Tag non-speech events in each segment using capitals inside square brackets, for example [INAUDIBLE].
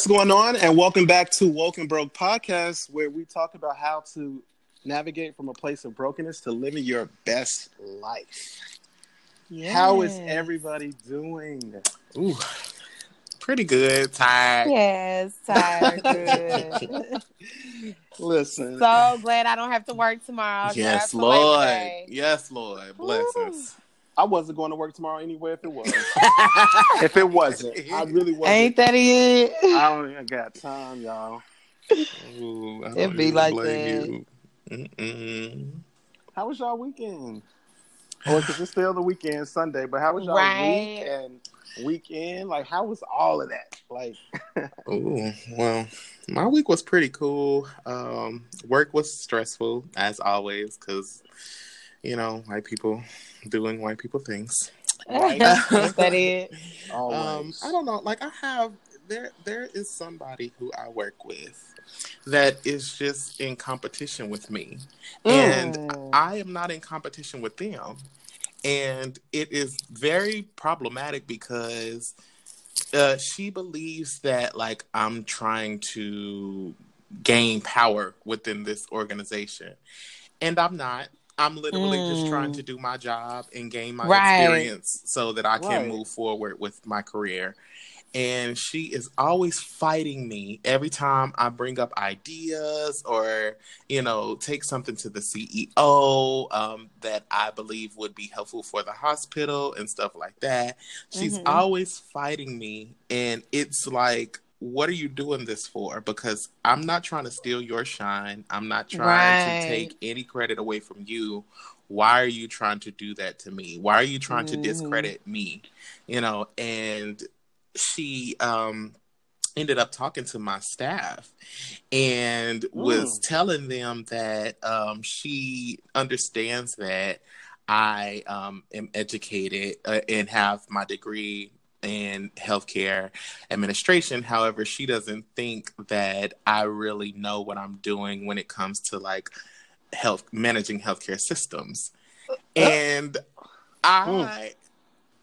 What's going on? And welcome back to Woke and Broke Podcast, where we talk about how to navigate from a place of brokenness to living your best life. Yes. How is everybody doing? Ooh, pretty good. Tired. Yes, tired. Good. [LAUGHS] Listen. so glad I don't have to work tomorrow. Yes, that's Lord. Yes, Lord. Bless Woo. us. I wasn't going to work tomorrow anyway if it was. [LAUGHS] if it wasn't, I really wasn't. Ain't that it? I [LAUGHS] don't even got time, y'all. Ooh, It don't be like blame How was y'all weekend? Or because it's still the weekend, Sunday, but how was y'all Right. week and weekend? Like, how was all of that? Like, [LAUGHS] oh well, my week was pretty cool. Um, work was stressful as always because you know white people doing white people things. Right. Ain't that it? Um, I don't know. Like I have there there is somebody who I work with that is just in competition with me. And Mm. I am not in competition with them. And it is very problematic because uh, she believes that like I'm trying to gain power within this organization. And I'm not. I'm literally just Mm. trying to do my job and gain my Right. experience so that I can Right. move forward with my career. And she is always fighting me every time I bring up ideas or, you know, take something to the CEO um, that I believe would be helpful for the hospital and stuff like that. She's Mhm. always fighting me. And it's like, what are you doing this for? Because I'm not trying to steal your shine. I'm not trying Right. to take any credit away from you. Why are you trying to do that to me? Why are you trying Mhm. to discredit me? You know, and she um ended up talking to my staff and was Mm. telling them that um she understands that I um am educated uh, and have my degree in healthcare administration. However, she doesn't think that I really know what I'm doing when it comes to like health managing healthcare systems. Uh, uh. And I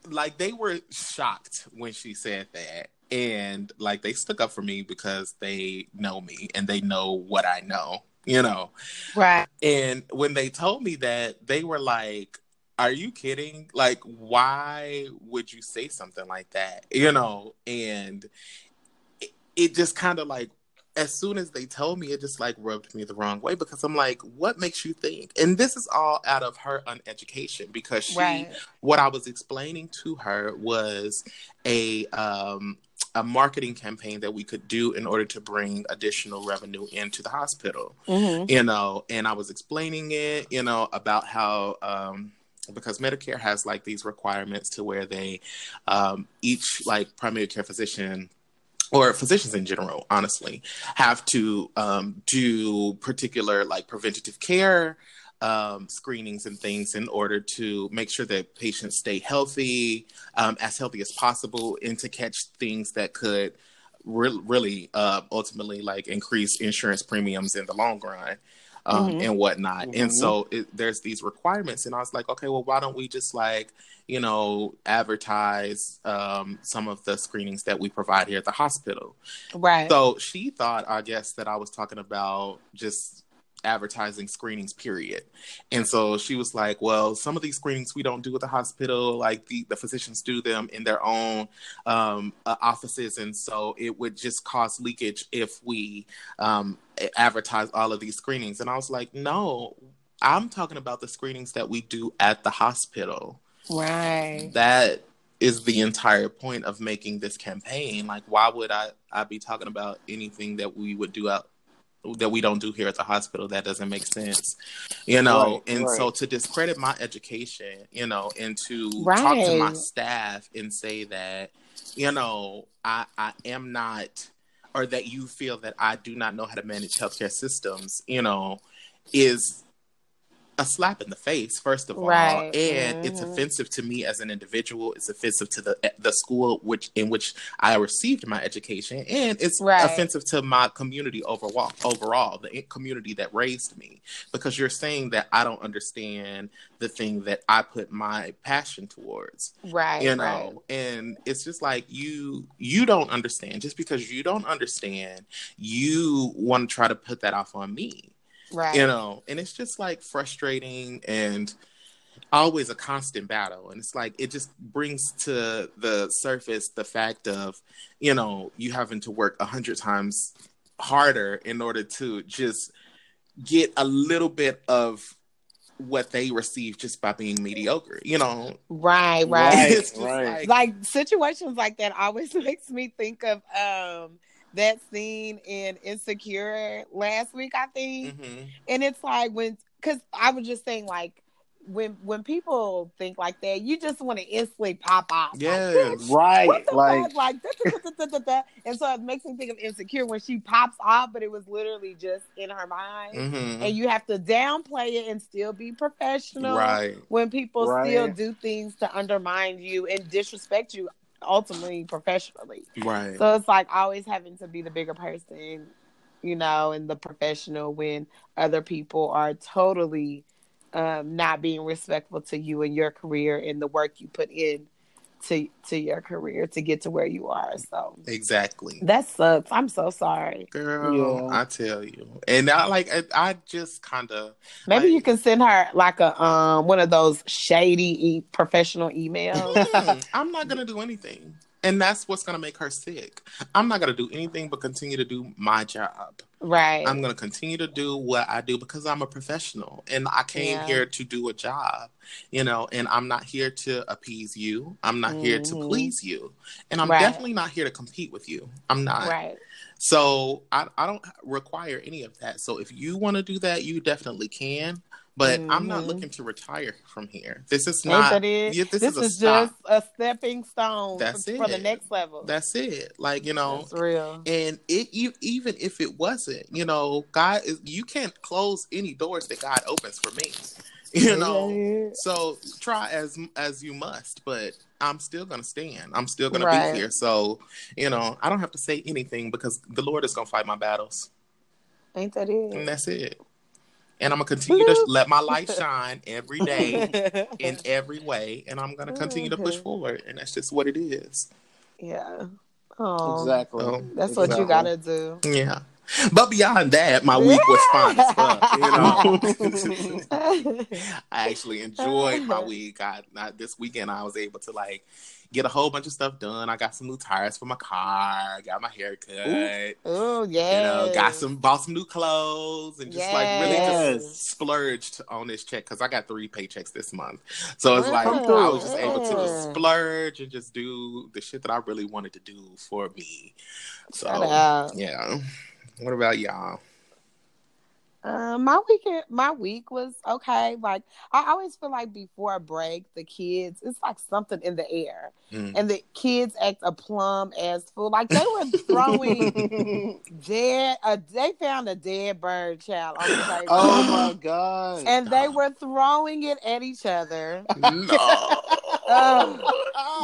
mm. like they were shocked when she said that. And like they stuck up for me because they know me and they know what I know, you know. Right. And when they told me that, they were like, Are you kidding? Like, why would you say something like that? You know, and it, it just kind of like, as soon as they told me, it just like rubbed me the wrong way because I'm like, what makes you think? And this is all out of her uneducation because she, Right. what I was explaining to her was a, um, a marketing campaign that we could do in order to bring additional revenue into the hospital Mm-hmm. you know, and I was explaining it, you know, about how um because Medicare has like these requirements to where they um each like primary care physician or physicians in general, honestly, have to um do particular like preventative care um, screenings and things in order to make sure that patients stay healthy, um, as healthy as possible, and to catch things that could re- really uh, ultimately like increase insurance premiums in the long run. Um, Mhm. and whatnot, and Mhm. so it, there's these requirements, and I was like, okay, well, why don't we just like, you know, advertise um, some of the screenings that we provide here at the hospital? Right. So she thought, I guess, that I was talking about just advertising screenings, period. And so she was like, Well, some of these screenings we don't do at the hospital, like the, the physicians do them in their own um, uh, offices. And so it would just cause leakage if we um, advertise all of these screenings. And I was like, No, I'm talking about the screenings that we do at the hospital right. that is the entire point of making this campaign like why would i i be talking about anything that we would do out that we don't do here at the hospital that doesn't make sense you know? Right, and so to discredit my education you know and to talk to my staff and say that you know i i am not or that you feel that i do not know how to manage healthcare systems you know is a slap in the face, first of all, Right. and it's Mhm. offensive to me as an individual. It's offensive to the the school which in which I received my education, and it's Right. offensive to my community overall. Overall, the community that raised me, because you're saying that I don't understand the thing that I put my passion towards Right. you right. know and it's just like you you don't understand just because you don't understand you want to try to put that off on me Right. you know and it's just like frustrating and always a constant battle and it's like it just brings to the surface the fact of you know you having to work a hundred times harder in order to just get a little bit of what they receive just by being mediocre you know Right. [LAUGHS] Right. Right, it's just like, like situations like that always [LAUGHS] makes me think of um that scene in Insecure last week, I think. mhm. And it's like when because I was just saying like when when people think like that, you just want to instantly pop off. Like, Yes. Right. Like? Like, da, da, da, and so it makes me think of Insecure when she pops off, but it was literally just in her mind. Mhm. And you have to downplay it and still be professional right when people Right. still do things to undermine you and disrespect you ultimately professionally. right So it's like always having to be the bigger person, you know, and the professional when other people are totally um, not being respectful to you and your career and the work you put in to to your career to get to where you are. So exactly that sucks. I'm so sorry. girl Yeah. i tell you and i like i, I just kind of Maybe Like- you can send her like a um one of those shady e- professional emails. i'm not gonna do anything and that's what's gonna make her sick i'm not gonna do anything but continue to do my job right. i'm gonna continue to do what i do because i'm a professional and i came Yeah. here to do a job you know and i'm not here to appease you i'm not here to Mhm. please you and i'm Right. definitely not here to compete with you i'm not right. So I, I don't require any of that. So if you want to do that, you definitely can. But I'm not Mhm. looking to retire from here. This is not. that it? yeah, this this, is a is stop. just a stepping stone That's for, for the next level. That's it. Like you know, That's real. and it e- even if it wasn't, you know, God is. You can't close any doors that God opens for me. [LAUGHS] You know. Yeah. So try as as you must, but I'm still gonna stand. I'm still gonna Right. be here. So you know, I don't have to say anything because the Lord is gonna fight my battles. Ain't that it? And that's it. And I'm gonna continue to let my light [LAUGHS] shine every day in every way, and I'm gonna continue to push Mhm. forward, and that's just what it is. yeah. Oh, exactly. Oh. That's what you gotta do. Yeah. But beyond that, my week was fun as [LAUGHS] fuck. You know, [LAUGHS] I actually enjoyed my week. I, I this weekend I was able to like get a whole bunch of stuff done. I got some new tires for my car. Got my hair cut. oh You yeah. know, got some bought some new clothes and just like really just splurged on this check because I got three paychecks this month. So it's like Come I was just able to just splurge and just do the shit that I really wanted to do for me. So yeah. What about y'all? Um, my weekend, my week was okay. Like I always feel like before a break, the kids, it's like something in the air, Mm. and the kids act a plum as fool. Like they were throwing [LAUGHS] dead. Uh, they found a dead bird child on the playground. oh my [GASPS] god. And they were throwing it at each other. no. [LAUGHS] Um,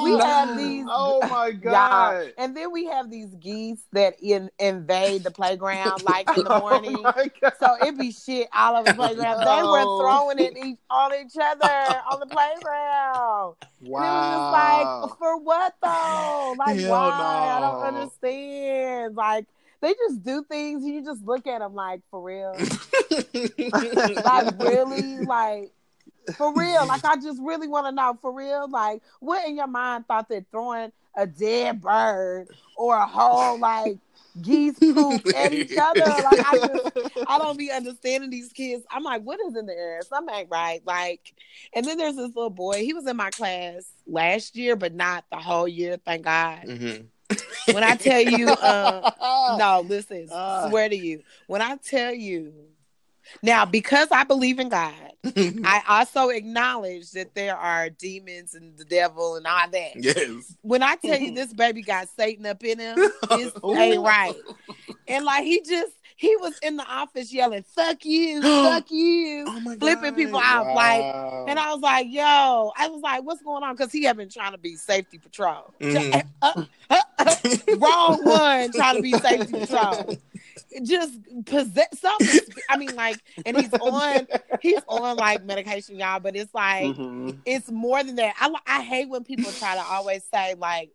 we No. have these. Oh my [LAUGHS] god. And then we have these geese that in, invade the playground like in the Oh morning. my God. So it be shit all over the playground. They were throwing it each, on each other on the playground. And it was Wow. For what though? [LAUGHS] Like, Hell why? I don't understand. Like, they just do things. And you just look at them like, for real. [LAUGHS] like, really? Like, for real? Like, I just really want to know, for real? Like, what in your mind thought that throwing a dead bird or a whole like geese poop at each other? Like, I just [LAUGHS] I don't be understanding these kids. I'm like, what is in the air? Something ain't right. Like, and then there's this little boy. He was in my class last year, but not the whole year. Thank God. Mhm. When I tell you, uh, [LAUGHS] no, listen, Ah. swear to you. When I tell you, now because I believe in God, [LAUGHS] I also acknowledge that there are demons and the devil and all that. yes. When I tell you [LAUGHS] this baby got Satan up in him, it's [LAUGHS] ain't right. And like he just he was in the office yelling, "Fuck you, fuck [GASPS] you," Oh flipping God. people out. Like, and I was like, "Yo," I was like, "What's going on?" Because he had been trying to be safety patrol. Mhm. Uh, uh, uh, wrong one trying to be safety patrol. Just possess something. [LAUGHS] I mean, like, and he's on, he's on like medication, y'all. But it's like, Mhm. it's more than that. I I hate when people try to always say like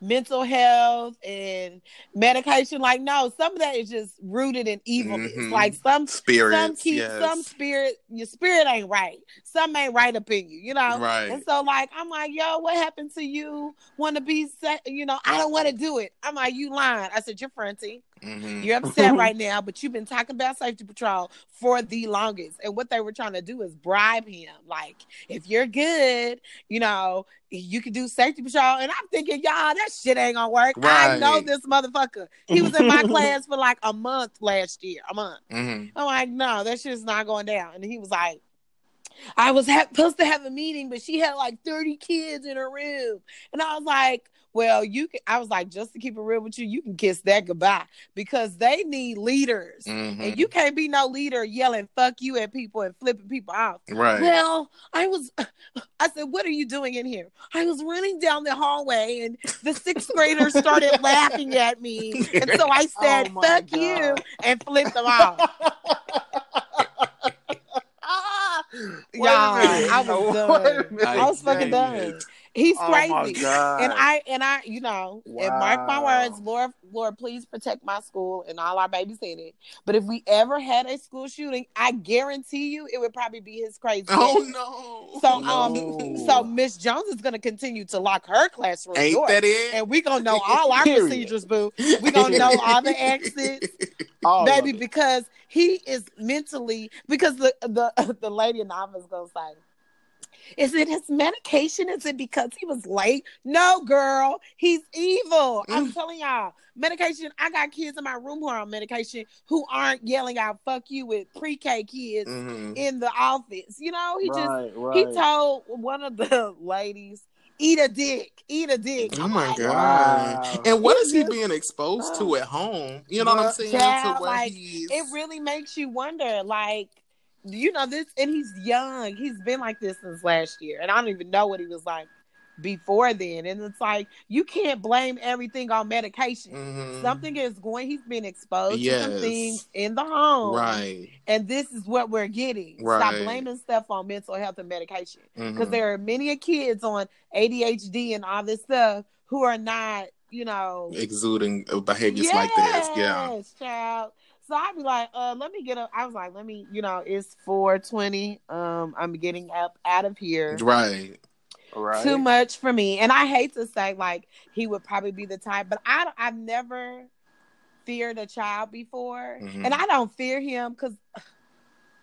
mental health and medication. Like, no, some of that is just rooted in evilness. Mhm. Like some spirit, some keep yes. some spirit your spirit ain't right. Some ain't right up in you, you know. Right. And so like I'm like, yo, what happened to you? Want to be set? You know, I don't want to do it. I'm like, you lying. I said, you're fronting. Mhm. You're upset [LAUGHS] right now, but you've been talking about safety patrol for the longest. And what they were trying to do is bribe him. Like, if you're good, you know, you can do safety patrol. And I'm thinking, y'all, that shit ain't gonna work. I know this motherfucker. He was in my [LAUGHS] class for like a month last year. A month. Mhm. I'm like, no, that shit's not going down. And he was like, I was ha- supposed to have a meeting, but she had like 30 kids in her room. And I was like, well, you can, I was like, just to keep it real with you, you can kiss that goodbye because they need leaders. Mhm. And you can't be no leader yelling fuck you at people and flipping people off. Right. Well, I was, [LAUGHS] I said, what are you doing in here? I was running down the hallway and the sixth graders started laughing at me. And so I [LAUGHS] said, Oh fuck God. you, and flipped them off. [LAUGHS] Y'all. I was [LAUGHS] done. I was fucking done. He's Oh crazy. And I and I, you know, and mark my words, Lord, Lord, please protect my school and all our babies in it. But if we ever had a school shooting, I guarantee you it would probably be his crazy. Oh no. So No. um so Miss Jones is gonna continue to lock her classroom Ain't door. that it? and we gonna know all our procedures, boo. We gonna know all the exits, [LAUGHS] All baby, because he is mentally because the the [LAUGHS] the lady in the office gonna say, Is it his medication? Is it because he was late? No, girl, he's evil. I'm telling y'all, medication. I got kids in my room who are on medication who aren't yelling out "fuck you" with pre-K kids Mhm. in the office. You know, he just right, right. he told one of the [LAUGHS] ladies, "Eat a dick, eat a dick." Oh my like, god! Wow. And what is he It's being exposed to at home? You know what I'm saying? child, to where like, he's it really makes you wonder like you know this and he's young he's been like this since last year and i don't even know what he was like before then and it's like you can't blame everything on medication Mhm. something is going he's been exposed to some things in the home right and this is what we're getting stop blaming stuff on mental health and medication because Mhm. there are many kids on adhd and all this stuff who are not you know exuding behaviors like this. Yeah. Child. So I'd be like, uh, let me get up. I was like, let me, you know, it's four twenty. Um, I'm getting up out of here. Right. right. Too much for me. And I hate to say like he would probably be the type, but I I've never feared a child before. Mhm. And I don't fear him because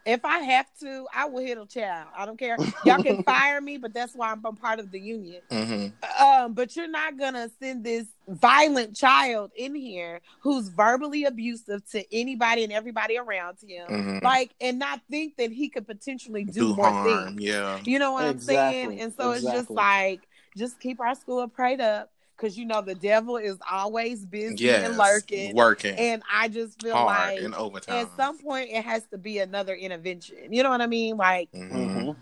if I have to, I will hit a child. I don't care. [LAUGHS] Y'all can fire me, but that's why I'm a part of the union. hmm Um, but you're not gonna send this violent child in here who's verbally abusive to anybody and everybody around him, hmm like, and not think that he could potentially do, Do more harm. things. Yeah. You know what I'm saying? And so it's just like, just keep our school prayed up because you know the devil is always busy Yes. and lurking. Working And I just feel hard like in overtime. at some point it has to be another intervention. You know what I mean? Like, Mhm.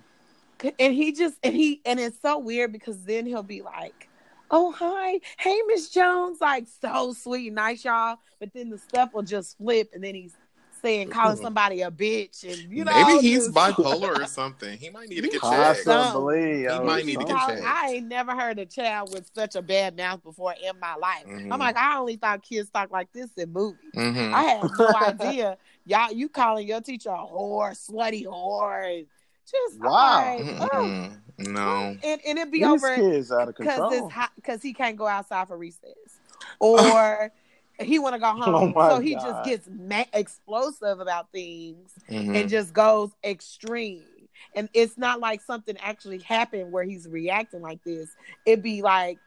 Mhm. and he just and he and it's so weird because then he'll be like oh hi hey miss jones like so sweet and nice y'all but then the stuff will just flip and then he's saying calling somebody a bitch and you know Maybe he's just- bipolar or something. He might need to get might checked. Possibly. He or might need to get checked. I ain't never heard a child with such a bad mouth before in my life. Mhm. I'm like, I only thought kids talk like this in movies. Mhm. I had no [LAUGHS] idea. Y'all, you calling your teacher a whore, slutty whore. Just I'm Wow. like, oh. No. and, and it'd be These over kids out of because control. it's because he can't go outside for recess or he want to go [LAUGHS] home Oh so he God. just gets ma- explosive about things Mhm. and just goes extreme and it's not like something actually happened where he's reacting like this it'd be like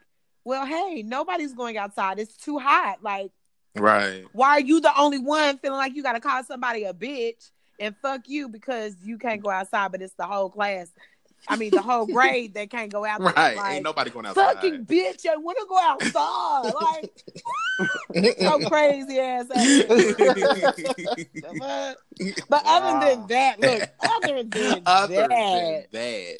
well hey nobody's going outside it's too hot like Right. why are you the only one feeling like you got to call somebody a bitch and fuck you because you can't go outside but it's the whole class i mean the whole grade they can't go [LAUGHS] out there. Right. Like, Ain't nobody going outside. fucking bitch, I want to go outside. like, [LAUGHS] so [LAUGHS] crazy ass. but other than that, look, other than Other that, than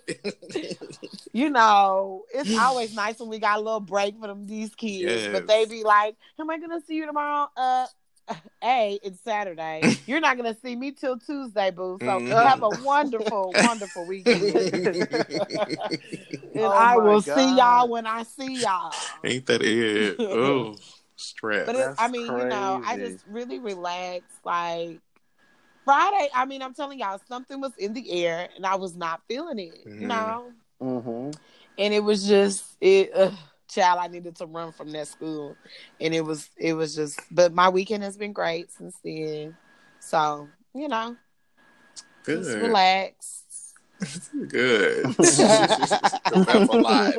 that. you know, it's always nice when we got a little break for them these kids. But Yes. they be like, "Am I gonna see you tomorrow?" Uh, [LAUGHS] hey, it's Saturday. You're not gonna see me till Tuesday, boo. So Mhm. have a wonderful, wonderful weekend. [LAUGHS] and Oh I my will see y'all when I see y'all. Ain't that it? [LAUGHS] Oh, stress. But it, I mean, you know, I just really relaxed. Like Friday, I mean, I'm telling y'all, something was in the air, and I was not feeling it. Mhm. You know, Mm-hmm. and it was just it. Ugh, child, I needed to run from that school, and it was it was just. But my weekend has been great since then. So you know, just relax. Good. 'Cause that's a lot.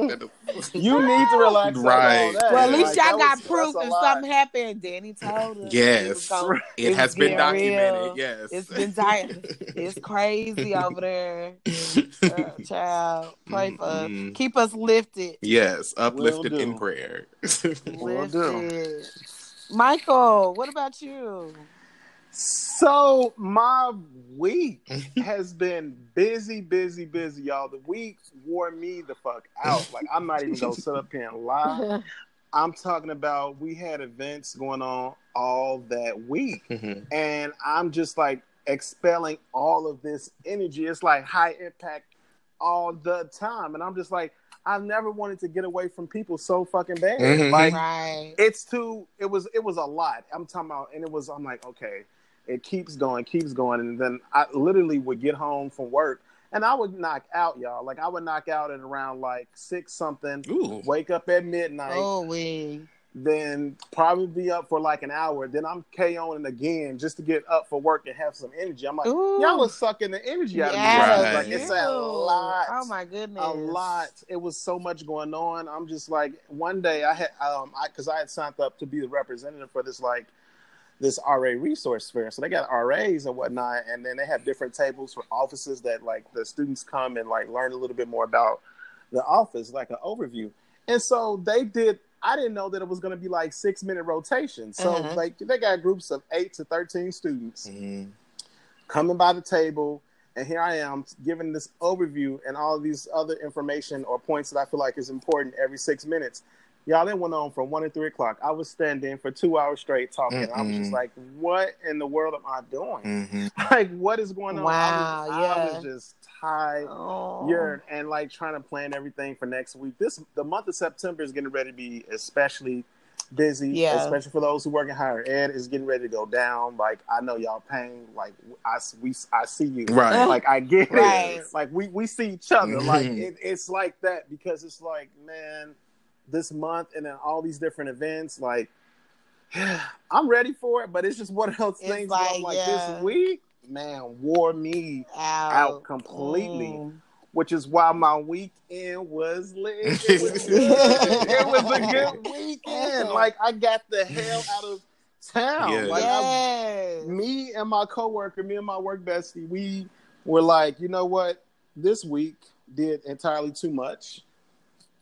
You need to relax. over all Right. that. Well, at Like, least y'all got was- proof that's if something happened. Danny told us. Yes. It gonna- It has been documented. real. Yes. It's been tired. It's [LAUGHS] crazy over there. Uh, child, pray for us. Keep us lifted. Yes, uplifted Will in prayer. [LAUGHS] Will do. Lifted. Michael, what about you? So my week has been busy, busy, busy, y'all. The week wore me the fuck out. Like I'm not even gonna sit up here and lie. [LAUGHS] I'm talking about we had events going on all that week, Mhm. and I'm just like expelling all of this energy. It's like high impact all the time, and I'm just like I've never wanted to get away from people so fucking bad. Mhm. Like right. it's too it was it was a lot i'm talking about and it was i'm like okay it keeps going keeps going and then i literally would get home from work and i would knock out y'all like i would knock out at around like six something Ooh. wake up at midnight Oh, we. then probably be up for like an hour then i'm KOing again just to get up for work and have some energy i'm like Ooh. y'all was sucking the energy out of me Yes, Right. like it's a lot Oh my goodness. a lot. It was so much going on. I'm just like one day I had um I because I had signed up to be the representative for this like this RA resource fair. So they got RAs and whatnot, and then they have different tables for offices that like the students come and like learn a little bit more about the office, like an overview. And so they did. I didn't know that it was going to be like six minute rotations. So Uh-huh. like they got groups of eight to thirteen students Mhm. coming by the table and here I am giving this overview and all these other information or points that I feel like is important every six minutes. Y'all, it went on from one to three o'clock. I was standing for two hours straight talking. I was just like, "What in the world am I doing? Mhm. [LAUGHS] Like, what is going on?" Wow, I was, I yeah. was just tired Oh. and like trying to plan everything for next week. This the month of September is getting ready to be especially busy, Yeah. especially for those who work in higher ed. Is getting ready to go down. Like I know y'all paying. Like I we I see you. Right. Like I get Right. it. Like we we see each other. Like Mhm. it, it's like that because it's like man, this month and then all these different events. Like [SIGHS] I'm ready for it, but it's just one of those It's things. where I'm like, like yeah. this week, man, wore me out, out completely. Mm. which is why my weekend was lit. [LAUGHS] It was, it was a good [LAUGHS] weekend. Like I got the hell out of town. Yeah. Like yes. me and my coworker, me and my work bestie, we were like, you know what? This week did entirely too much,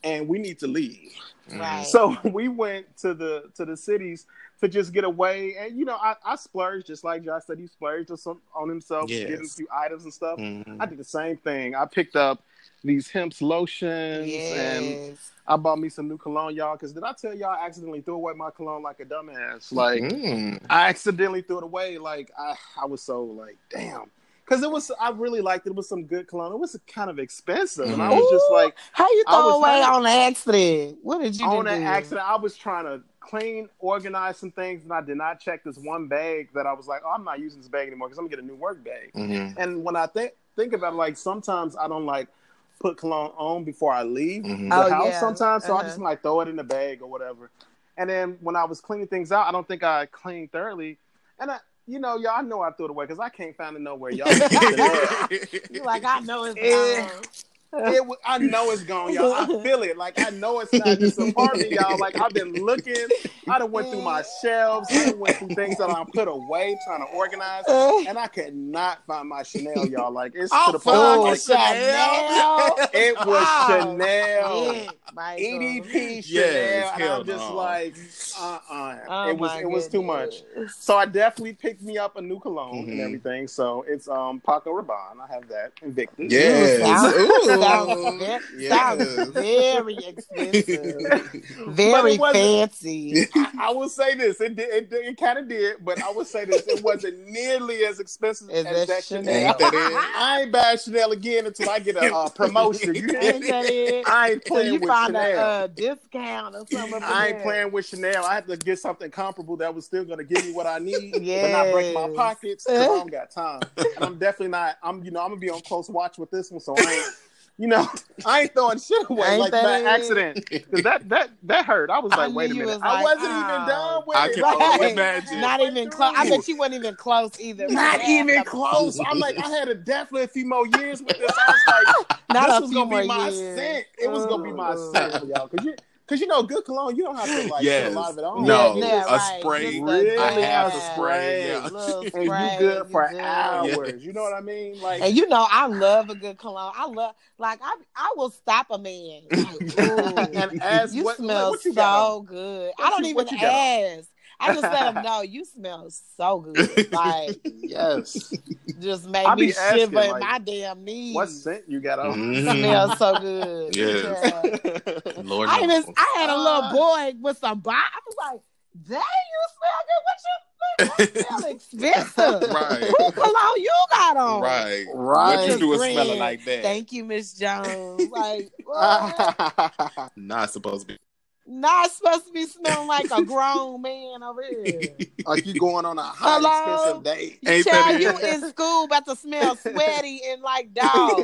and we need to leave. Right. So [LAUGHS] we went to the to the cities to just get away, and you know, I, I splurged just like Josh said. He splurged on some on himself, Yes. getting a few items and stuff. Mhm. I did the same thing. I picked up these hemp's lotions and. I bought me some new cologne, y'all. Because did I tell y'all I accidentally threw away my cologne like a dumbass? Like Mm. I accidentally threw it away. Like I, I was so like, damn. Because it was, I really liked it. It was some good cologne. It was kind of expensive, and I was just like, How you throw away hurt. on the accident? What did you do? on do? an accident. I was trying to clean, organize some things, and I did not check this one bag that I was like, oh, I'm not using this bag anymore because I'm gonna get a new work bag. Mhm. And when I think think about it, like sometimes I don't like put cologne on before I leave Mhm. the Oh, house. yeah. Sometimes, so I Uh-huh. just might throw it in the bag or whatever. And then when I was cleaning things out, I don't think I cleaned thoroughly. And I, you know, y'all I know I threw it away because I can't find it nowhere. Y'all, [LAUGHS] You like I know it's Eh. gone. It was, I know it's gone, y'all. I feel it. Like I know it's not this apartment, y'all. Like I've been looking. I done went through my shelves. I done went through things that I put away, trying to organize, and I could not find my Chanel, y'all. Like it's Oh, to the point. where like, Chanel. It was Oh, Chanel. shit, Michael. EDP Chanel, Yes, and I'm just no. like, uh, uh Oh, it was my it was too much. So I definitely picked me up a new cologne and Mhm. everything. So it's um Paco Rabanne. I have that Invictus. Yes. Ooh. Sounds, ve- sounds Yes. very [LAUGHS] expensive, very fancy. I, I will say this. It did, it, it kind of did, but I will say this. It wasn't nearly as expensive Is as that Chanel? Chanel. Ain't that it? I ain't bad Chanel again until I get a uh, [LAUGHS] promotion. You Ain't that it? I ain't playing you with find Chanel. a uh, discount or something. I ain't playing with Chanel. I had to get something comparable that was still going to give me what I need, but not break my pockets I [LAUGHS] don't got time. And I'm definitely not. I'm, you know, I'm gonna be on close watch with this one, so I ain't, you know, [LAUGHS] I ain't throwing shit away Ain't like that by accident because that that that hurt. I was I like, wait a minute, was I like, wasn't oh. even done with I it. can Like, only wasn't imagine. Not even close. I through. bet you weren't even close either. Not Half even close. I'm like, I had a definitely a few more years with this. I was like, [LAUGHS] Not this was gonna be my years. scent. It was gonna be my scent, y'all. Cause you, cause you know, good cologne, you don't have to [LAUGHS] like Yes. put a lot of it on. No, You Yeah, a right. spray. Just Really? I have a dab. spray. Yeah. [LAUGHS] Little and spray, you good for good. hours. You know what I mean? Like, And you know, I love a good cologne. I love, like, I, I will stop a man. Like, [LAUGHS] and ask you what, smell what you so got good. What I don't you- even what you got on? ask. I just let them know you smell so good. Like, [LAUGHS] Yes. just make I me be asking, shiver in like, my damn knees. what scent you got on? Mhm. Smells so good. [LAUGHS] Yes. Yeah. Lord I even. I had a little Uh, boy with some bo- I was like, dang, you smell good. What you that [LAUGHS] smell expensive? Right. Who cologne you got on? Right. Right. What you doing Just smelling like that? Thank you, Miss Jones. Like, what? Not supposed to be. Not supposed to be smelling like a [LAUGHS] grown man over here. [LAUGHS] like you going on a hot, Hello? expensive date. You Ain't child, you in school about to smell sweaty and like [LAUGHS] dog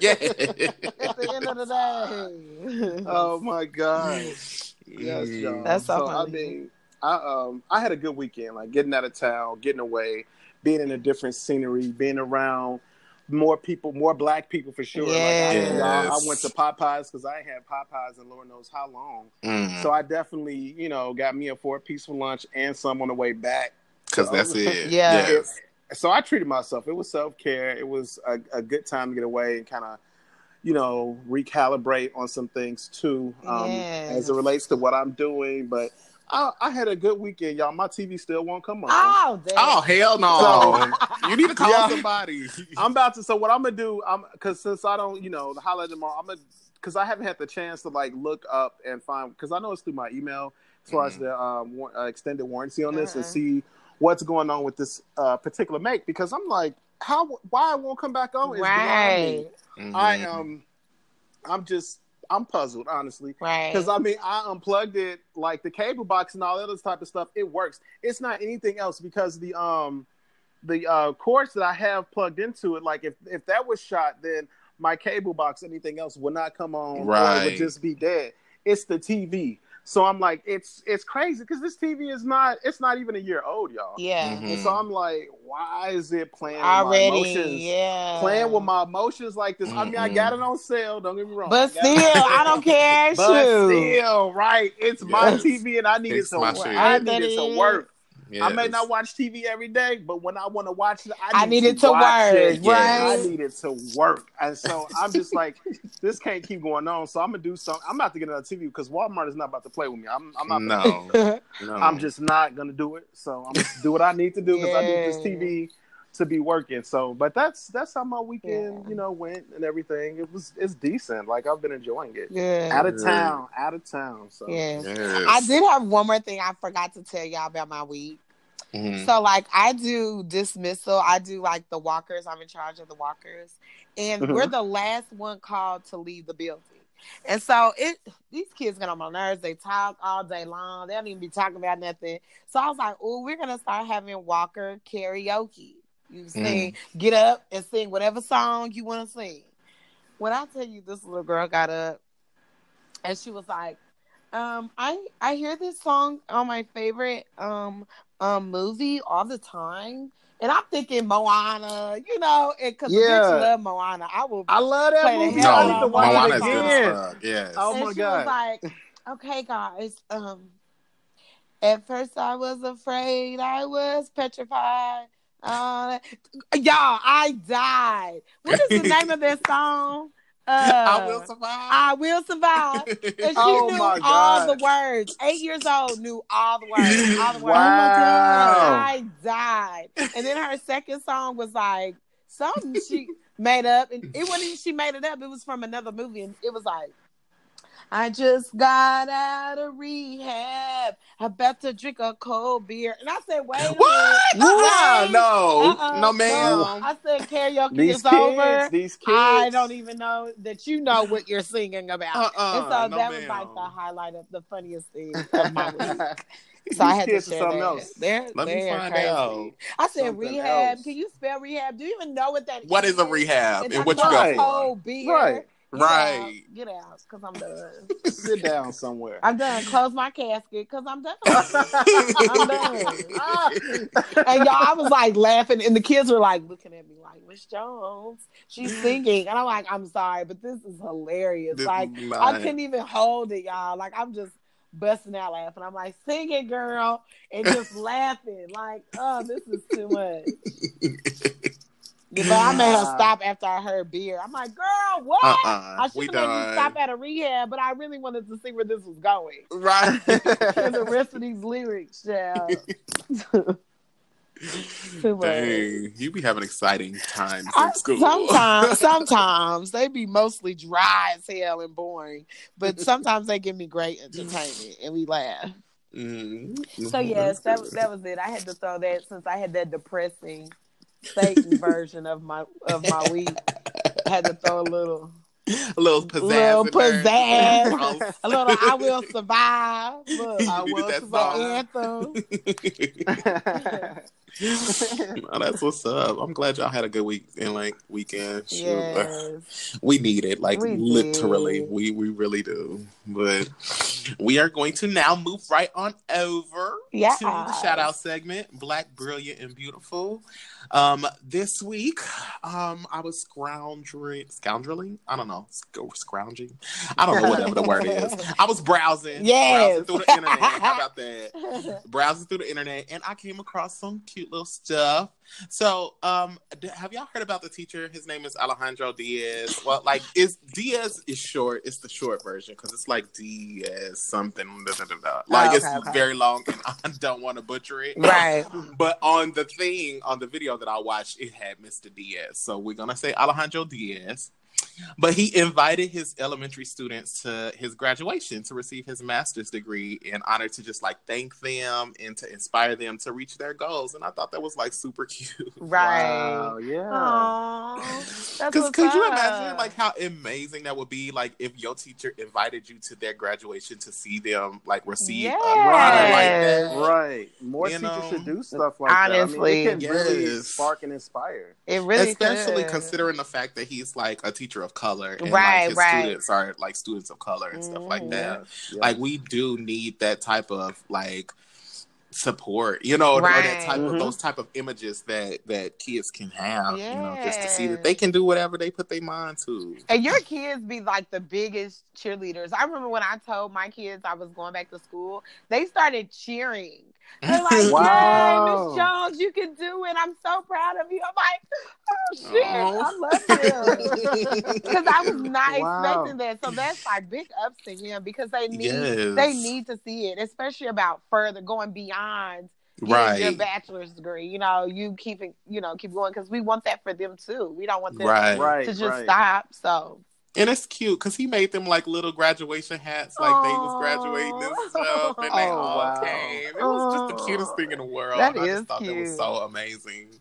yeah. at the end of the day. oh my gosh. Yes, y'all. That's so so I mean, I um I had a good weekend, like getting out of town, getting away, being in a different scenery, being around more people, more black people for sure. Like I, Yes. y'all, I went to Popeyes because I ain't had Popeyes and Lord knows how long. Mm. So I definitely, you know, got me a four piece for lunch and some on the way back. Because that's it. [LAUGHS] Yeah. Yes. So I treated myself. It was self care. It was a, a good time to get away and kind of, you know, recalibrate on some things too, um, Yes. as it relates to what I'm doing. But I, I had a good weekend, y'all. My TV still won't come on. Oh, damn. Oh hell no! you need to call Yeah. somebody. I'm about to. So what I'm gonna do? I'm because since I don't, you know, the holiday tomorrow. I'm gonna because I haven't had the chance to like look up and find because I know it's through my email as far as Mhm. the um, war- uh, extended warranty on this and see what's going on with this uh, particular make because I'm like, how why it won't come back on? is beyond me. Right. I Mhm. um, I'm just I'm puzzled honestly. Right. Because I mean, I unplugged it like the cable box and all that other type of stuff. It works. It's not anything else because the um the uh cords that I have plugged into it, like if if that was shot, then my cable box, anything else would not come on. Or it Right. would just be dead. It's the TV. So I'm like, it's it's crazy because this TV is not it's not even a year old, y'all. yeah. Mhm. And so I'm like, why is it playing with my emotions? Yeah. Playing with my emotions like this. I mean, I got it on sale. Don't get me wrong. But I got it on still. I don't care. But Shoot. still, right? It's my TV, and I need It's it to. work. I need it to it? Work. I may not watch TV every day, but when I want to watch it, I I need, need it to watch work, it. right? I need it to work, and so I'm just [LAUGHS] like, this can't keep going on. So I'm gonna do something. I'm about to get another TV because Walmart is not about to play with me. I'm, I'm not. no, [LAUGHS] no. I'm just not gonna do it. So I'm gonna do what I need to do because I need this TV to be working. So, but that's that's how my weekend, Yeah. you know, went and everything. It was it's decent. Like I've been enjoying it. yeah. Out of town, out of town. So Yeah. Yes. I did have one more thing I forgot to tell y'all about my week. Mhm. So like I do dismissal. I do like the walkers. I'm in charge of the walkers. And Mhm. we're the last one called to leave the building. And so it these kids get on my nerves. They talk all day long. They don't even be talking about nothing. So I was like, oh, we're gonna start having walker karaoke. You sing, get up and sing whatever song you want to sing. When I tell you this little girl got up and she was like, Um, I I hear this song on my favorite um um movie all the time, and I'm thinking Moana. You know, because Yeah. bitch love Moana. I will. I love that Play movie. hell I out need to watch Moana. Moana's it good again. as fuck. Yes. Oh and my she God. was like, "Okay, guys. Um, at first I was afraid. I was petrified. Uh, y'all, I died. What is the [LAUGHS] name of that song? Uh, I will survive. I will survive. And she Oh knew my all God. the words. Eight years old, knew all the words. All the [LAUGHS] words. Wow. I died. And then her second song was like something she made up, and it wasn't even she made it up. It was from another movie, and it was like. I just got out of rehab. About to drink a cold beer, and I said, "Wait a what? Uh-uh, no, Uh-uh, no, ma'am. I said karaoke These is kids, over. these kids. I don't even know that you know what you're singing about. Uh-uh, and so no, that was like the highlight of the funniest thing of my week. [LAUGHS] So I had to share something that. else. They're, Let me they're find crazy. out. I said Something rehab. else. Can you spell rehab? Do you even know what that is? What is a rehab It's and what you Right. cold beer. Right. Right. Get out, cause I'm done. [LAUGHS] Sit down somewhere. I'm done. Close my casket, cause I'm done. I'm done. Ah. And y'all, I was like laughing, and the kids were like looking at me like, Miss Jones, she's singing. And I'm like, I'm sorry, but this is hilarious. This like, is I couldn't even hold it, y'all. Like, I'm just busting out laughing. I'm like, sing it, girl, and just laughing. Like, oh, this is too much. [LAUGHS] But I made her stop after I heard beer. I'm like, girl, what? Uh-uh. I should have made you stop at a rehab, but I really wanted to see where this was going. Right. [LAUGHS] And the rest of these lyrics, child. [LAUGHS] Too much. Dang, you be having exciting times I- in school. sometimes, [LAUGHS] sometimes they be mostly dry as hell and boring, but sometimes they give me great entertainment and we laugh. Mm. So yes, that that was it. I had to throw that since I had that depressing Satan [LAUGHS] version of my of my week. I had to throw a little a little pizzazz. little pizzazz, [LAUGHS] a little I will survive. Look, I will that the song. anthem. [LAUGHS] [LAUGHS] oh, that's what's up. I'm glad y'all had a good week and like weekend. Shoot. Yes. We need it, like We literally. did. We we really do. But we are going to now move right on over Yeah. to the shout out segment, Black, Brilliant, and Beautiful. Um, this week, um, I was scoundrelling, scoundreling. I don't know, sc- scrounging. I don't know whatever the word is. I was browsing, Yes. browsing through the internet. How about [LAUGHS] that? browsing through the internet and I came across some cute little stuff. So, um, have y'all heard about the teacher? His name is Alejandro Diaz. Well, like, is Diaz is short. It's the short version because it's like Diaz something. Da, da, da. Like, okay, it's okay. very long, and [LAUGHS] I don't want to butcher it. Right. [LAUGHS] But on the thing, on the video that I watched, it had Mr. Diaz. So we're gonna say Alejandro Diaz. But he invited his elementary students to his graduation to receive his master's degree in honor to just like thank them and to inspire them to reach their goals. And I thought that was like super [LAUGHS] cute. Right. Wow, yeah. Because what's could you imagine like how amazing that would be like if your teacher invited you to their graduation to see them like receive Yes. a honor like that? Right. More You teachers know? should do stuff like that. Honestly. I mean, it can really spark and inspire. It really especially could. considering the fact that he's like a teacher of color and Right, like his right. students are like students of color and stuff like Mhm. that Yes, yes. like we do need that type of like support you know or that type of Mhm. those type of images that that kids can have you know just to see that they can do whatever they put their mind to And your kids be like the biggest cheerleaders. I remember when I told my kids I was going back to school, they started cheering. They're [LAUGHS] like, Wow. "Yay, Miss Jones, you can do it! I'm so proud of you." I'm like, "Oh shit, Aw. I love you," [LAUGHS] because I was not Wow. expecting that. So that's like big ups to him because they need Yes. they need to see it, especially about further going beyond getting your bachelor's degree. You know, you keeping you know keep going because we want that for them too. We don't want them right right, to just right. stop. So and it's cute because he made them like little graduation hats like they was graduating and stuff and they Oh, all wow. came it was just the cutest thing in the world That and i is just thought that was so amazing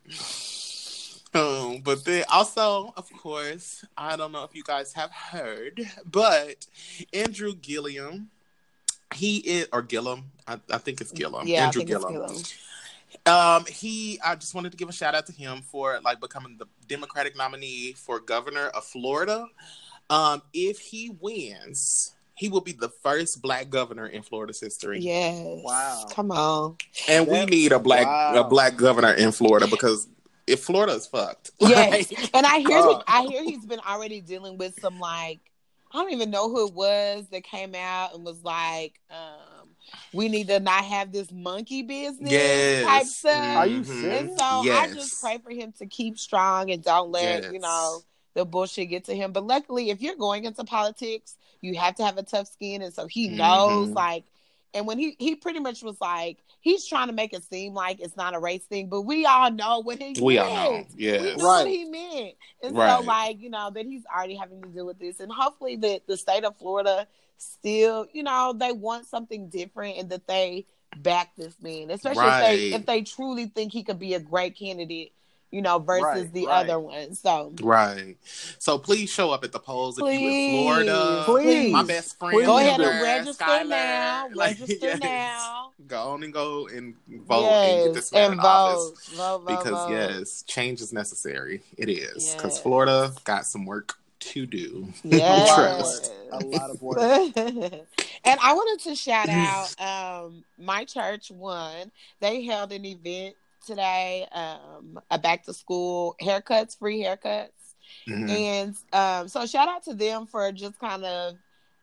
um, but then also, of course, I don't know if you guys have heard, but Andrew Gilliam, he is or Gillum, I, I think it's Gillum. yeah, Andrew I think it's Gillum. Gillum. Um, he, I just wanted to give a shout out to him for like becoming the Democratic nominee for governor of Florida. Um, if he wins, he will be the first black governor in Florida's history. Yes. Wow. Come on. And we need a black wow. a black governor in Florida because if Florida's fucked. [LAUGHS] Yes. like, And I hear Oh. I hear he's been already dealing with some like I don't even know who it was that came out and was like, um, we need to not have this monkey business yes. type stuff. Are you serious? And so I just pray for him to keep strong and don't let, Yes. you know, the bullshit get to him. But luckily, if you're going into politics, you have to have a tough skin. And so he knows, Mhm. like, and when he, he pretty much was like, he's trying to make it seem like it's not a race thing, but we all know what he We meant. all know. We know Right. what he meant. And Right. so, like, you know, that he's already having to deal with this. And hopefully, the, the state of Florida still, you know, they want something different and that they back this man, especially if they if they truly think he could be a great candidate, you know, versus Right, the right. other one. So Right. So please show up at the polls if you're in Florida. Please. My best friend. Please go ahead do. and register Skylar. now. [LAUGHS] Like, Register yes. now. Go on and go and vote and get yes, this man and in vote. office. Vote, vote, Because vote. yes, change is necessary. It is because Yes. Florida got some work to do. [LAUGHS] Yes. A lot of work. [LAUGHS] and I wanted to shout out um, my church. One, they held an event today, um, a back to school haircuts, free haircuts, Mhm. and um, so shout out to them for just kind of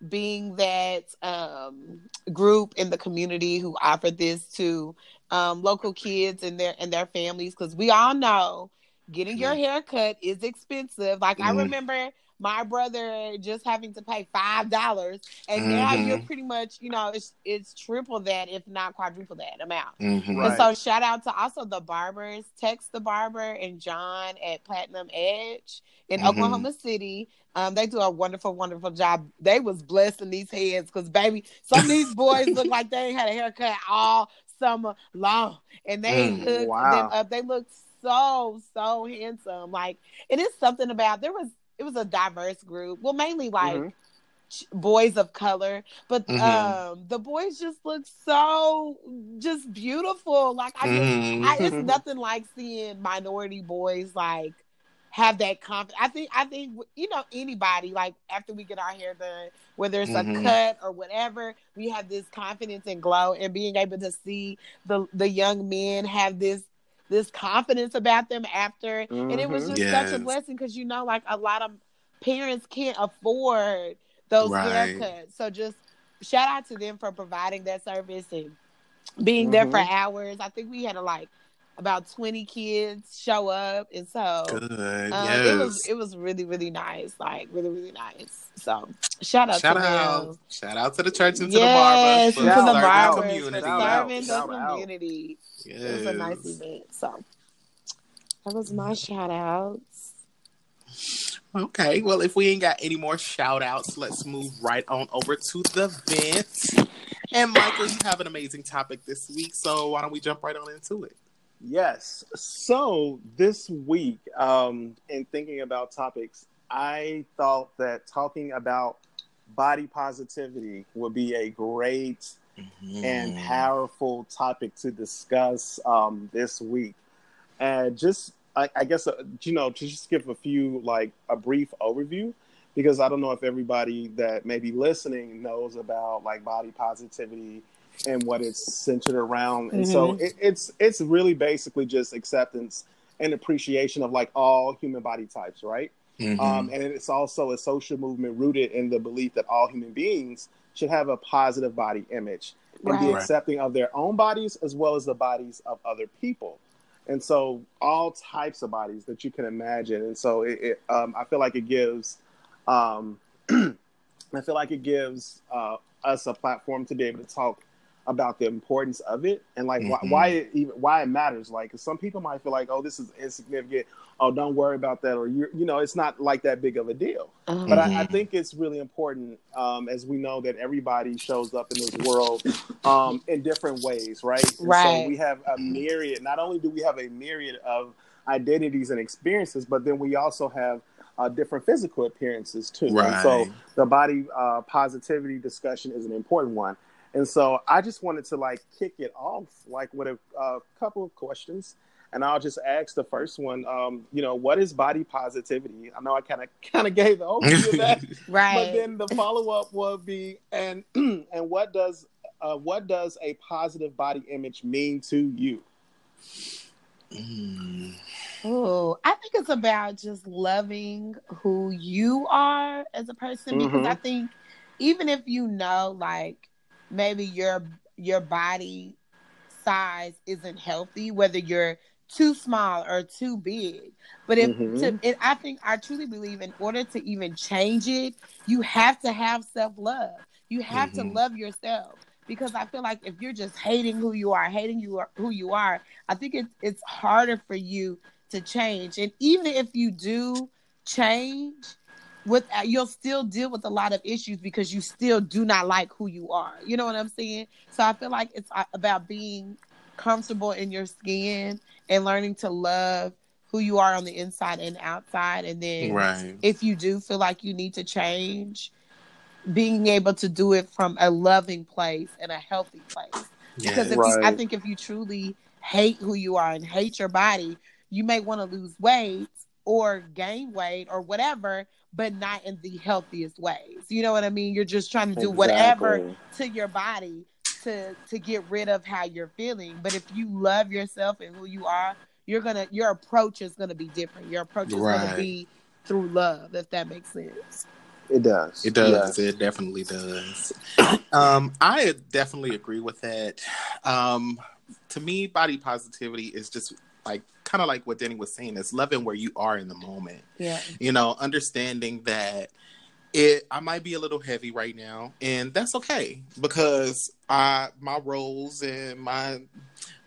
being that um, group in the community who offered this to um, local kids and their and their families because we all know getting your hair cut is expensive. Like I Mhm. remember my brother just having to pay five dollars, and now Mhm. you're pretty much you know it's it's triple that if not quadruple that amount. Mhm. Right. And so shout out to also the barbers, Text the barber and John at Platinum Edge in Mhm. Oklahoma City. Um, they do a wonderful, wonderful job. They was blessing these heads because baby, some of these [LAUGHS] boys look like they ain't had a haircut all summer long, and they Mm, hooked wow. them up. They look so so handsome. Like it is something about there was it was a diverse group. Well, mainly like Mhm. ch- boys of color, but Mhm. um the boys just look so just beautiful. Like I just Mhm. I, it's [LAUGHS] nothing like seeing minority boys like have that confidence. I think I think you know anybody like after we get our hair done, whether it's a Mhm. cut or whatever, we have this confidence and glow, and being able to see the the young men have this this confidence about them after, and it was Mhm. just such a blessing because you know like a lot of parents can't afford those Right. haircuts, so just shout out to them for providing that service and being there for Mhm. hours. I think we had a, like about twenty kids show up, and so Good. um, yes. it was it was really really nice, like really really nice. So shout out Shout to out. them. Shout out to the church and to Yes, the to barbers. for Shout the out. serving barbers for community. Shout out. serving the Shout out. community. Yes. It was a nice event. So that was my shout outs. Okay, well, if we ain't got any more shout outs, let's move right on over to the vent. And Michael, you have an amazing topic this week, so why don't we jump right on into it? Yes. So this week, um, in thinking about topics, I thought that talking about body positivity would be a great and powerful topic to discuss um, this week. And just, I, I guess, uh, you know, to just give a few, like a brief overview, because I don't know if everybody that may be listening knows about like body positivity and what it's centered around. And so it, it's it's really basically just acceptance and appreciation of like all human body types, right? Mhm. Um, and it's also a social movement rooted in the belief that all human beings should have a positive body image and be Right. Right. accepting of their own bodies as well as the bodies of other people. And so, all types of bodies that you can imagine. And so, it, it, um, I feel like it gives, um, [CLEARS THROAT] I feel like it gives uh, us a platform to be able to talk about the importance of it and like why, Mhm. why it even why it matters. Like some people might feel like, oh, this is insignificant. Oh, don't worry about that, or you you know, it's not like that big of a deal. Um, But I, I Mhm. think it's really important, um, as we know that everybody shows up in this world um, in different ways, right? And Right. So we have a myriad. Not only do we have a myriad of identities and experiences, but then we also have uh, different physical appearances too. And so the body uh, positivity discussion is an important one. And so I just wanted to like kick it off like with a uh, couple of questions and I'll just ask the first one. Um, you know, what is body positivity? I know I kind of [LAUGHS] kind of gave the overview of that, [LAUGHS] right? But then the follow up will be, and [CLEARS THROAT] and what does uh, what does a positive body image mean to you? Mm. Oh, I think it's about just loving who you are as a person mm-hmm. because I think even if you know like maybe your your body size isn't healthy, whether you're too small or too big. But if mm-hmm. to, it, I think I truly believe in order to even change it, you have to have self love. You have mm-hmm. to love yourself because I feel like if you're just hating who you are, hating you are, who you are, I think it's it's harder for you to change. And even if you do change, with uh, you'll still deal with a lot of issues because you still do not like who you are. You know what I'm saying? So I feel like it's uh, about being comfortable in your skin and learning to love who you are on the inside and outside and then right. if you do feel like you need to change being able to do it from a loving place and a healthy place yeah, because if right. you, i think if you truly hate who you are and hate your body you may want to lose weight or gain weight or whatever but not in the healthiest ways you know what i mean you're just trying to do exactly. whatever to your body to to get rid of how you're feeling. But if you love yourself and who you are, you're gonna your approach is gonna be different. Your approach is right. gonna be through love, if that makes sense. It does. It does. It definitely does. [COUGHS] um, I definitely agree with that. Um, to me, body positivity is just like kind of like what Danny was saying. It's loving where you are in the moment. Yeah. You know, understanding that it I might be a little heavy right now, and that's okay because I my rolls and my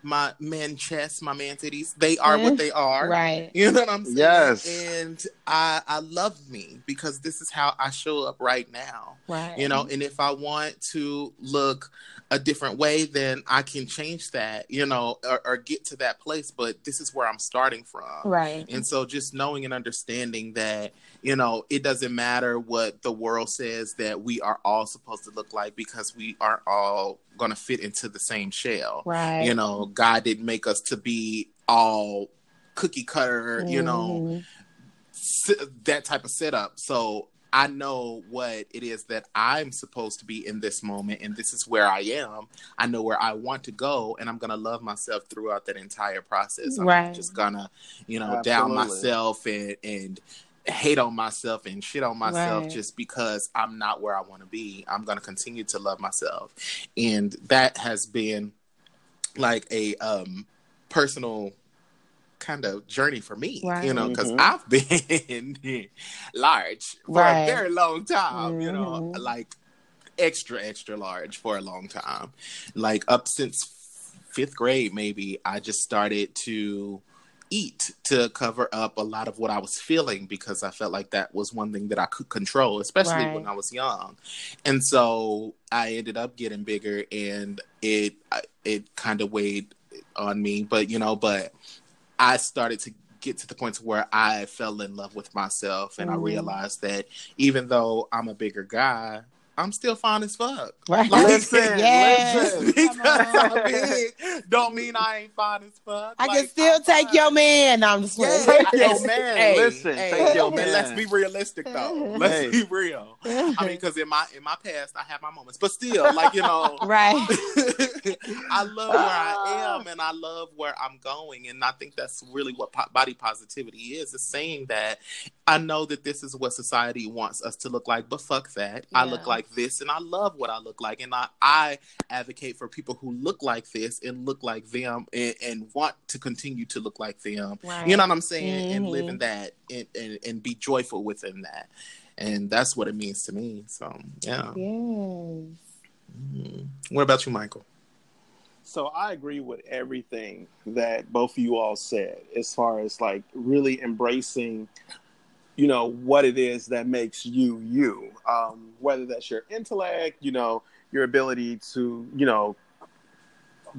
my man chest, my man titties, they are what mm-hmm. they are. Right. [LAUGHS] You know what I'm saying? Yes. And I I love me because this is how I show up right now. Right. You know, and if I want to look a different way, then I can change that, you know, or, or, get to that place. But this is where I'm starting from. Right. And so just knowing and understanding that, you know, it doesn't matter what the world says that we are all supposed to look like because we aren't all going to fit into the same shell. Right. You know, God didn't make us to be all cookie cutter, mm. you know, mm-hmm. that type of setup. So I know what it is that I'm supposed to be in this moment, and this is where I am. I know where I want to go, and I'm gonna love myself throughout that entire process. I'm right. just gonna, you know, Absolutely. down myself and and hate on myself and shit on myself right. just because I'm not where I want to be. I'm gonna continue to love myself, and that has been like a um personal kind of journey for me, right. you know, because mm-hmm. I've [LAUGHS] been [LAUGHS] large for right. a very long time, mm-hmm. you know, mm-hmm. like extra, extra large for a long time. Like up since fifth grade, maybe, I just started to eat to cover up a lot of what I was feeling because I felt like that was one thing that I could control, especially right. when I was young. And so I ended up getting bigger and it it kind of weighed on me, but you know, but I started to get to the point where I fell in love with myself and mm. I realized that even though I'm a bigger guy, I'm still fine as fuck. Right. Like, listen, yes. listen. because I'm big, don't mean I ain't fine as fuck. I like, can still I'm take fine. your man. No, I'm just yeah, take your man. Hey, listen, hey, take your man. Let's be realistic though. [LAUGHS] Let's hey. be real. I mean, [LAUGHS] because in my in my past, I have my moments, but still, like you know, [LAUGHS] right. I love where I am, ah. and I love where I'm going, and I think that's really what po- body positivity is. Is saying that I know that this is what society wants us to look like, but fuck that. Yeah. I look like this and I love what I look like. And I, I advocate for people who look like this and look like them and, and want to continue to look like them. Right. You know what I'm saying? Mm-hmm. And live in mm-hmm. that and, and, and, be joyful within that. And that's what it means to me. So, yeah. Yes. Mm-hmm. What about you, Michael? So I agree with everything that both of you all said as far as like really embracing you know what it is that makes you you. Um, whether that's your intellect you know your ability to you know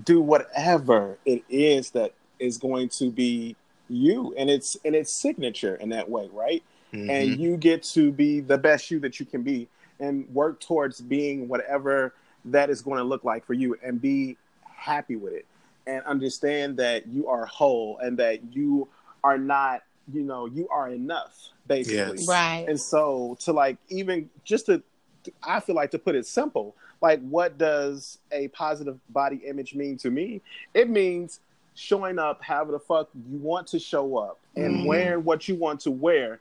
do whatever it is that is going to be you. And it's and its signature in that way right? Mm-hmm. and you get to be the best you that you can be and work towards being whatever that is going to look like for you and be happy with it and understand that you are whole and that you are not, you know, you are enough, basically. Yes. Right. And so to like even just to I feel like to put it simple, like what does a positive body image mean to me? It means showing up however the fuck you want to show up and Mhm. wearing what you want to wear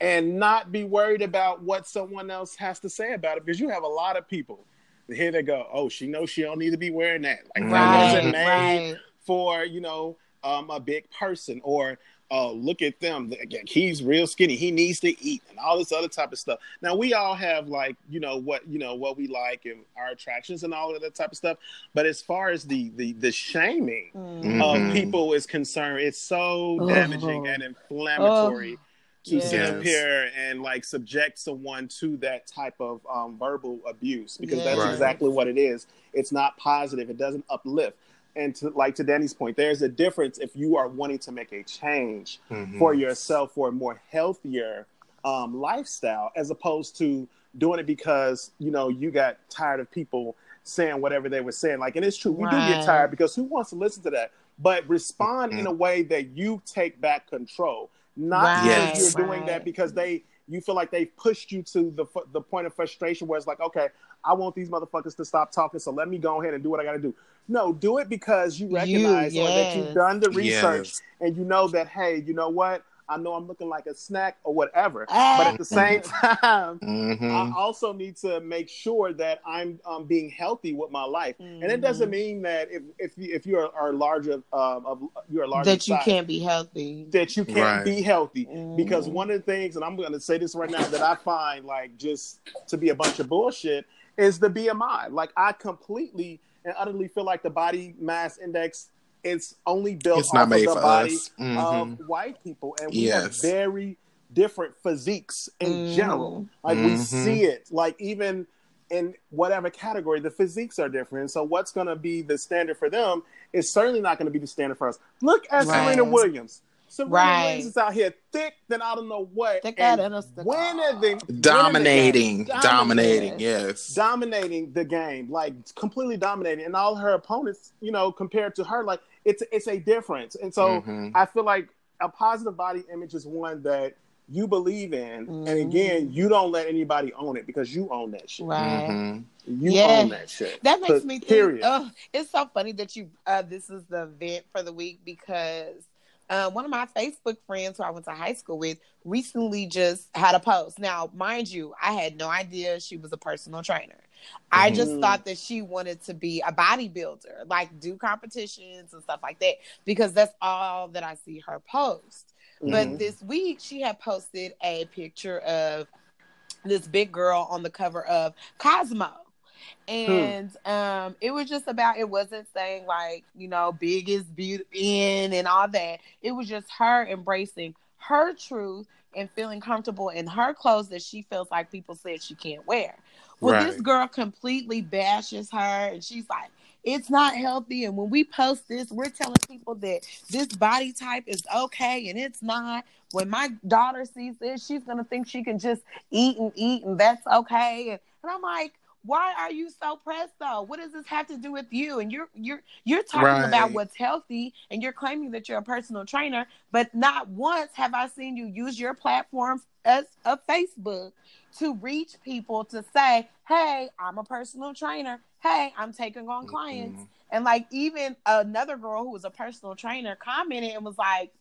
and not be worried about what someone else has to say about it because you have a lot of people here they go oh she knows she don't need to be wearing that like that Right, wasn't made right. for you know um, a big person or uh, look at them he's real skinny he needs to eat and all this other type of stuff now we all have like you know what you know what we like and our attractions and all of that type of stuff but as far as the the the shaming Mm. of Mhm. people is concerned it's so Oh. damaging and inflammatory to Yes. sit up here and like subject someone to that type of um, verbal abuse because that's Right. exactly what it is. It's not positive. It doesn't uplift. And to like to Danny's point, there's a difference if you are wanting to make a change Mhm. for yourself for a more healthier um, lifestyle, as opposed to doing it because you know you got tired of people saying whatever they were saying. Like, and it's true, we do get tired because who wants to listen to that? But respond in Mhm. a way that you take back control, not Right, because you're doing that because they you feel like they've pushed you to the the point of frustration where it's like, okay, I want these motherfuckers to stop talking, so let me go ahead and do what I got to do. No, do it because you You, recognize or that you've done the research Yes. and you know that hey, you know what? I know I'm looking like a snack or whatever, but at the same time, Mhm. I also need to make sure that I'm um, being healthy with my life. And it doesn't Mhm. mean that if if you, if you are, are larger um, of you're a larger that you size, can't be healthy. that you can't Right. be healthy because Mhm. one of the things, and I'm going to say this right now, that I find like just to be a bunch of bullshit is the BMI. Like I completely and utterly feel like the body mass index is only built It's off not of made the for body us. Mhm. of white people, and we have very different physiques in Mhm. general. Like we Mhm. see it, like even in whatever category, the physiques are different. So what's going to be the standard for them is certainly not going to be the standard for us. Look at Right. Serena Williams. Serena Right. Williams is out here thick than I don't know what, Thick and than a stick. winning the winning dominating, the dominating, yes. dominating the game, like completely dominating, and all her opponents, you know, compared to her, like it's it's a difference. And so Mhm. I feel like a positive body image is one that you believe in, and Mhm. again, you don't let anybody own it because you own that shit. Right. Mhm. You Yeah. own that shit. That makes me think. Period. Oh, it's so funny that you. Uh, this is the event for the week because uh, one of my Facebook friends who I went to high school with recently just had a post. Now, mind you, I had no idea she was a personal trainer. I just Mhm. thought that she wanted to be a bodybuilder, like do competitions and stuff like that, because that's all that I see her post. But Mhm. this week, she had posted a picture of this big girl on the cover of Cosmo. And um, it was just about, it wasn't saying like, you know, big is beauty in and all that. It was just her embracing her truth and feeling comfortable in her clothes that she feels like people said she can't wear. Well, this girl completely bashes her and she's like, it's not healthy. And when we post this, we're telling people that this body type is okay and it's not. When my daughter sees this, she's gonna think she can just eat and eat and that's okay. And, and I'm like, why are you so pressed though? What does this have to do with you? And you're you're you're talking Right. about what's healthy and you're claiming that you're a personal trainer, but not once have I seen you use your platform as a Facebook to reach people to say, Hey, I'm a personal trainer. Hey, I'm taking on clients. Mhm. And like even another girl who was a personal trainer commented and was like,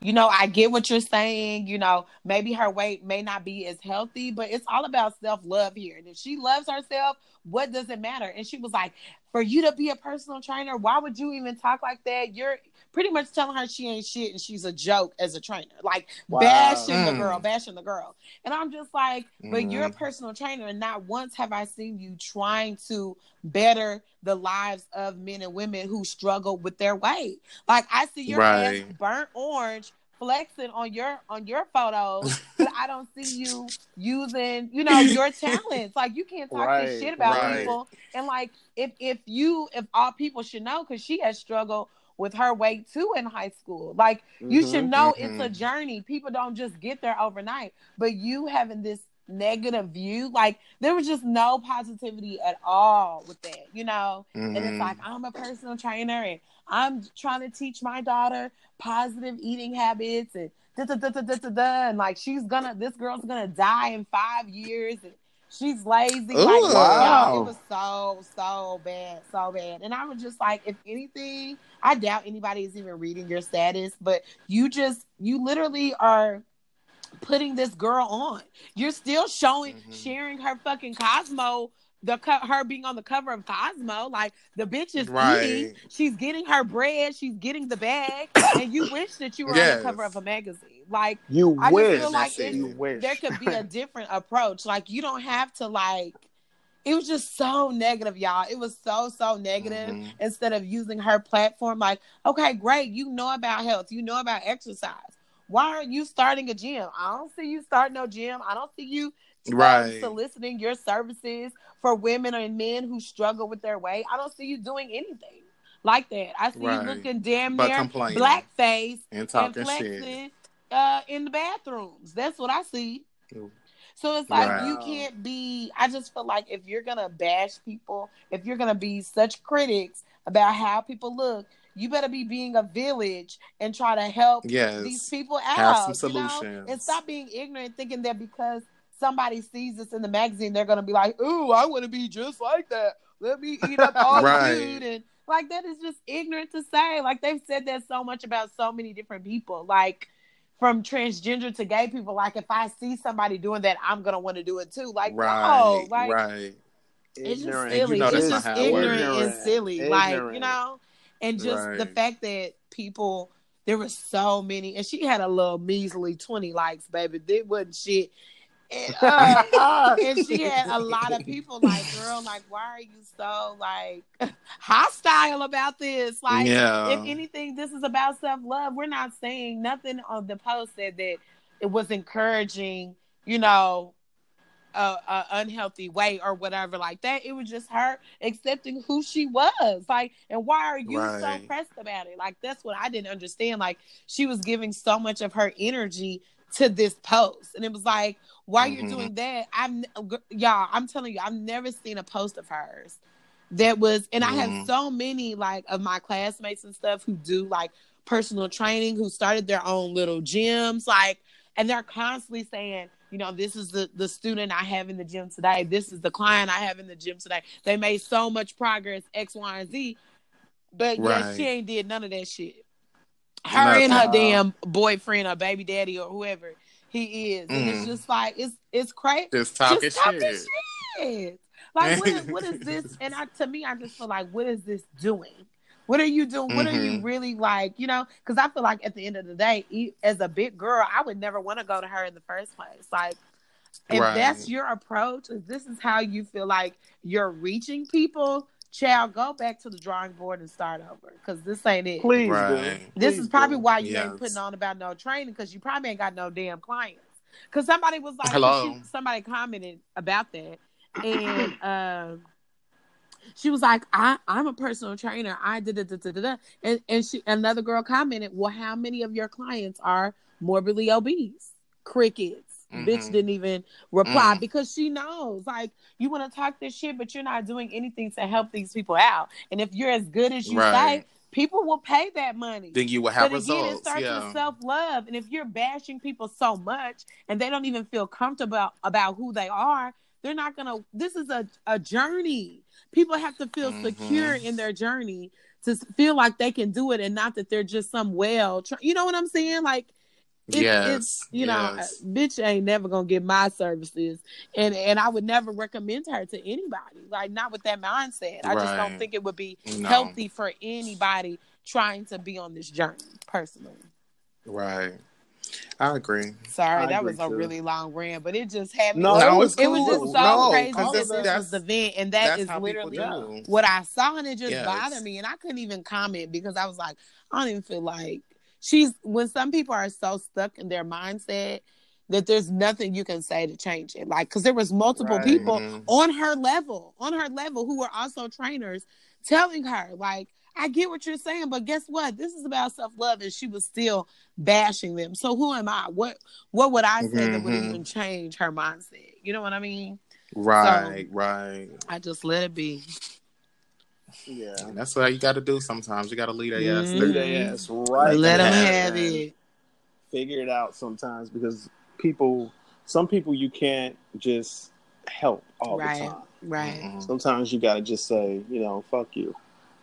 you know, I get what you're saying. You know, maybe her weight may not be as healthy, but it's all about self love here. And if she loves herself, what does it matter? And she was like, for you to be a personal trainer, why would you even talk like that? You're pretty much telling her she ain't shit and she's a joke as a trainer, like Wow. bashing the Mm. girl, bashing the girl. And I'm just like, but you're a Mhm. personal trainer, and not once have I seen you trying to better the lives of men and women who struggle with their weight. Like I see your ass burnt orange flexing on your on your photos, [LAUGHS] but I don't see you using, you know, your talents. Like you can't talk Right, this shit about right. people. And like if if you if all people should know because she has struggled with her weight too in high school. Like you Mhm. should know it's Mhm. a journey. People don't just get there overnight. But you having this negative view. Like there was just no positivity at all with that, you know. Mm-hmm. And it's like mm-hmm. I'm a personal trainer and I'm trying to teach my daughter positive eating habits and da da da da da da, da and like she's gonna this girl's gonna die in five years and she's lazy. Ooh, like wow. it was so so bad, so bad. And I was just like, if anything, I doubt anybody is even reading your status, but you just you literally are putting this girl on. You're still showing, mm-hmm. sharing her fucking Cosmo, the co- her being on the cover of Cosmo. Like the bitch is right. eating, she's getting her bread, she's getting the bag, and you [COUGHS] wish that you were yes. on the cover of a magazine. Like you I wish, feel like it, you wish. there could be a [LAUGHS] different approach. Like you don't have to like. It was just so negative, y'all. It was so so negative. Mm-hmm. Instead of using her platform, like, okay, great, you know about health, you know about exercise why aren't you starting a gym? I don't see you starting no gym. I don't see you um, right. soliciting your services for women and men who struggle with their weight. I don't see you doing anything like that. I see right. you looking damn near blackface and talking and shit. Uh, in the bathrooms. That's what I see. So it's like you can't be. I just feel like if you're gonna bash people, if you're gonna be such critics about how people look, you better be being a village and try to help yes. these people out. Have some solutions. You know? And stop being ignorant, thinking that because somebody sees this in the magazine, they're gonna be like, "Ooh, I want to be just like that. Let me eat up all right. the food." And like that is just ignorant to say. Like they've said that so much about so many different people. Like from transgender to gay people. Like if I see somebody doing that, I'm gonna want to do it too. Like right, no, like right. It's ignorant. just silly. You know, it's just ignorant and silly. Ignorant. Like you know and just right. the fact that people there were so many, and she had a little measly twenty likes, baby. It wasn't shit. And, [LAUGHS] [LAUGHS] uh, and she had a lot of people like, girl, like, why are you so like [LAUGHS] hostile about this? Like, yeah. if anything, this is about self love. We're not saying nothing on the post said that it was encouraging, you know, a, a, unhealthy way or whatever like that. It was just her accepting who she was. Like, and why are you right. so pressed about it? Like, that's what I didn't understand. Like, she was giving so much of her energy to this post, and it was like, why mm-hmm. you're doing that? I'm y'all. I'm telling you, I've never seen a post of hers that was, and mm-hmm. I have mm-hmm. so many like of my classmates and stuff who do like personal training, who started their own little gyms, like, and they're constantly saying you know, this is the, the student I have in the gym today. This is the client I have in the gym today. They made so much progress, X, Y, and Z. But right. yeah, she ain't did none of that shit. Her and her damn boyfriend or baby daddy or whoever he is. Mm. And it's mm. just like it's it's crazy. Just talking, just talking shit. shit. Like what is, what is this? [LAUGHS] And I, to me, I just feel like what is this doing? What are you doing? Mm-hmm. What are you mm-hmm. really like? You know, because I feel like at the end of the day, as a big girl, I would never want to go to her in the first place. Like, if right. that's your approach, if this is how you feel like you're reaching people, child, go back to the drawing board and start over because this ain't it. Please, right. This Please is probably do. why you yes. ain't putting on about no training because you probably ain't got no damn clients. Because somebody was like, Hello. somebody commented about that, and [CLEARS THROAT] um, she was like, I, I'm a personal trainer. I did it. And, and she another girl commented, Well, how many of your clients are morbidly obese? Crickets. Mm-hmm. Bitch didn't even reply mm. because she knows, like, you want to talk this shit, but you're not doing anything to help these people out. And if you're as good as you right. say, people will pay that money. Then you will have but results. Again, it starts yeah. with self love, and if you're bashing people so much and they don't even feel comfortable about who they are, they're not gonna. This is a a journey people have to feel mm-hmm. secure in their journey to feel like they can do it and not that they're just some well you know what i'm saying like it, yes, it's you uh, yes. know bitch ain't never gonna get my services and and i would never recommend her to anybody like not with that mindset i right. just don't think it would be no. healthy for anybody trying to be on this journey personally right I agree. Sorry, I that agree was a too. really long rant, but it just happened. No, it was, cool. it was just so no, crazy that this was the event, and that is literally what I saw, and it just yes. bothered me, and I couldn't even comment because I was like, I don't even feel like she's. When some people are so stuck in their mindset that there's nothing you can say to change it, like because there was multiple right. people mm-hmm. on her level, on her level, who were also trainers, telling her like I get what you're saying, but guess what? This is about self love, and she was still bashing them. So who am I? What what would I say mm-hmm. that would mm-hmm. even change her mindset? You know what I mean? Right, so, right. I just let it be. Yeah, and that's what you got to do. Sometimes you got to lead their mm-hmm. ass, lead their ass right. Let them have it. Figure it out sometimes because people, some people you can't just help all right, the time. Right. Mm-hmm. Sometimes you got to just say, you know, fuck you.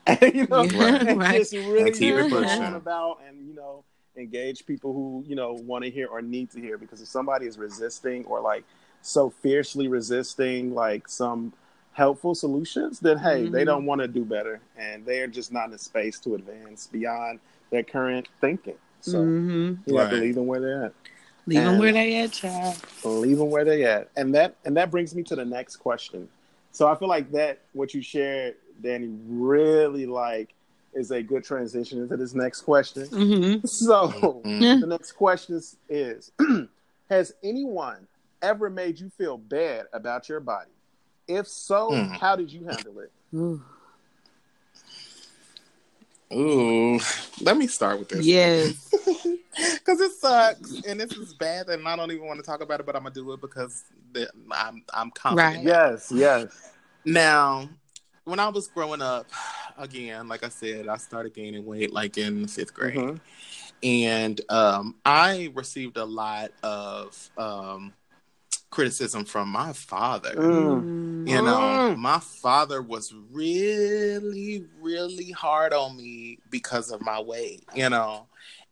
[LAUGHS] you know, yeah, and [LAUGHS] right. just really and keep it pushing about and you know engage people who you know want to hear or need to hear because if somebody is resisting or like so fiercely resisting like some helpful solutions, then hey, mm-hmm. they don't want to do better and they're just not in a space to advance beyond their current thinking. So mm-hmm. you right. have to leave them where they're at. Leave and them where they at, child. Leave them where they at, and that and that brings me to the next question. So I feel like that what you shared, Danny, really like is a good transition into this next question. Mm-hmm. [LAUGHS] So mm-hmm. the next question is: [CLEARS THROAT] Has anyone ever made you feel bad about your body? If so, mm. how did you handle it? Ooh, let me start with this. Yes. [LAUGHS] Because it sucks, and this is bad, and I don't even want to talk about it, but I'm gonna do it because the, I'm I'm confident. Right. Yes. Yes. Now, when I was growing up, again, like I said, I started gaining weight like in fifth grade, mm-hmm. and um, I received a lot of um, criticism from my father. Mm. You know, mm. my father was really, really hard on me because of my weight, you know.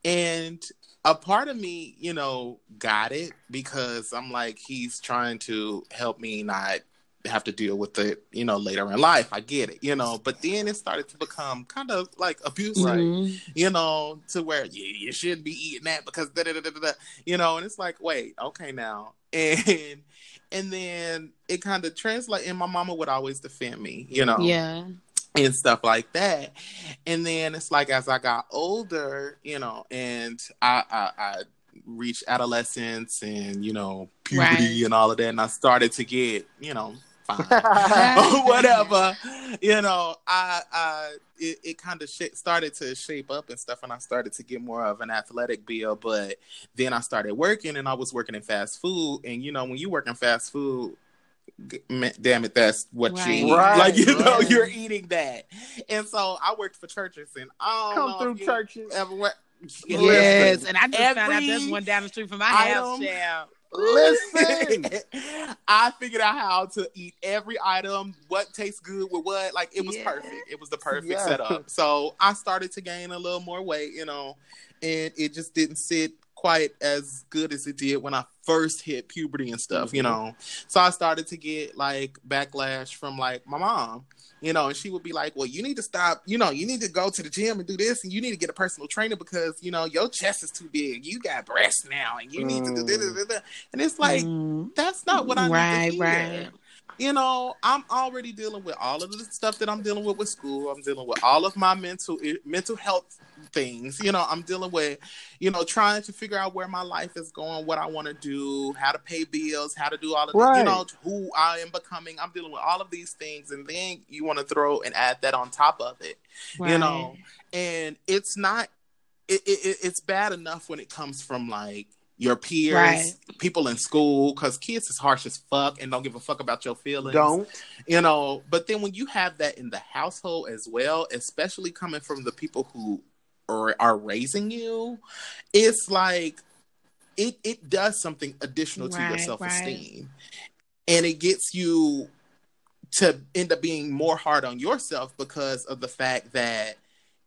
And a part of me, you know, got it because I'm like, he's trying to help me not have to deal with it, you know, later in life. I get it, you know, but then it started to become kind of like abusive, mm-hmm. you know, to where you, you shouldn't be eating that because da, da, da, da, da, you know, and it's like, wait, okay, now, [LAUGHS] and and then it kind of translate, and my mama would always defend me, you know, yeah, and stuff like that, and then it's like as I got older, you know, and I I, I reached adolescence and you know puberty right. and all of that, and I started to get you know or [LAUGHS] [LAUGHS] whatever. You know, I, I it, it kind of sh- started to shape up and stuff, and I started to get more of an athletic build. But then I started working, and I was working in fast food, and you know, when you work in fast food, damn it, that's what right. you eat. Right, like you right. know, you're eating that. And so I worked for Church's, and I come through Church's. Ever Yes, and I just Every found out this one down the street from my house. Yeah. Listen, [LAUGHS] I figured out how to eat every item, what tastes good with what. Like it was yeah. perfect. It was the perfect yeah. setup. So I started to gain a little more weight, you know, and it just didn't sit quite as good as it did when I first hit puberty and stuff, mm-hmm. you know. So I started to get like backlash from like my mom you know, and she would be like, "Well, you need to stop. You know, you need to go to the gym and do this, and you need to get a personal trainer because you know your chest is too big. You got breasts now, and you need to do this." And it's like mm. that's not what I right, need to hear. Right you know, I'm already dealing with all of the stuff that I'm dealing with with school. I'm dealing with all of my mental mental health things. You know, I'm dealing with, you know, trying to figure out where my life is going, what I want to do, how to pay bills, how to do all of right. you know, who I am becoming. I'm dealing with all of these things, and then you want to throw and add that on top of it, right. you know, and it's not. It, it, it's bad enough when it comes from like your peers, right. people in school, because kids is harsh as fuck and don't give a fuck about your feelings. Don't. You know, but then when you have that in the household as well, especially coming from the people who are, are raising you, it's like it, it does something additional to right, your self esteem. Right. And it gets you to end up being more hard on yourself because of the fact that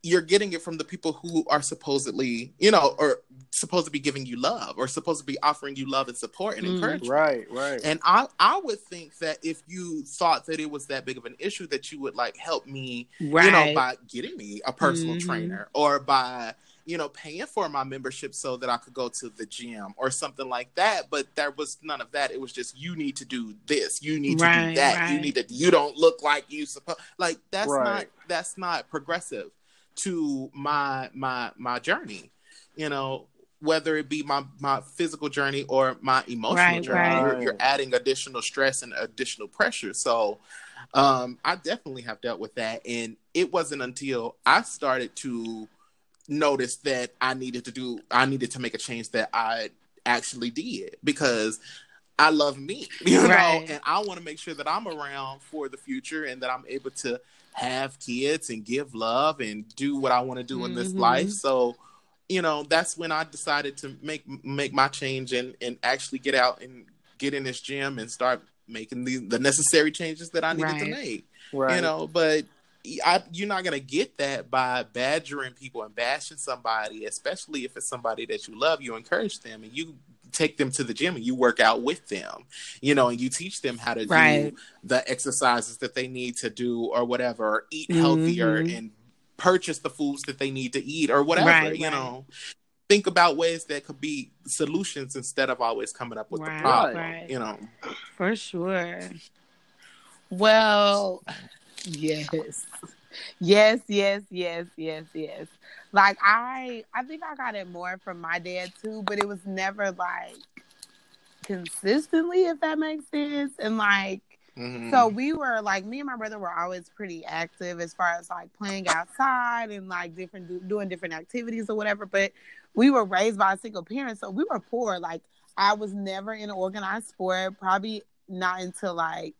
you're getting it from the people who are supposedly, you know, or supposed to be giving you love or supposed to be offering you love and support and mm, encouragement. Right, right. And I I would think that if you thought that it was that big of an issue that you would like help me, right. you know, by getting me a personal mm-hmm. trainer or by you know, paying for my membership so that I could go to the gym or something like that. But there was none of that. It was just you need to do this, you need to do that, right. you need to. You don't look like you supposed. Like that's right. not that's not progressive to my my my journey you know whether it be my my physical journey or my emotional right, journey right. You're, you're, adding additional stress and additional pressure so um, I definitely have dealt with that, and it wasn't until I started to notice that I needed to do, I needed to make a change that I actually did because I love me, [LAUGHS] you know, right. and I want to make sure that I'm around for the future and that I'm able to have kids and give love and do what I want to do mm-hmm. in this life. Mm-hmm. So, you know, that's when I decided to make make my change and and actually get out and get in this gym and start making the, the necessary changes that I needed right. to make. Right. You know, but I, you're not gonna get that by badgering people and bashing somebody, especially if it's somebody that you love. You encourage them and you take them to the gym and you work out with them, you know, and you teach them how to right. do the exercises that they need to do or whatever, or eat healthier mm-hmm. and purchase the foods that they need to eat or whatever, right, you right. know. Think about ways that could be solutions instead of always coming up with the problem, you know. For sure. Well, [LAUGHS] yes. Yes, yes, yes, yes, yes. Like I I think I got it more from my dad too, but it was never like consistently if that makes sense. And like mm-hmm. so we were like me and my brother were always pretty active as far as like playing outside and like different do, doing different activities or whatever, but we were raised by a single parent, so we were poor. Like I was never in an organized sport, probably not until like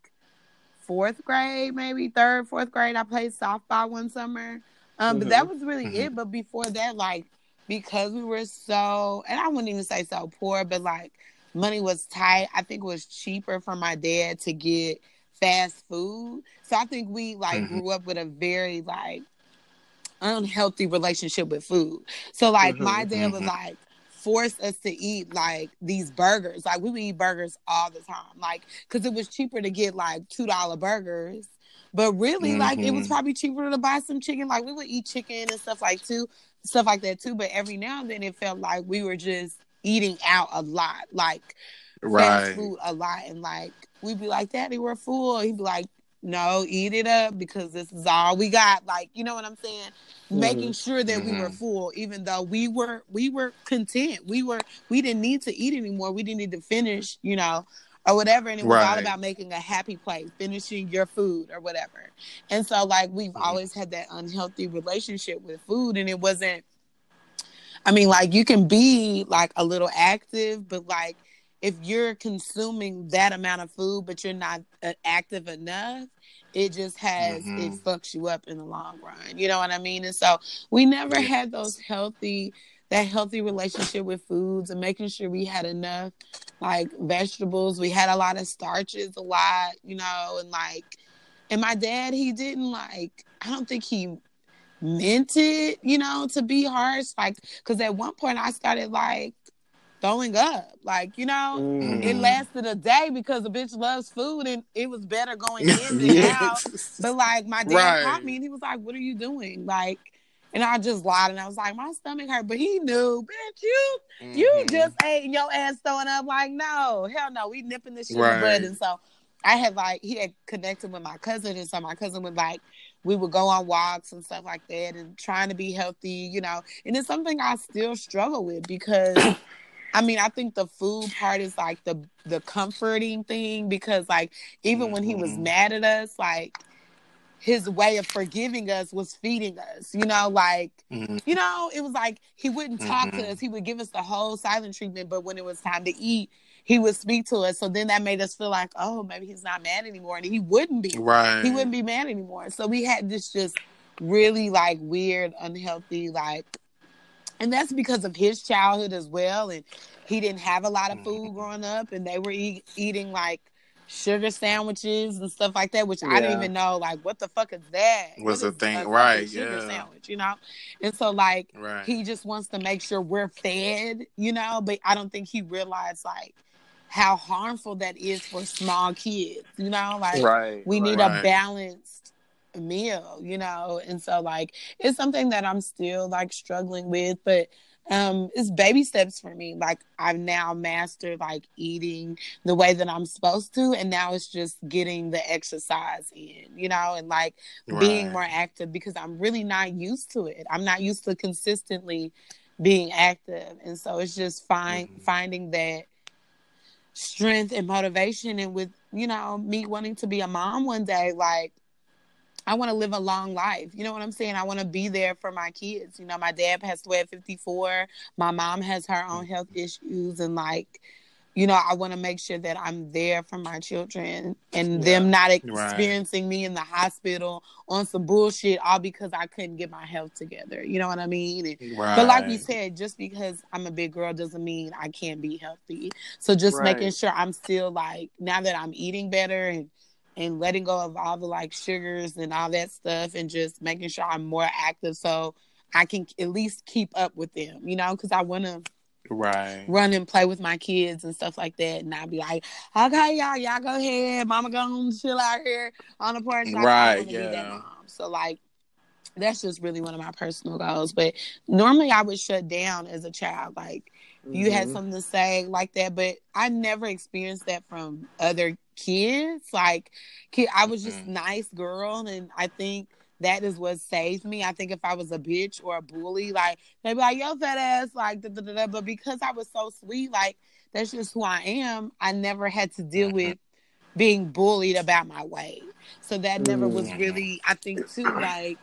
fourth grade, maybe third, fourth grade. I played softball one summer. Um, mm-hmm. but that was really mm-hmm. it. But before that, like because we were so, and I wouldn't even say so poor, but like money was tight. I think it was cheaper for my dad to get fast food. So I think we like mm-hmm. grew up with a very like unhealthy relationship with food. So like mm-hmm, my dad was mm-hmm. like forced us to eat like these burgers. Like we would eat burgers all the time. Like cuz it was cheaper to get like $2 burgers but really, mm-hmm. like it was mm-hmm. probably cheaper to buy some chicken. Like we would eat chicken and stuff like too, stuff like that too. But every now and then it felt like we were just eating out a lot, like right. fast food a lot. And like we'd be like, Daddy, we're full. He'd be like, No, eat it up because this is all we got. Like, you know what I'm saying? Mm-hmm. Making sure that mm-hmm. we were mm-hmm. full, even though we were we were content. We were we didn't need to eat anymore. We didn't need to finish, you know, or whatever. And it was right. all about making a happy place, finishing your food or whatever. And so, like, we've mm-hmm. always had that unhealthy relationship with food. And it wasn't, I mean, like, you can be like a little active, but like, if you're consuming that amount of food, but you're not uh, active enough, it just has mm-hmm. it fucks you up in the long run. You know what I mean? And so we never had those healthy that healthy relationship with foods and making sure we had enough like vegetables. We had a lot of starches, a lot, you know, and like, and my dad, he didn't like, I don't think he meant it, you know, to be harsh. Like, because at one point I started like, throwing up. Like, you know, mm. it lasted a day because the bitch loves food and it was better going [LAUGHS] in than yes. out. But like my dad right. caught me and he was like, What are you doing? Like, and I just lied and I was like, my stomach hurt. But he knew, bitch, you mm-hmm. you just ate and your ass throwing up. Like, no, hell no, we nipping this shit right. in the bud. And so I had like he had connected with my cousin, and so my cousin would like we would go on walks and stuff like that and trying to be healthy, you know. And it's something I still struggle with because [COUGHS] I mean, I think the food part is like the the comforting thing because like even mm-hmm. when he was mm-hmm. mad at us, like his way of forgiving us was feeding us. You know, like mm-hmm. you know, it was like he wouldn't talk mm-hmm. to us. He would give us the whole silent treatment, but when it was time to eat, he would speak to us. So then that made us feel like, oh, maybe he's not mad anymore, and he wouldn't be. Right. He wouldn't be mad anymore. So we had this just really like weird, unhealthy, like, and that's because of his childhood as well. And he didn't have a lot of food mm-hmm. growing up, and they were eat, eating like sugar sandwiches and stuff like that, which yeah. I didn't even know. Like, what the fuck is that? Was a thing, right? Sugar yeah. sandwich, you know. And so, like, right. he just wants to make sure we're fed, you know. But I don't think he realized like how harmful that is for small kids, you know. Like, right. we need right. a balanced meal, you know. And so, like, it's something that I'm still like struggling with, but um it's baby steps for me like i've now mastered like eating the way that i'm supposed to and now it's just getting the exercise in you know and like right. being more active because i'm really not used to it i'm not used to consistently being active and so it's just find mm-hmm. finding that strength and motivation and with you know me wanting to be a mom one day like I want to live a long life. You know what I'm saying? I want to be there for my kids. You know, my dad passed away at 54. My mom has her own mm. health issues and like you know, I want to make sure that I'm there for my children and yeah, them not experiencing right. me in the hospital on some bullshit all because I couldn't get my health together. You know what I mean? And, right. But like we said, just because I'm a big girl doesn't mean I can't be healthy. So just right. making sure I'm still like now that I'm eating better and and letting go of all the like sugars and all that stuff and just making sure I'm more active so I can at least keep up with them, you know, because I want to right. run and play with my kids and stuff like that. And i'll be like okay y'all y'all go ahead. Mama gonna chill out here on the porch. Like, right yeah. so like that's just really one of my personal goals. But normally i would shut down as a child like mm-hmm. you had mm-hmm. something to say like that but i never experienced that from other kids like kid, i was just mm-hmm. nice girl and i think that is what saved me. I think if I was a bitch or a bully, like they'd be like, "Yo, fat ass," like, da, da, da, but because I was so sweet, like that's just who I am. I never had to deal mm-hmm. with being bullied about my weight, so that never was mm. really. I think too, like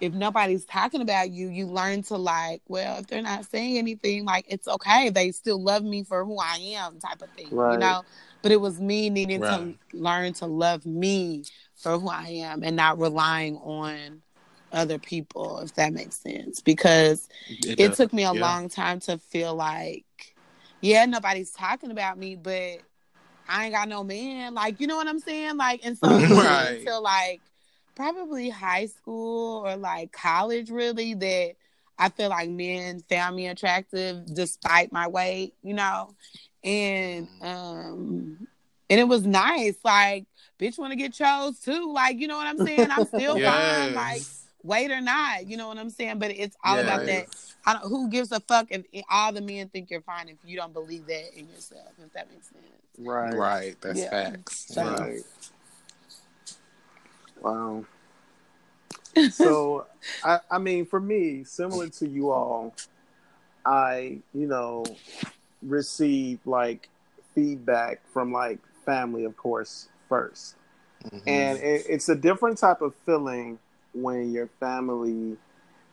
if nobody's talking about you, you learn to like, well, if they're not saying anything, like it's okay. They still love me for who I am, type of thing, right. you know. But it was me needing right. to learn to love me for who I am and not relying on other people, if that makes sense. Because it, it took me a yeah. long time to feel like, yeah, nobody's talking about me, but I ain't got no man. Like, you know what I'm saying? Like, and so [LAUGHS] right. until like probably high school or like college, really, that I feel like men found me attractive despite my weight, you know? And um and it was nice. Like, bitch want to get chose too. Like, you know what I'm saying? I'm still [LAUGHS] yes. fine. Like, weight or not, you know what I'm saying? But it's all yes. about that. I don't, who gives a fuck if all the men think you're fine if you don't believe that in yourself? If that makes sense. Right. Right. That's yeah. facts. So, right. Wow. So, [LAUGHS] I, I mean, for me, similar to you all, I, you know, received like feedback from like family, of course, 1st mm-hmm. And it, it's a different type of feeling when your family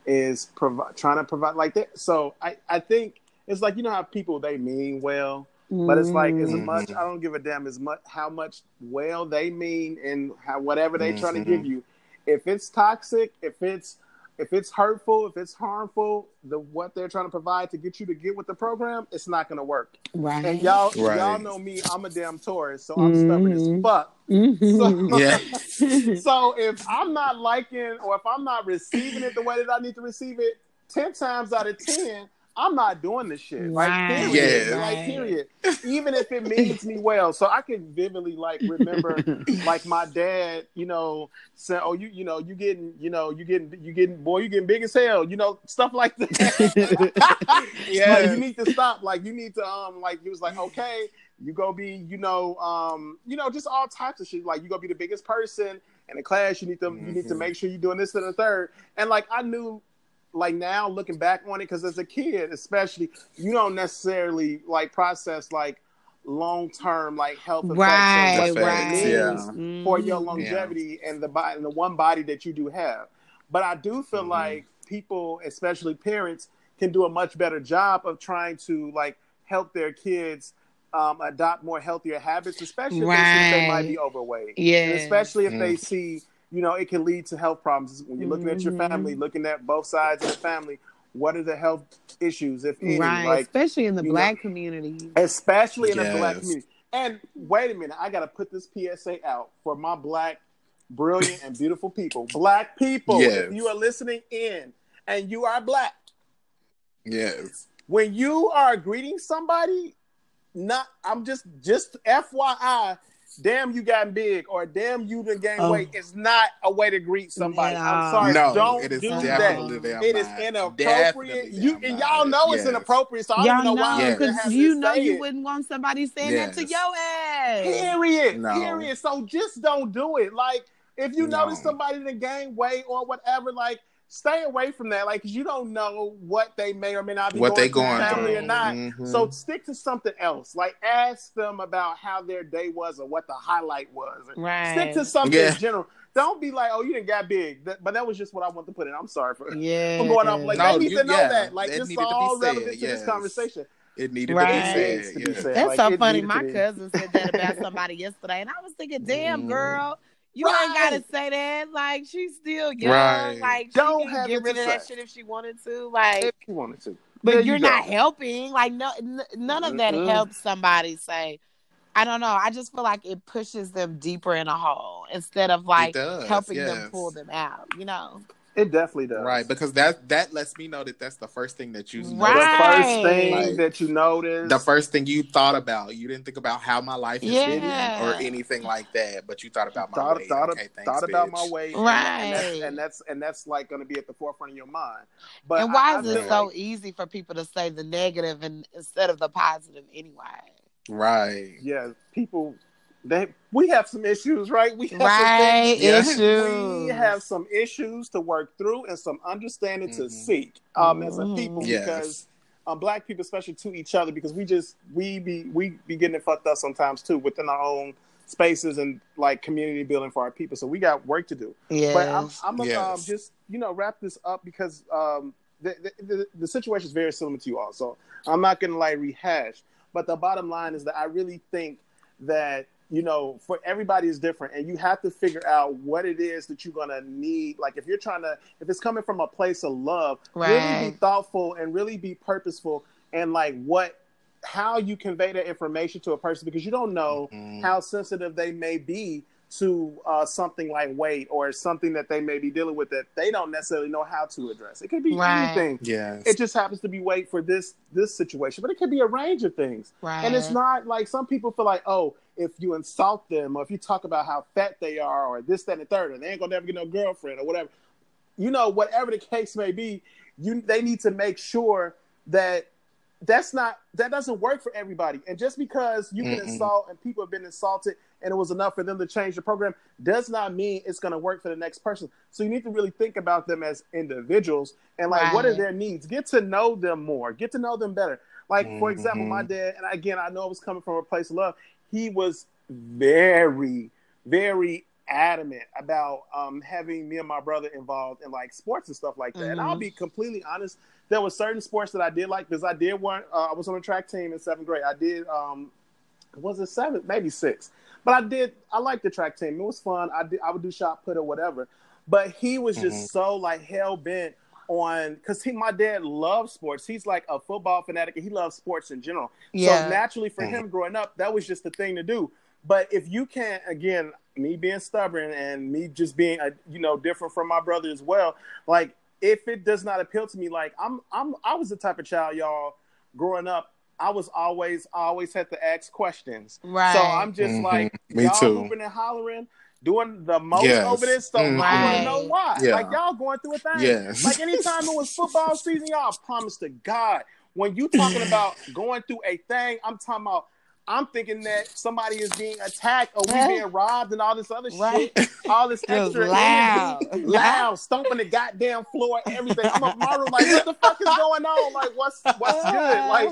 is provi- trying to provide like that. So I, I think it's like, you know how people, they mean well, but it's like as mm-hmm. much, I don't give a damn as much how much well they mean and how whatever they mm-hmm. trying to give you. If it's toxic, if it's if it's hurtful, if it's harmful, the what they're trying to provide to get you to get with the program, it's not going to work. Right. And y'all, right. y'all know me. I'm a damn Taurus, so I'm mm-hmm. stubborn as fuck. Mm-hmm. So, yeah. [LAUGHS] so if I'm not liking or if I'm not receiving it the way that I need to receive it, ten times out of ten, I'm not doing this shit. Right. Like period. Yeah. Like period. Even if it means me well. So I can vividly like remember [LAUGHS] like my dad, you know, saying, Oh, you you know, you getting, you know, you getting you getting boy, you getting big as hell, you know, stuff like that. yeah. [LAUGHS] [LAUGHS] Like, you need to stop. Like you need to um like he was like, Okay, you go be, you know, um, you know, just all types of shit. Like you go be the biggest person in the class. You need to mm-hmm. you need to mm-hmm. make sure you're doing this and the third. And like I knew like now looking back on it because as a kid especially you don't necessarily like process like long term like health effects right, what right. it yeah. for your mm-hmm. longevity yeah. and the body and the one body that you do have but i do feel mm-hmm. like people especially parents can do a much better job of trying to like help their kids um, adopt more healthier habits especially right. if they, they might be overweight yeah and especially if mm. they see you know, it can lead to health problems. When you're looking mm-hmm. at your family, mm-hmm. looking at both sides of the family, what are the health issues, if any? Right, like, especially in the black know, community. Especially in yes. the black community. And wait a minute, I got to put this PSA out for my black, brilliant, and beautiful people. Black people, yes. if you are listening in and you are black, yes. When you are greeting somebody, not I'm just just FYI, damn you got big or damn you done gained oh. weight is not a way to greet somebody. Yeah. I'm sorry. No, don't it is do that. It is inappropriate. You and y'all know yes. it's inappropriate, so I don't know, know why because you know you it. wouldn't want somebody saying yes. that to your ass. Period. No. Period. So just don't do it. Like if you no. notice somebody that gained weight or whatever, like stay away from that. Like, 'cause you don't know what they may or may not be What going they through going family through. or not. Mhm. So stick to something else. Like, ask them about how their day was or what the highlight was. Right. Stick to something Yeah. in general. Don't be like, oh, you didn't got big. That- but that was just what I wanted to put in. I'm sorry for, Yeah. for going off. Like, No, they need you- to know yeah, that. Like, it it's needed to be all said, relevant to yes. this conversation. it needed Right. to be needs said. to be yeah. said. That's Like, so funny. My cousin said that about [LAUGHS] somebody yesterday, and I was thinking, "Damn, Mm. girl, you ain't gotta say that. Like, she's still young. Right. Like, Don't she can have get it rid of that shit if she wanted to. Like, If she wanted to. but There you you're go. not helping. Like, no, n- none of that Mm-mm. helps somebody say." I don't know. I just feel like it pushes them deeper in a hole instead of like does, helping them pull them out. You know, It definitely does. Right, because that that lets me know that that's the first thing that you The noticed. Right. first thing Like, that you notice. the first thing you thought about. You didn't think about how my life is Yeah. hidden or anything like that, but you thought about my thought, weight. thought, okay, thanks, thought about my weight, Right. And, that's, and that's and that's like going to be at the forefront of your mind. But and why I- I is feel it so like- easy for people to say the negative and instead of the positive anyway? Right. Yeah, people. They we have some issues, right? We have some Right, things- Yeah. issues. We have some issues to work through and some understanding to Mhm. seek um, as a Mhm. people Yes. because um, black people, especially to each other, because we just we be we be getting it fucked up sometimes too within our own spaces and like community building for our people. So we got work to do. Yes. But I'm, I'm gonna um, just you know wrap this up because um, the, the, the the situation is very similar to you all. So I'm not gonna like rehash. But the bottom line is that I really think that you know for everybody is different, and you have to figure out what it is that you're gonna need. Like if you're trying to, if it's coming from a place of love, really be thoughtful and really be purposeful and like what how you convey that information to a person because you don't know Mhm. how sensitive they may be to uh, something like weight or something that they may be dealing with that they don't necessarily know how to address. It could be Right. anything. Yes. It just happens to be weight for this this situation, but it could be a range of things. right. And it's not like some people feel like, oh, if you insult them or if you talk about how fat they are or this, that, and the third, and they ain't gonna never get no girlfriend or whatever. You know, whatever the case may be, you they need to make sure that that's not that doesn't work for everybody. And just because you can insult and people have been insulted and it was enough for them to change the program does not mean it's going to work for the next person. So you need to really think about them as individuals and like what are their needs. Get to know them more. Get to know them better. Like for example, my dad, and again, I know it was coming from a place of love. He was very, very adamant about um, having me and my brother involved in like sports and stuff like that. And I'll Mhm. be completely honest. There were certain sports that I did like because I did one. Uh, I was on a track team in seventh grade. I did. Um, was it seventh? Maybe six. But I did. I liked the track team. It was fun. I did. I would do shot put or whatever. But he was just Mhm. so like hell bent on because he, my dad loves sports. He's like a football fanatic, and he loves sports in general. Yeah. So naturally, for him growing up, that was just the thing to do. But if you can't, again, me being stubborn and me just being, a, you know, different from my brother as well. Like, if it does not appeal to me, like I'm, I'm, I was the type of child, y'all, growing up. I was always, I always had to ask questions. right. So I'm just Mhm. like, Me y'all too. hooping and hollering, doing the most Yes. over this. So Mhm. I want Right. to know why. Yeah. Like y'all going through a thing. Yes. Like [LAUGHS] anytime it was football season, y'all I promise to God, when you talking about going through a thing, I'm talking about. I'm thinking that somebody is being attacked or we being robbed and all this other Right. shit, all this [LAUGHS] It was extra loud. energy, [LAUGHS] loud, stomping the goddamn floor, everything. I'm up in my room like, what the fuck is going on? Like, what's what's good? [LAUGHS] Like,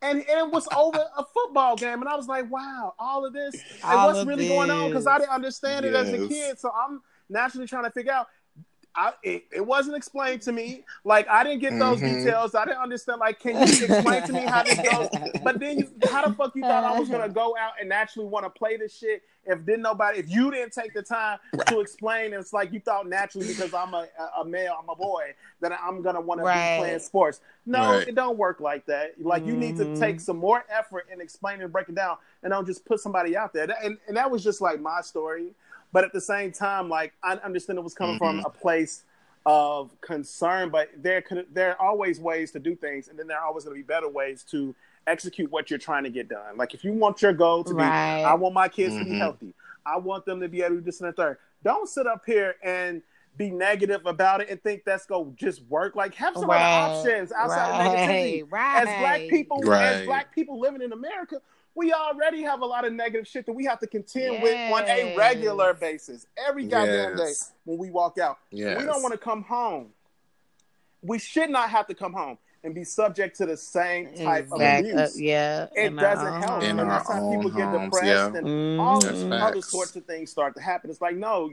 and, and it was over a football game, and I was like, wow, all of this, and All what's of really going on? Because I didn't understand it as a kid, so I'm naturally trying to figure out. I, it, it wasn't explained to me. Like I didn't get those Mhm. details. I didn't understand. Like, can you explain to me how this goes? But then, you, how the fuck you thought I was gonna go out and actually want to play this shit if didn't nobody, if you didn't take the time to explain? It's like you thought naturally because I'm a, a male, I'm a boy, that I'm gonna want Right. to be playing sports. No, Right. it don't work like that. Like you need to Mhm. take some more effort in explaining and breaking down, and don't just put somebody out there. And and that was just like my story. But at the same time, like I understand it was coming from a place of concern, but there could there are always ways to do things, and then there are always going to be better ways to execute what you're trying to get done. Like if you want your goal to Right. be, I want my kids to be Mhm. healthy. I want them to be able to do this and the third. Don't sit up here and be negative about it and think that's going to just work. Like have some Right. other options outside of negativity Right. as black people, as black people living in America, we already have a lot of negative shit that we have to contend with on a regular basis, every goddamn Yes. day when we walk out. Yes. We don't want to come home we should not have to come home and be subject to the same type Exact- of uh, abuse. yeah. It doesn't help. In and that's how people own get depressed yeah. and all That's these other sorts of things start to happen. It's like, no,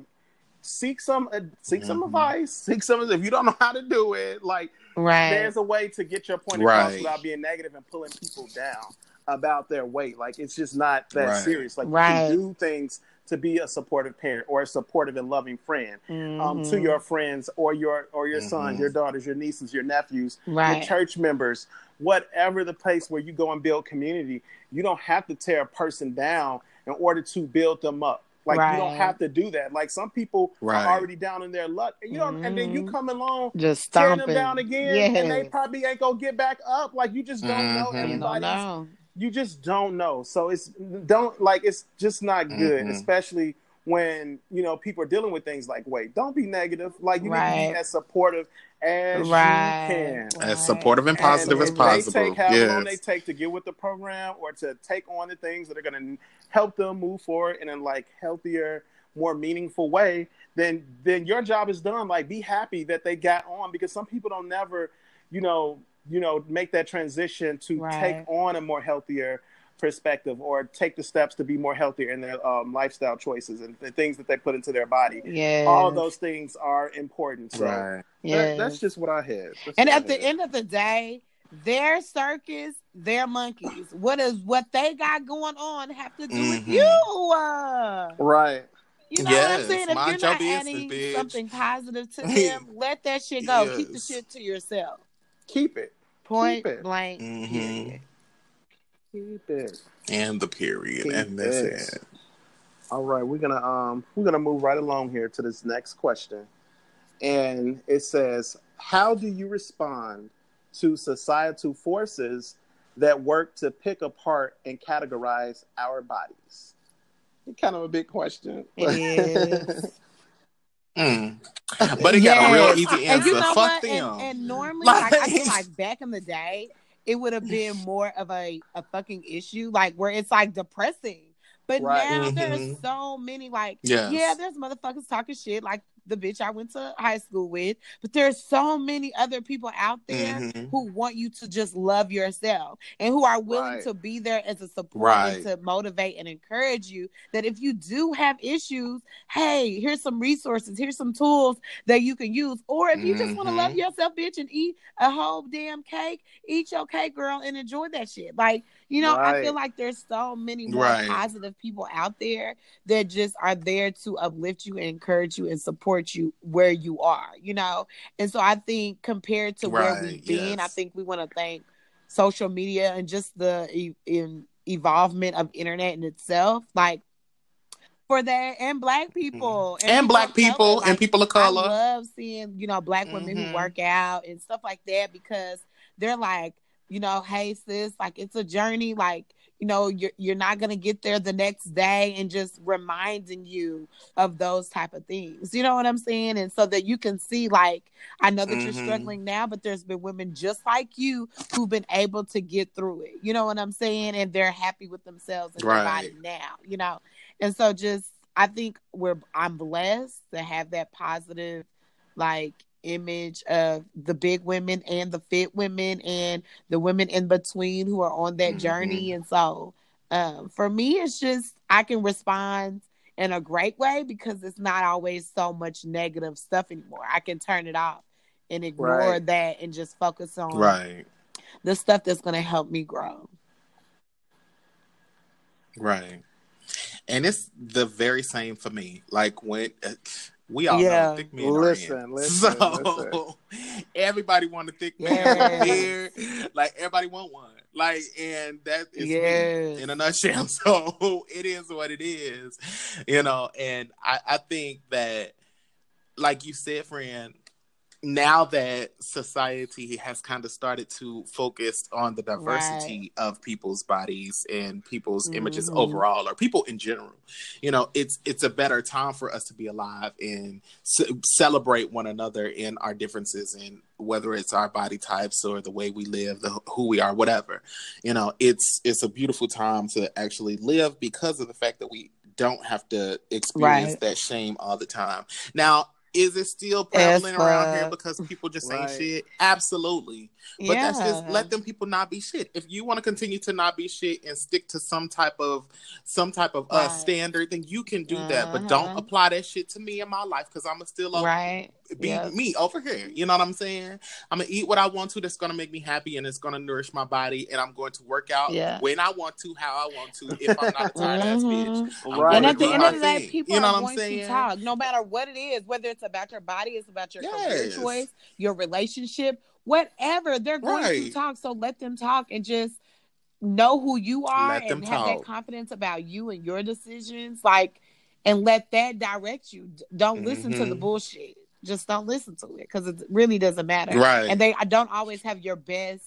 seek some uh, seek some Mhm. advice. [LAUGHS] Seek some if you don't know how to do it, like Right. there's a way to get your point across Right. without being negative and pulling people down about their weight. Like it's just not that Right. serious. Like Right. you can do things to be a supportive parent or a supportive and loving friend um, to Mhm. your friends or your or your sons, Mhm. your daughters, your nieces, your nephews, your church members, whatever the place where you go and build community. You don't have to tear a person down in order to build them up. Like you don't have to do that. Like some people Right. are already down in their luck, and you don't. And then you Mhm. come along Just tearing them down again, and they probably ain't gonna get back up. Like you just don't know. You don't everybody's. Know. You just don't know. So it's don't like it's just not good, Mhm. especially when you know people are dealing with things like weight. Don't be negative. Like you need to Right. be as supportive as Right. you can. Right. As supportive and And positive as if possible. They take how long they take to get with the program or to take on the things that are going to help them move forward in a like healthier, more meaningful way. Then then your job is done. Like be happy that they got on because some people don't never, you know, you know, make that transition to Right. take on a more healthier perspective or take the steps to be more healthier in their um, lifestyle choices and the things that they put into their body. Yes. All those things are important. So Right. that- Yes. that's just what I had. That's And what I at the had. end of the day, their circus, their monkeys. What is what they got going on have to do with Mhm. you? Uh, right. you know what I'm Yes, saying? If mind you're not adding bitch. something positive to [LAUGHS] them, let that shit go. Keep the shit to yourself. Keep it. Point Keep it. blank. Mhm. period. Keep it. And the period. Keep and that's it. it. All right, we're gonna um we're gonna move right along here to this next question, and it says, "How do you respond to societal forces that work to pick apart and categorize our bodies?" Kind of a big question. It is. [LAUGHS] Mm. But it got a real easy And answer. you know Fuck what? them. And, and normally, like, I feel Like- [LAUGHS] like back in the day, it would have been more of a, a fucking issue, like where it's like depressing. But Right. now there's Mhm. so many, like, Yes. yeah, there's motherfuckers talking shit, like the bitch I went to high school with. But there's so many other people out there Mhm. who want you to just love yourself and who are willing Right. to be there as a support Right. and to motivate and encourage you that if you do have issues, hey, here's some resources, here's some tools that you can use. Or if you just want to love yourself, bitch, and eat a whole damn cake, eat your cake, girl, and enjoy that shit. Like, you know, I feel like there's so many more Right. positive people out there that just are there to uplift you and encourage you and support you where you are, you know? And so I think compared to where we've been, I think we want to thank social media and just the e- in evolvement of internet in itself, like for that and black people Mm-hmm. And black people color. and people of color. I love seeing, you know, black women Mhm. who work out and stuff like that because they're like, you know, hey sis, like it's a journey. Like, you know, you're you're not gonna get there the next day and just reminding you of those type of things. You know what I'm saying? And so that you can see, like, I know that you're Mhm. struggling now, but there's been women just like you who've been able to get through it. You know what I'm saying? And they're happy with themselves and their body now, you know. And so just I think we're I'm blessed to have that positive like image of the big women and the fit women and the women in between who are on that Mhm. journey. And so um for me it's just I can respond in a great way because it's not always so much negative stuff anymore. I can turn it off and ignore Right. that and just focus on Right. the stuff that's gonna help me grow. Right. And it's the very same for me. Like when uh, we all Yeah. know thick men Listen, are in. listen, so [LAUGHS] everybody want a thick man here. Like everybody want one. Like and that is Yes. me in a nutshell. [LAUGHS] So it is what it is. You know, and I, I think that like you said, friend, now that society has kind of started to focus on the diversity of people's bodies and people's images Mhm. overall or people in general you know it's it's a better time for us to be alive and c- celebrate one another in our differences and whether it's our body types or the way we live the who we are whatever you know it's it's a beautiful time to actually live because of the fact that we don't have to experience Right. that shame all the time now Is it still prevalent around here because people just Right. ain't shit? Absolutely. But that's just let them people not be shit. If you want to continue to not be shit and stick to some type of some type of uh, standard, then you can do that. But don't Uh-huh. apply that shit to me in my life because I'm a still a right. Be Yep. me over here. You know what I'm saying? I'm gonna eat what I want to. That's gonna make me happy and it's gonna nourish my body. And I'm going to work out Yeah. when I want to, how I want to. If I'm not a tired ass bitch, Mhm. I'm Right. And at the end of the day, thing. people you know are what I'm going to talk, no matter what it is, whether it's about your body, it's about your career choice, your relationship, whatever. They're going to talk. So let them talk and just know who you are Let and have that confidence about you and your decisions. Like, and let that direct you. Don't listen to the Mhm. bullshit. Just don't listen to it because it really doesn't matter. Right. And they I don't always have your best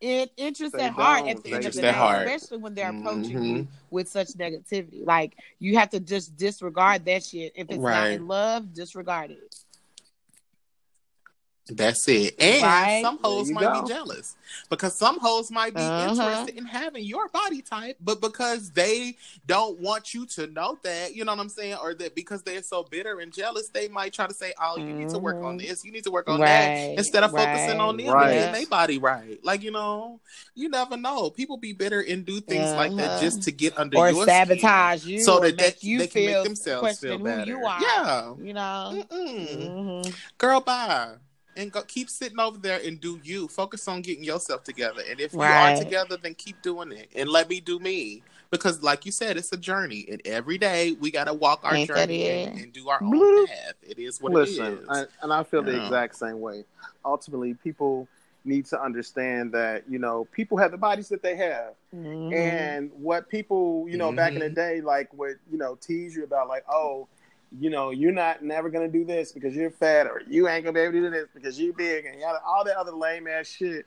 in, interest They at heart at the end of the day, heart. especially when they're approaching Mhm. you with such negativity. Like you have to just disregard that shit. If it's not in love, disregard it. That's it. And Right. some hoes might go. be jealous because some hoes might be Uh-huh. interested in having your body type, but because they don't want you to know that, you know what I'm saying, or that because they're so bitter and jealous, they might try to say, "Oh, you need to work on Mhm. this, you need to work on Right, that," instead of focusing on right, them Right. and getting their body right. Like you know, you never know. People be bitter and do things like that Uh-huh. just to get under Or your sabotage skin, you, so that they, you they can feel make themselves question feel who better. you are. Yeah. You know. Mm-mm Mhm. girl bye and go keep sitting over there and do you focus on getting yourself together and if you are together then keep doing it and let me do me because like you said it's a journey and every day we got to walk our Ain't journey and, and do our Bloop. own path it is what Listen, it is I, and I feel the Yeah. exact same way. Ultimately, people need to understand that you know people have the bodies that they have, Mhm. and what people you know back in the Mhm. day like would you know tease you about like oh you know you're not never gonna do this because you're fat or you ain't gonna be able to do this because you're big and yada, all that other lame ass shit.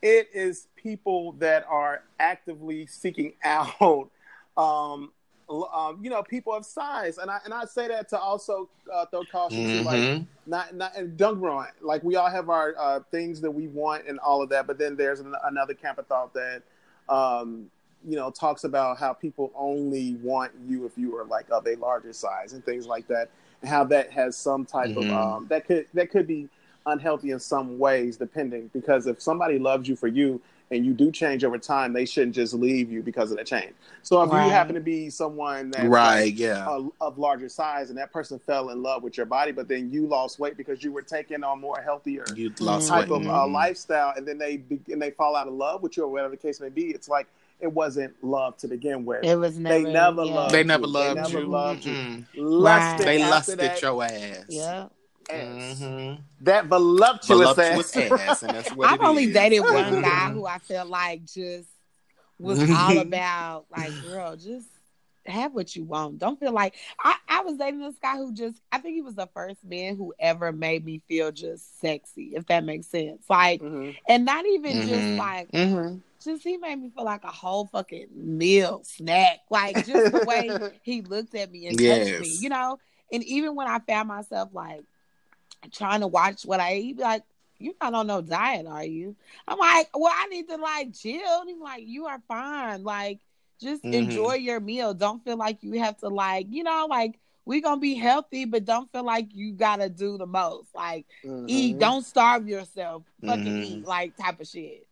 It is people that are actively seeking [LAUGHS] out um, um, you know, people of size, and I and I say that to also uh, throw caution to like Mhm. not not and don't wrong, like we all have our uh, things that we want and all of that, but then there's an, another camp of thought that um, you know talks about how people only want you if you are like of a larger size and things like that, and how that has some type Mhm. of um, that could that could be unhealthy in some ways, depending because if somebody loves you for you and you do change over time, they shouldn't just leave you because of the change. So if Right. you happen to be someone that's right like, yeah uh, of larger size and that person fell in love with your body, but then you lost weight because you were taking on more healthier you lost type weight of uh, Mhm. lifestyle, and then they be- and they fall out of love with you or whatever the case may be. It's like it wasn't love to begin with. It was never. They never yeah. loved they never you. loved They never you loved you. Mm-mm. Lusted they lusted that your ass Yeah. ass. Mhm. That voluptuous, voluptuous ass. ass and that's what [LAUGHS] I've only is. dated one Mhm. guy who I felt like just was all [LAUGHS] about like, girl, just have what you want. Don't feel like I, I was dating this guy who just I think he was the first man who ever made me feel just sexy, if that makes sense. Like Mhm. and not even just Mhm. like Mhm. Just he made me feel like a whole fucking meal snack. Like just the way [LAUGHS] he looked at me and touched me, you know. And even when I found myself like trying to watch what I eat, like, "You're not on no diet, are you?" I'm like, "Well, I need to like chill." And he's like, "You are fine. Like, just Mhm. enjoy your meal. Don't feel like you have to like, you know, like." We gonna be healthy, but don't feel like you gotta do the most. Like eat, Mhm. don't starve yourself. Fucking Mhm. eat, like type of shit.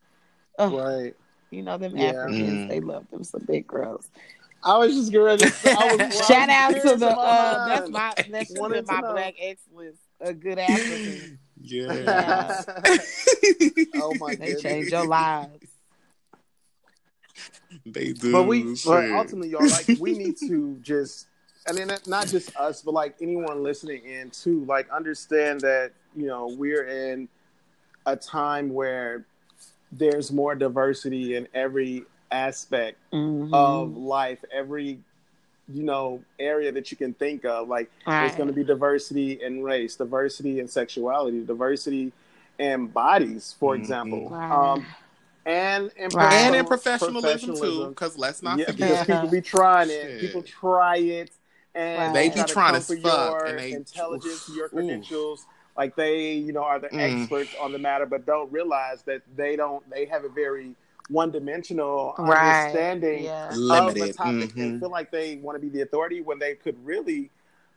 Ugh. Right. You know them Yeah. Africans, Mm. they love them some big girls. I was just getting ready. To, I was, well, I Shout was out to curious the about uh, that's mine. my that's Wanted been to my know. black excellence. A good African. [LAUGHS] Yeah. oh my god. They goodness. change your lives. [LAUGHS] They do. But we, but ultimately, y'all, like, we need to just, I mean, not just us, but like anyone listening in too, like, understand that you know we're in a time where there's more diversity in every aspect Mhm. of life, every you know area that you can think of. Like, there's going to be diversity in race, diversity in sexuality, diversity in bodies, for Mhm. example, Right. um, and in Right. and in professional- professionalism, too, because let's not yeah, forget. because people be trying it. Shit. People try it, and Right. They try be trying to fuck, your and they- intelligence, your oof. Credentials. Like they, you know, are the Mm. experts on the matter, but don't realize that they don't. They have a very one-dimensional Right. understanding Yeah. of the topic, and Mhm. feel like they want to be the authority when they could really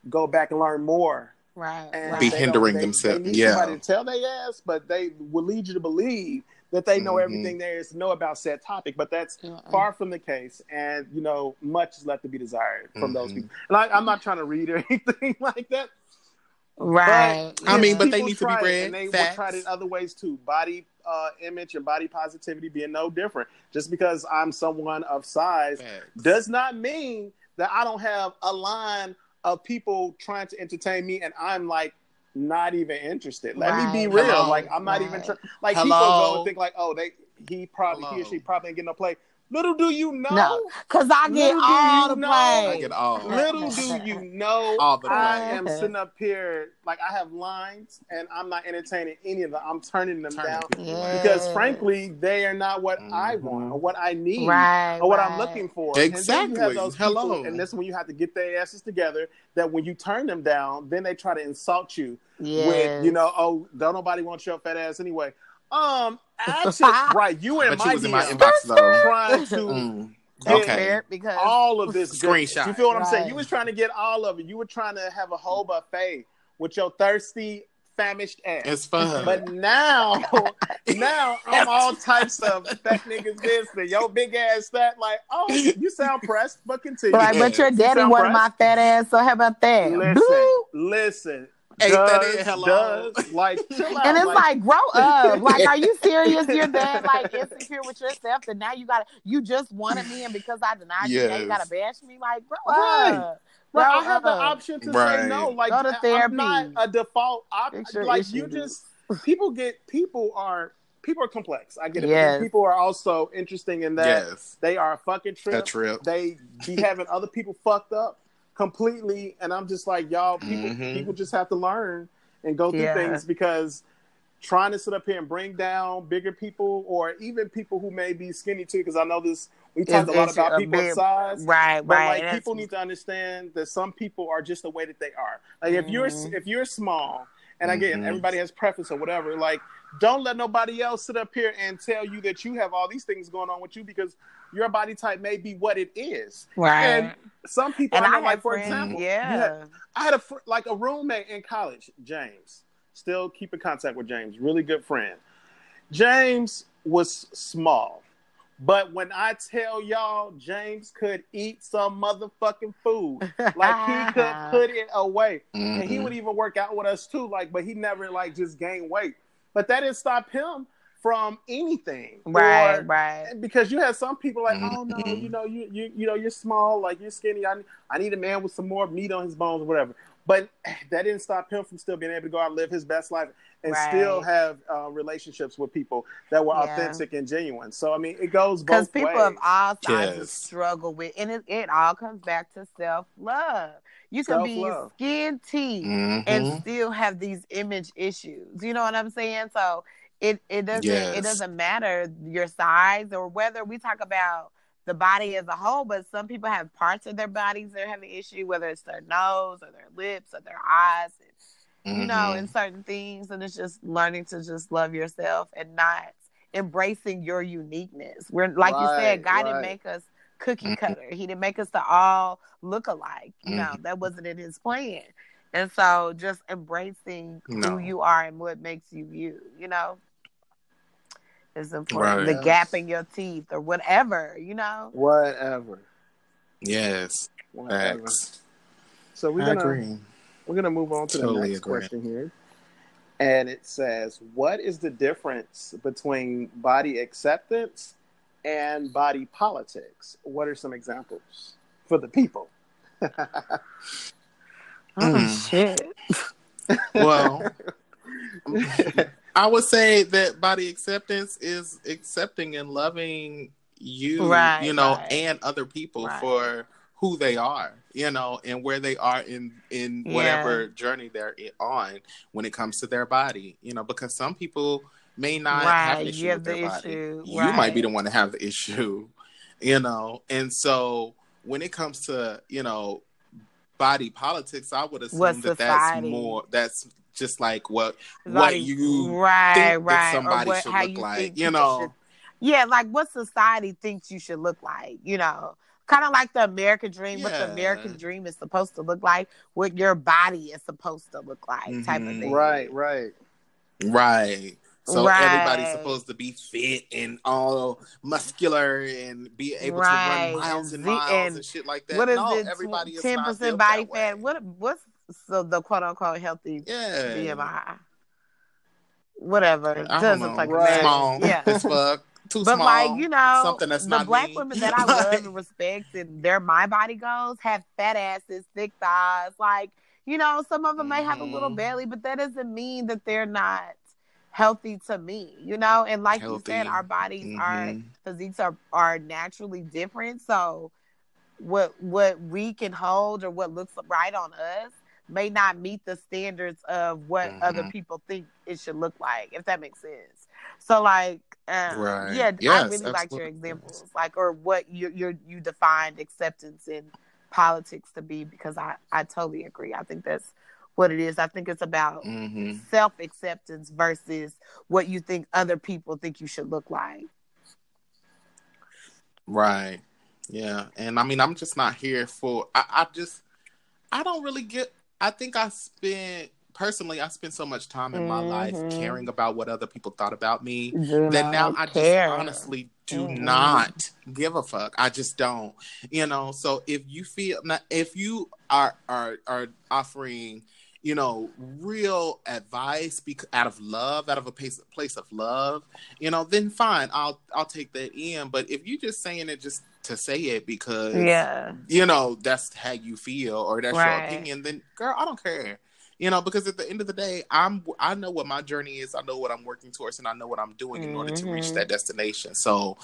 go back and learn more. Right. And. Be hindering they- themselves. They need Yeah. somebody to tell they ass, but they will lead you to believe that they know Mhm. everything there is to know about said topic. But that's Mm-mm. far from the case, and you know, much is left to be desired from those Mhm. people. And I, I'm not trying to read or [LAUGHS] anything like that. Right. I mean, but they need to be tried it, read. And they Facts. will try it in other ways too. Body uh, image and body positivity being no different. Just because I'm someone of size Facts. does not mean that I don't have a line of people trying to entertain me and I'm like not even interested. Let me be real. Hello. Like I'm not even Right. trying. Like people Hello. go and think like, oh, they he probably he or she probably ain't getting no play. Little do you know. No, because I get Little all the know. play. I get all. Little do you know, [LAUGHS] All the I am sitting up here like I have lines, and I'm not entertaining any of them. I'm turning them Turning down people away. because, frankly, they are not what I Mhm. want or what I need Right. or what right. I'm looking for. And then you Exactly. have those people, Hello. and this is when you have to get their asses together. That when you turn them down, then they try to insult you Yes. with, you know, oh, don't nobody want your fat ass anyway. Um, actually, [LAUGHS] right, you and But my you was in my DM inbox though. trying to Mm. get Okay. Because all of this goodness. Screenshot. You feel what I'm saying? You was trying to get all of it. You were trying to have a whole buffet with your thirsty, famished ass. It's fun. But now, [LAUGHS] now I'm all types of that niggas this and your big ass fat. Like, oh, you sound pressed, but continue. But, like, but your You daddy sound wanted my fat ass, so how about that? Listen, Boo! listen. Ain't that does, it? Hello. does, like, [LAUGHS] chill out. And it's like, grow up. [LAUGHS] Like, are you serious? You're that like insecure with yourself that now you gotta you just wanted me and because I denied you, now you gotta bash me. Like, grow Right. up. Right, Grow I have the option to say no. Like Go to I'm not a default option. Fix your Like you issues. just people get people are people are complex. I get it. Yes. people are also interesting in that yes. they are a fucking trip. A trip. They be having other people fucked up completely, and I'm just like y'all. People Mhm. people just have to learn and go through Yeah. things because trying to sit up here and bring down bigger people or even people who may be skinny too. Because I know this. We It's- talked a lot it's about a people's big- size. Right, But right. like people need to understand that some people are just the way that they are. Like if you're Mhm. if you're small, and again Mhm. everybody has preference or whatever. Like don't let nobody else sit up here and tell you that you have all these things going on with you because your body type may be what it is. right. And some people, and I I, know, have like for friends, example, you yeah. had- I had a fr- like a roommate in college, James. Still keep in contact with James, really good friend. James was small, but when I tell y'all, James could eat some motherfucking food, [LAUGHS] like he could put it away, and he Mhm. would even work out with us too. Like, but he never like just gained weight. But that didn't stop him from anything, right, Or- right. because you have some people like, oh no, Mhm. you know, you you you know, you're small, like you're skinny. I I need a man with some more meat on his bones, or whatever. But [SIGHS] that didn't stop him from still being able to go out and live his best life and Right. still have uh, relationships with people that were Yeah. authentic and genuine. So I mean, it goes Because both people ways. of all sizes Yes. struggle with, and it, it all comes back to self love. You can be Self-love. skin teeth Mhm. and still have these image issues. You know what I'm saying? So it it doesn't Yes. it doesn't matter your size or whether we talk about the body as a whole, but some people have parts of their bodies that are having issue, whether it's their nose or their lips or their eyes, you know, Mhm. in certain things. And it's just learning to just love yourself and not embracing your uniqueness. We're like you said, Right, God didn't make us cookie Mhm. cutter. He didn't make us to all look alike. You know, Mm-hmm. that wasn't in his plan. And so just embracing No. who you are and what makes you you, you know, is important. Right. The gap in your teeth or whatever, you know. Whatever. Yes. Whatever. Facts. So we're I gonna agree. we're gonna move on to Totally the next agree. question here. And it says, What is the difference between body acceptance and body politics? What are some examples for the people? [LAUGHS] Oh Mm. shit. Well, [LAUGHS] [LAUGHS] I would say that body acceptance is accepting and loving you, Right, you know, right. and other people Right. for who they are, you know, and where they are in in Yeah. whatever journey they're on when it comes to their body, you know, because some people may not have an issue you have with their the body. issue, You might be the one to have the issue, [LAUGHS] you know, and so when it comes to you know body politics, I would assume What that that's more that's just like what what you right, think right. that somebody what, should look you like, you know. should- yeah, like what society thinks you should look like, you know. kind of like the American dream, what the American dream is supposed to look like, what your body is supposed to look like, type of Mhm. thing. Right, right. Right. So Right. everybody's supposed to be fit and all muscular and be able Right. to run miles And and miles and and, shit like that. What is no, it? everybody is ten percent body fat. What what's so the quote unquote healthy Yeah. BMI? Whatever. I don't Doesn't know. fucking Right. matter. Small Yeah. [LAUGHS] as fuck. Too small But small. like you know, something that's the not black me. women that [LAUGHS] I love and respect, and they're my body goals have fat asses, thick thighs. Like you know, some of them may have a little Mhm. belly, but that doesn't mean that they're not healthy to me. You know, and like you said, our bodies are Mhm. physiques are are naturally different. So what what we can hold or what looks right on us may not meet the standards of what other Mhm. people think it should look like, if that makes sense. So like um, Right. yeah, I Yes, really liked your examples. Like or what you you you defined acceptance in politics to be because I, I totally agree. I think that's what it is. I think it's about Mhm. self acceptance versus what you think other people think you should look like. Right. Yeah. And I mean, I'm just not here for. I, I just, I don't really get. I think I spent personally, I spent so much time in my life Mhm. caring about what other people thought about me Do that now I just honestly do Mhm. not give a fuck. I just don't. You know. So if you feel if you are are are offering. You know, real advice bec- out of love, out of a place, place of love, you know, then fine, I'll I'll take that in. But if you're just saying it just to say it because Yeah. you know that's how you feel or that's Right. your opinion, then girl, I don't care. You know, because at the end of the day, I'm I know what my journey is. I know what I'm working towards, and I know what I'm doing in order to reach that destination. So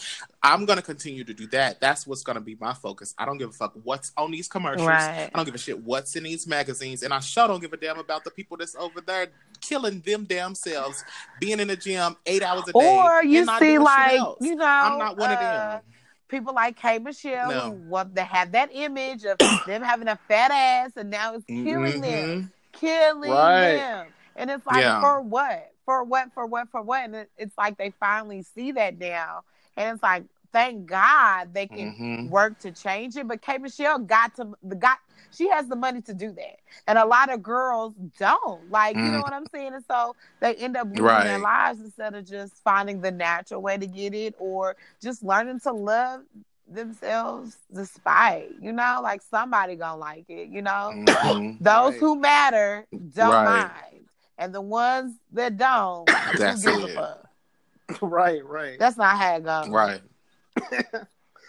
I'm gonna continue to do that. That's what's gonna be my focus. I don't give a fuck what's on these commercials. Right. I don't give a shit what's in these magazines, and I sure don't give a damn about the people that's over there killing them damn selves, being in the gym eight hours a day. Or you see, like, you know, I'm not one of uh, them. people like K Michelle No. who want to have that image of them having a fat ass and now it's killing them. Killing Right. them. And it's like Yeah. for what? For what? For what? For what? And it, it's like they finally see that now. And it's like, thank God they can Mhm. work to change it. But K Michelle got to the got she has the money to do that. And a lot of girls don't. Like, you know Mm. what I'm saying? And so they end up losing Right. their lives instead of just finding the natural way to get it or just learning to love themselves despite, you know, like somebody gonna like it, you know? Mhm. [COUGHS] Those Right. who matter don't Right. mind. And the ones that don't, [COUGHS] who That's gives a fuck? [COUGHS] right, right. That's not how it goes. Right.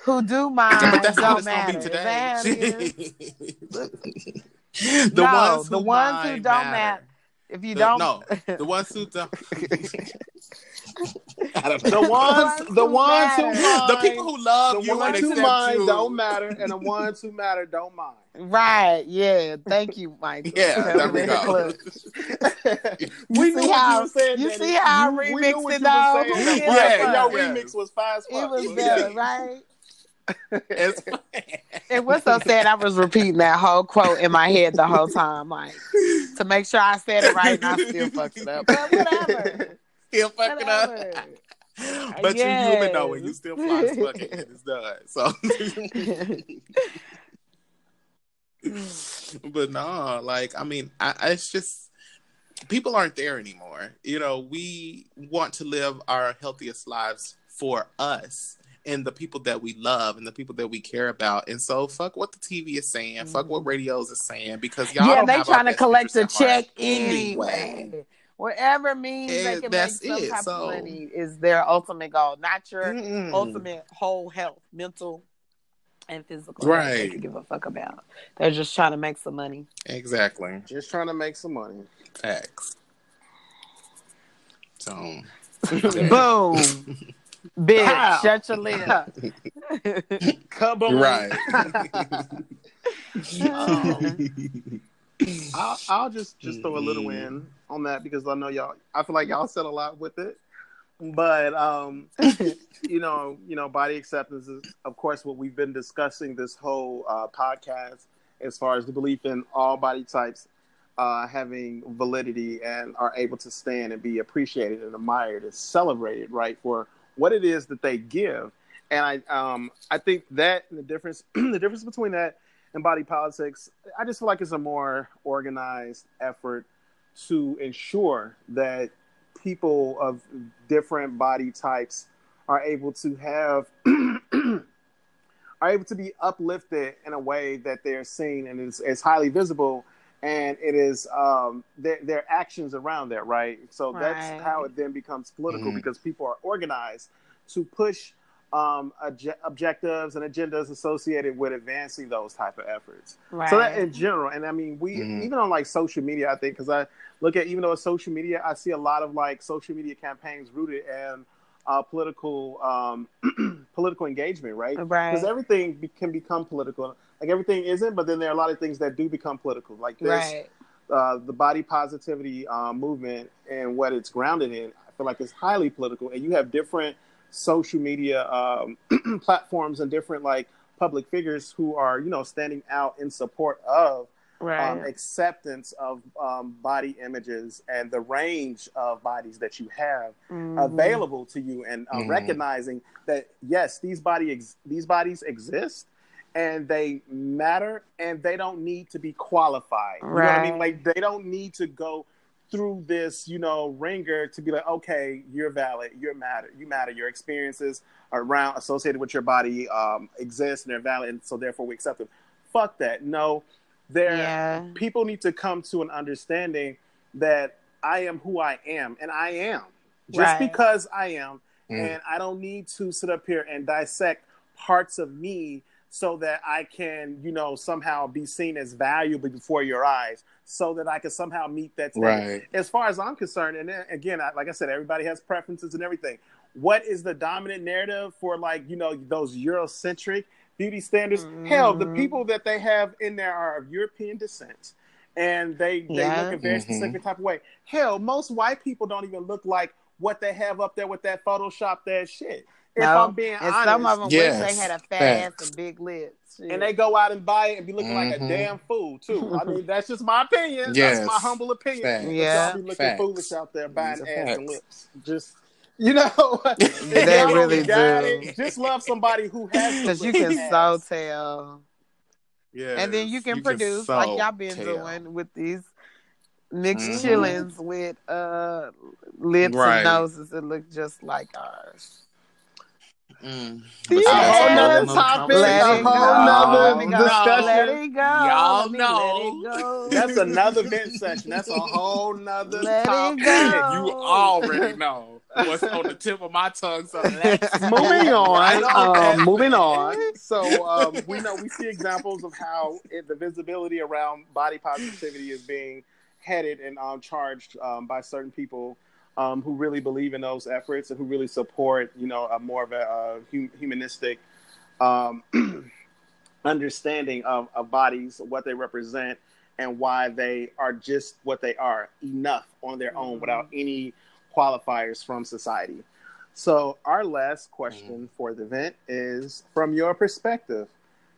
Who do mind but that's how don't it's gonna matter. be today. that how it is? [LAUGHS] the No, ones the ones who don't matter. If you The- don't, no, [LAUGHS] the ones who don't. [LAUGHS] I don't know. The ones, the ones who matter. mind, the people who love the you and ones who accept mind you. don't matter, and the ones who matter don't mind. right? Yeah. Thank you, Michael. Yeah, [LAUGHS] there we in go. [LAUGHS] we You knew see how- you were you see how I we knew remixed it, you dog? were Who saying. gives a Yeah, fuck? your Yes. remix was fast. It was [LAUGHS] Yeah. right? It's It was so sad. I was repeating that whole quote in my head the whole time, like to make sure I said it right, and I still fucked it up. But whatever. [LAUGHS] still fucking up. But you human though, and you still fly as fucking and [LAUGHS] it's done. So, [LAUGHS] but no, like I mean, I, it's just people aren't there anymore. You know, we want to live our healthiest lives for us and the people that we love and the people that we care about. And so, fuck what the TV is saying, fuck what mm-hmm. radios is saying, because y'all yeah, they trying to collect a interests at heart check anyway. Whatever means they can make some it, type so- of money is their ultimate goal, not your Mm-mm. ultimate whole health, mental and physical. Right. Right. They give a fuck about. They're just trying to make some money. Exactly. Just trying to make some money. Facts. So, [LAUGHS] Boom. [LAUGHS] Bitch, Pow. shut your lip. on. [LAUGHS] right. Um, I'll, I'll just just throw a little in on that because I know y'all. I feel like y'all said a lot with it, but um, [LAUGHS] you know, you know, body acceptance is, of course, what we've been discussing this whole uh, podcast as far as the belief in all body types uh, having validity and are able to stand and be appreciated and admired and celebrated, right, for what it is that they give and I um I think that the difference [CLEARS THROAT] the difference between that and body politics, I just feel like it's a more organized effort to ensure that people of different body types are able to have [CLEARS THROAT] are able to be uplifted in a way that they're seen and is, is highly visible and it is um, their, their actions around that right so Right. that's how it then becomes political Mhm. because people are organized to push um, obje- objectives and agendas associated with advancing those type of efforts Right. so that in general, and I mean, we Mhm. even on like social media, I think because I look at even though it's social media, I see a lot of like social media campaigns rooted in uh, political um, [CLEARS THROAT] political engagement, right? Right. Because everything be- can become political. Like everything isn't, but then there are a lot of things that do become political, like this, right. uh, the body positivity uh, movement and what it's grounded in. I feel like it's highly political, and you have different social media um, [CLEARS THROAT] platforms and different like public figures who are you know standing out in support of Right. um, acceptance of um, body images and the range of bodies that you have Mhm. available to you, and uh, Mhm. recognizing that yes, these body ex- these bodies exist. And they matter, and they don't need to be qualified. You know what I mean? Like they don't need to go through this, you know, ringer to be like, okay, you're valid, you're matter, you matter. Your experiences around associated with your body um, exist and they're valid, and so therefore we accept them. Fuck that. No, there Yeah. people need to come to an understanding that I am who I am, and I am just Right. because I am, Mm. and I don't need to sit up here and dissect parts of me so that I can, you know, somehow be seen as valuable before your eyes, so that I can somehow meet that standard. Right. As far as I'm concerned, and again, I, like I said, everybody has preferences and everything. What is the dominant narrative for like you know those Eurocentric beauty standards? Hell, the Mhm. people that they have in there are of European descent, and they they Yeah. look a very Mhm. specific type of way. Hell, most white people don't even look like what they have up there with that Photoshop that shit. If No. I'm being and honest, some of them Yes. wish they had a fat Facts. ass and big lips. Shit. and they go out and buy it and be looking like a Mhm. damn fool too. I mean, [LAUGHS] that's just my opinion. Yes. That's my humble opinion. Facts. Yeah. y'all be looking Facts. foolish out there buying These ass and lips. Just you know, [LAUGHS] [LAUGHS] They really got do. it, Just love somebody who has Because you can ass. so tell. Yeah. and then you can produce like y'all been doing with these mixed Mhm. chillings with uh lips Right. and noses that look just like ours. Mm. Yeah. A whole nother Yes. topic, Let a it whole go. nother Let it No. go. discussion. Let it go. Y'all Let me know. Let it go. [LAUGHS] That's another vent session. That's a whole nother Let it topic. go. You already know what's on the tip of my tongue. So let's [LAUGHS] moving on, [LAUGHS] Right on. um, moving on. So um, we know we see examples of how it, the visibility around body positivity is being headed and um, charged um, by certain people um, who really believe in those efforts and who really support, you know, a more of a, hum- humanistic um, [CLEARS THROAT] understanding of, of bodies, what they represent, and why they are just what they are, enough on their own Mhm. without any qualifiers from society. So, our last question for the event is from your perspective,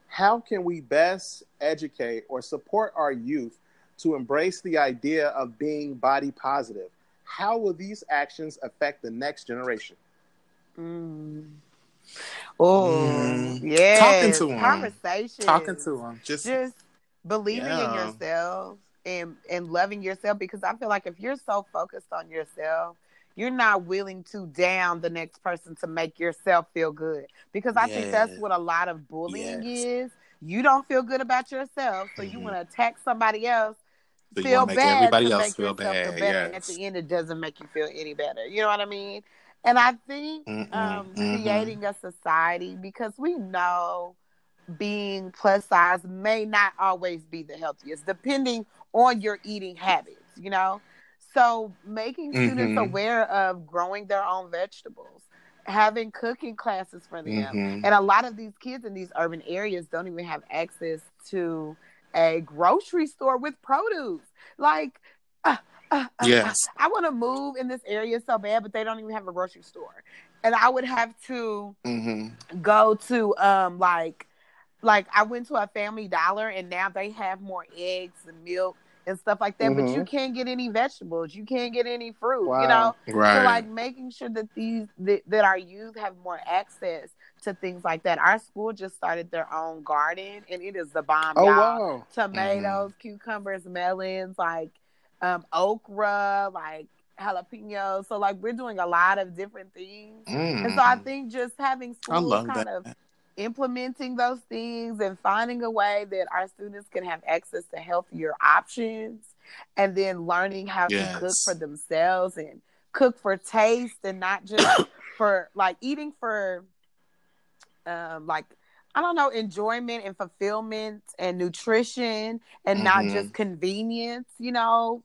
how can we best educate or support our youth to embrace the idea of being body positive? How will these actions affect the next generation? Mm. Oh, Mm. yeah. Talking to 'em. Conversation. talking to them. Just, just believing in yourself and and loving yourself because I feel like if you're so focused on yourself, you're not willing to down the next person to make yourself feel good. Because I think that's what a lot of bullying Yes. is. You don't feel good about yourself, so you Mhm. want to attack somebody else. So feel bad everybody else feel bad. and at the end, it doesn't make you feel any better. You know what I mean? And I think Mm-mm, um, mhm. creating a society because we know being plus size may not always be the healthiest, depending on your eating habits, you know? So making students Mhm. aware of growing their own vegetables, having cooking classes for them. Mhm. And a lot of these kids in these urban areas don't even have access to a grocery store with produce. Like, uh, uh, uh, Yes. I want to move in this area so bad, but they don't even have a grocery store. And I would have to Mhm. go to um like like I went to a family dollar and now they have more eggs and milk and stuff like that. But you Mhm. can't get any vegetables. You can't get any fruit. Wow. You know. Right. So like making sure that these that, that our youth have more access to things like that. Our school just started their own garden, and it is the bomb. Oh y'all. wow. Tomatoes, cucumbers, melons, like um, okra, like jalapenos. So like we're doing a lot of different things. And so I Mm. think just having I schools kind that. of implementing those things and finding a way that our students can have access to healthier options and then learning how to cook for themselves and cook for taste and not just [COUGHS] for like eating for um like I don't know enjoyment and fulfillment and nutrition and not Mhm. just convenience, you know,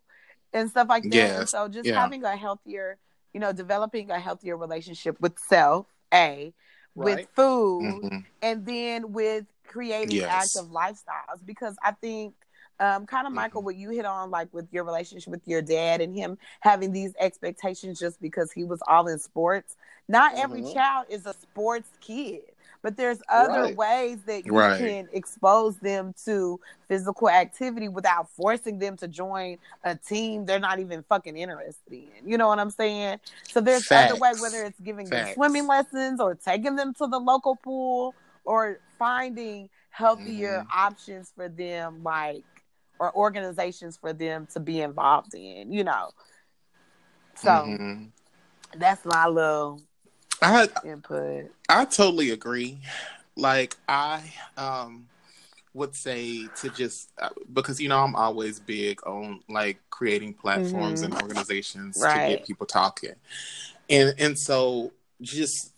and stuff like that. Yes. so just Yeah. having a healthier, you know, developing a healthier relationship with self, A, with Right. food, Mhm. and then with creating Yes. active lifestyles because i think um, kind of michael Mhm. what you hit on like with your relationship with your dad and him having these expectations just because he was all in sports not every Mhm. child is a sports kid but there's other Right. ways that you Right. can expose them to physical activity without forcing them to join a team they're not even fucking interested in you know what i'm saying so there's other ways Facts. whether it's giving them swimming lessons or taking them to the local pool or finding healthier Mhm. options for them like or organizations for them to be involved in you know so Mhm. that's my little I input I totally agree. Like I um would say to just uh, because you know I'm always big on like creating platforms Mhm. and organizations to get people talking, and and so just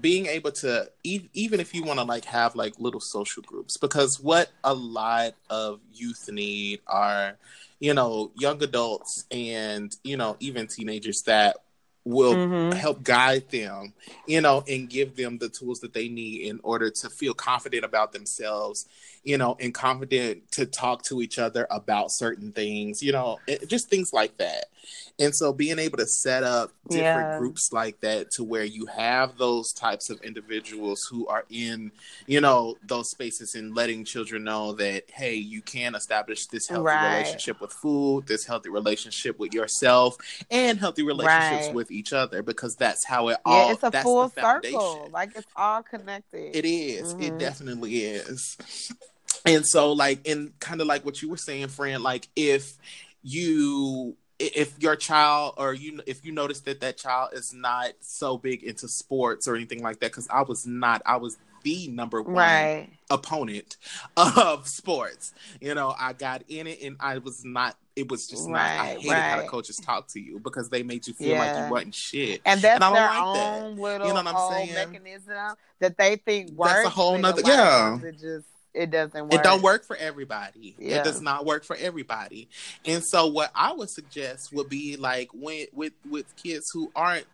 being able to e- even if you want to like have like little social groups because what a lot of youth need are you know young adults and you know even teenagers that will Mhm. help guide them you know and give them the tools that they need in order to feel confident about themselves you know and confident to talk to each other about certain things you know it, just things like that and so being able to set up different Yeah. groups like that to where you have those types of individuals who are in you know those spaces and letting children know that hey you can establish this healthy Right. relationship with food this healthy relationship with yourself and healthy relationships Right. with each other because that's how it yeah all it's a full circle like it's all connected It is. It Mhm. definitely is. And so, like, in kind of like what you were saying, friend, like if you if your child or you if you notice that that child is not so big into sports or anything like that because i was not i was the number one right opponent [LAUGHS] of sports you know i got in it and i was not it was just not i Right, hated how the coaches talk to you because they made you feel like you wasn't shit and that's And I don't their like that. own little You know what I'm saying? mechanism that they think works. That's a whole nother- yeah. just it doesn't work. It don't work for everybody. Yeah. It does not work for everybody. And so what I would suggest would be like when with with kids who aren't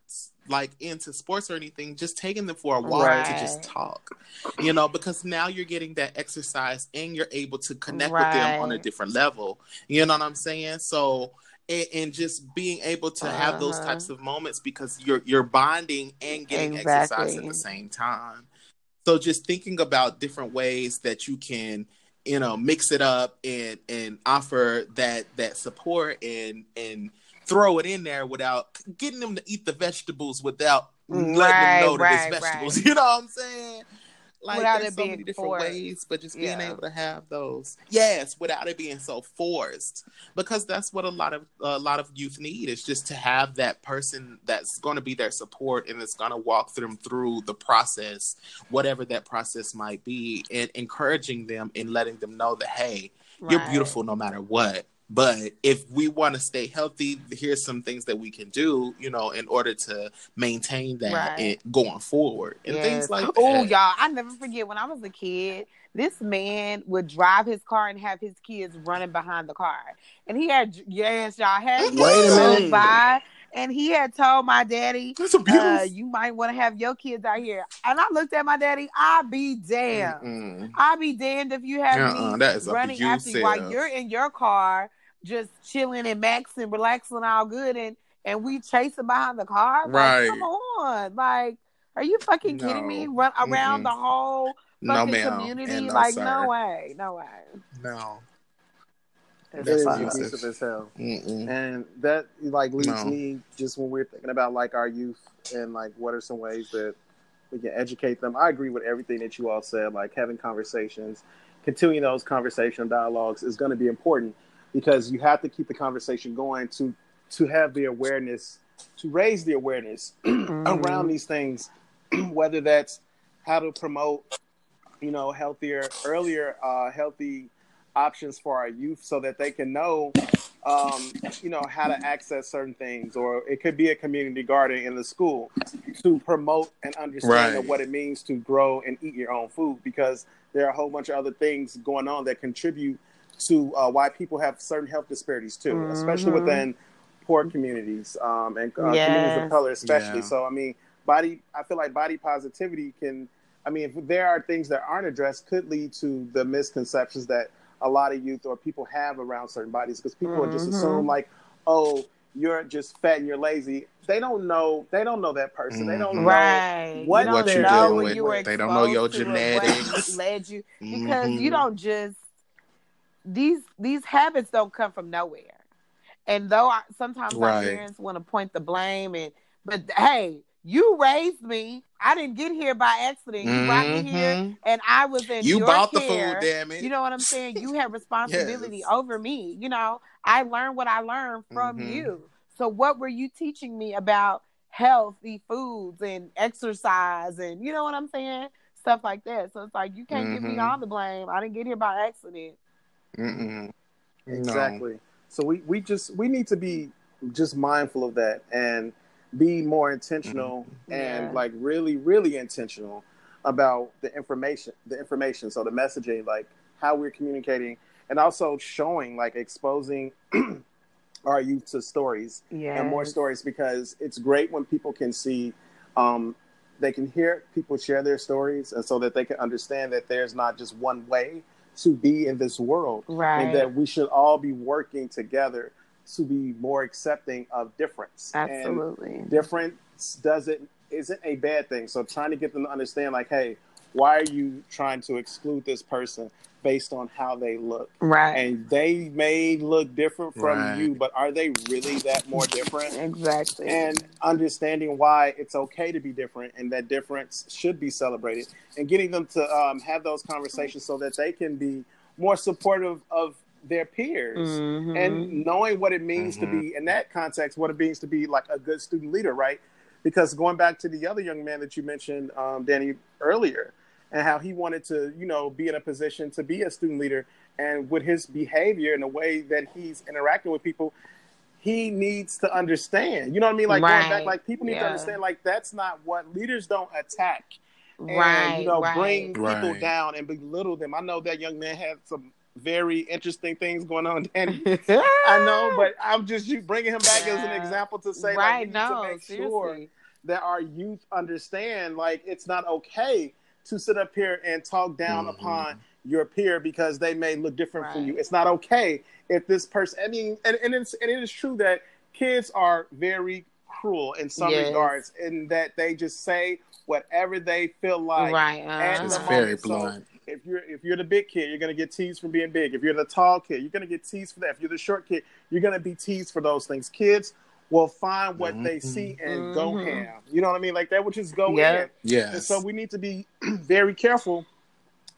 like into sports or anything, just taking them for a walk to just talk. You know, because now you're getting that exercise and you're able to connect with them on a different level. You know what I'm saying? So and, and just being able to have those Uh-huh. types of moments because you're you're bonding and getting exercise at the same time. So just thinking about different ways that you can, you know, mix it up and and offer that that support and and throw it in there without getting them to eat the vegetables without mm, letting them know that right, it's vegetables. right. [LAUGHS] You know what I'm saying? Like Without there's it so many different forced. ways, but just being Yeah. able to have those, yes, without it being so forced, because that's what a lot of a lot of youth need is just to have that person that's going to be their support and that's going to walk them through the process, whatever that process might be, and encouraging them and letting them know that hey, you're beautiful no matter what. But if we want to stay healthy, here's some things that we can do, you know, in order to maintain that Right. going forward and things like. Oh, y'all! I never forget when I was a kid. This man would drive his car and have his kids running behind the car, and he had yes, y'all had Wait by, and he had told my daddy, That's a beautiful. uh, "You might want to have your kids out here." And I looked at my daddy. I be damned. Mm-mm. I be damned if you have Uh-uh, me that is running after you while you're in your car, just chilling and maxing, relaxing, all good, and and we chasing behind the car. Like, Right. come on, like, are you fucking kidding me? Run around Mm-mm. the whole No, fucking ma'am. community? And no, like, sir. no way, no way. No. It That's is fine. abusive as hell. Mm-mm. And that like leads No. me just when we're thinking about like our youth and like what are some ways that we can educate them. I agree with everything that you all said. Like having conversations, continuing those conversation dialogues is going to be important because you have to keep the conversation going to to have the awareness to raise the awareness [CLEARS THROAT] around these things, [CLEARS THROAT] whether that's how to promote, you know, healthier, earlier, uh, healthy options for our youth so that they can know um, you know how to access certain things or it could be a community garden in the school to promote an understanding of Right. what it means to grow and eat your own food because there are a whole bunch of other things going on that contribute to uh, why people have certain health disparities too especially Mhm. within poor communities um, and uh, communities of color especially Yeah. so i mean body i feel like body positivity can i mean if there are things that aren't addressed could lead to the misconceptions that a lot of youth or people have around certain bodies because people would just assume like, oh, you're just fat and you're lazy. They don't know. They don't know that person. They don't Mhm. know. Right. what you What don't you know dealing with. you They don't know your exposed to it, what genetics. [LAUGHS] led you because you Mhm. don't just these these habits don't come from nowhere. And though I, sometimes Right. parents want to point the blame and but hey, you raised me. I didn't get here by accident. You brought me here Mhm. and I was in You your bought the food, damn it. You know what I'm saying? You have [LAUGHS] responsibility Yes. over me. You know, I learned what I learned from Mhm. you. So what were you teaching me about healthy foods and exercise and you know what I'm saying? Stuff like that. So it's like you can't give me Mhm. all the blame. I didn't get here by accident. Mm-mm. No. Exactly. So we we just we need to be just mindful of that and be more intentional and Yeah. like really really intentional about the information the information so the messaging like how we're communicating and also showing like exposing [CLEARS THROAT] our youth to stories Yeah. and more stories because it's great when people can see um, they can hear people share their stories and so that they can understand that there's not just one way to be in this world Right. and that we should all be working together to be more accepting of difference and Absolutely. difference doesn't isn't a bad thing so trying to get them to understand like hey why are you trying to exclude this person based on how they look Right. and they may look different from Right. you, but are they really that more different? exactly. And understanding why it's okay to be different and that difference should be celebrated, and getting them to um, have those conversations so that they can be more supportive of their peers Mhm. and knowing what it means to Mhm. be in that context, what it means to be like a good student leader, right? Because going back to the other young man that you mentioned, um, Danny, earlier, and how he wanted to, you know, be in a position to be a student leader, and with his behavior and the way that he's interacting with people, he needs to understand. You know what I mean? Like going back, like people need to understand, like that's not what leaders don't attack and right. you know right. bring people Right. down and belittle them. I know that young man had some very interesting things going on, [LAUGHS] Danny. I [LAUGHS] I know, but I'm just you bringing him back as an example to say, like, right. need No, to make sure that our youth understand, like, it's not okay to sit up here and talk down Mhm. upon your peer because they may look different from you. It's not okay if this person. I mean, and, and it's and it is true that kids are very cruel in some Yes. regards, in that they just say whatever they feel like right. at It's very moment. So, blunt. If you're if you're the big kid, you're gonna get teased for being big. If you're the tall kid, you're gonna get teased for that. If you're the short kid, you're gonna be teased for those things. Kids will find what they Mhm. see and go Mhm. ham. You know what I mean? Like that would just go Yeah. in. And so we need to be [CLEARS THROAT] very careful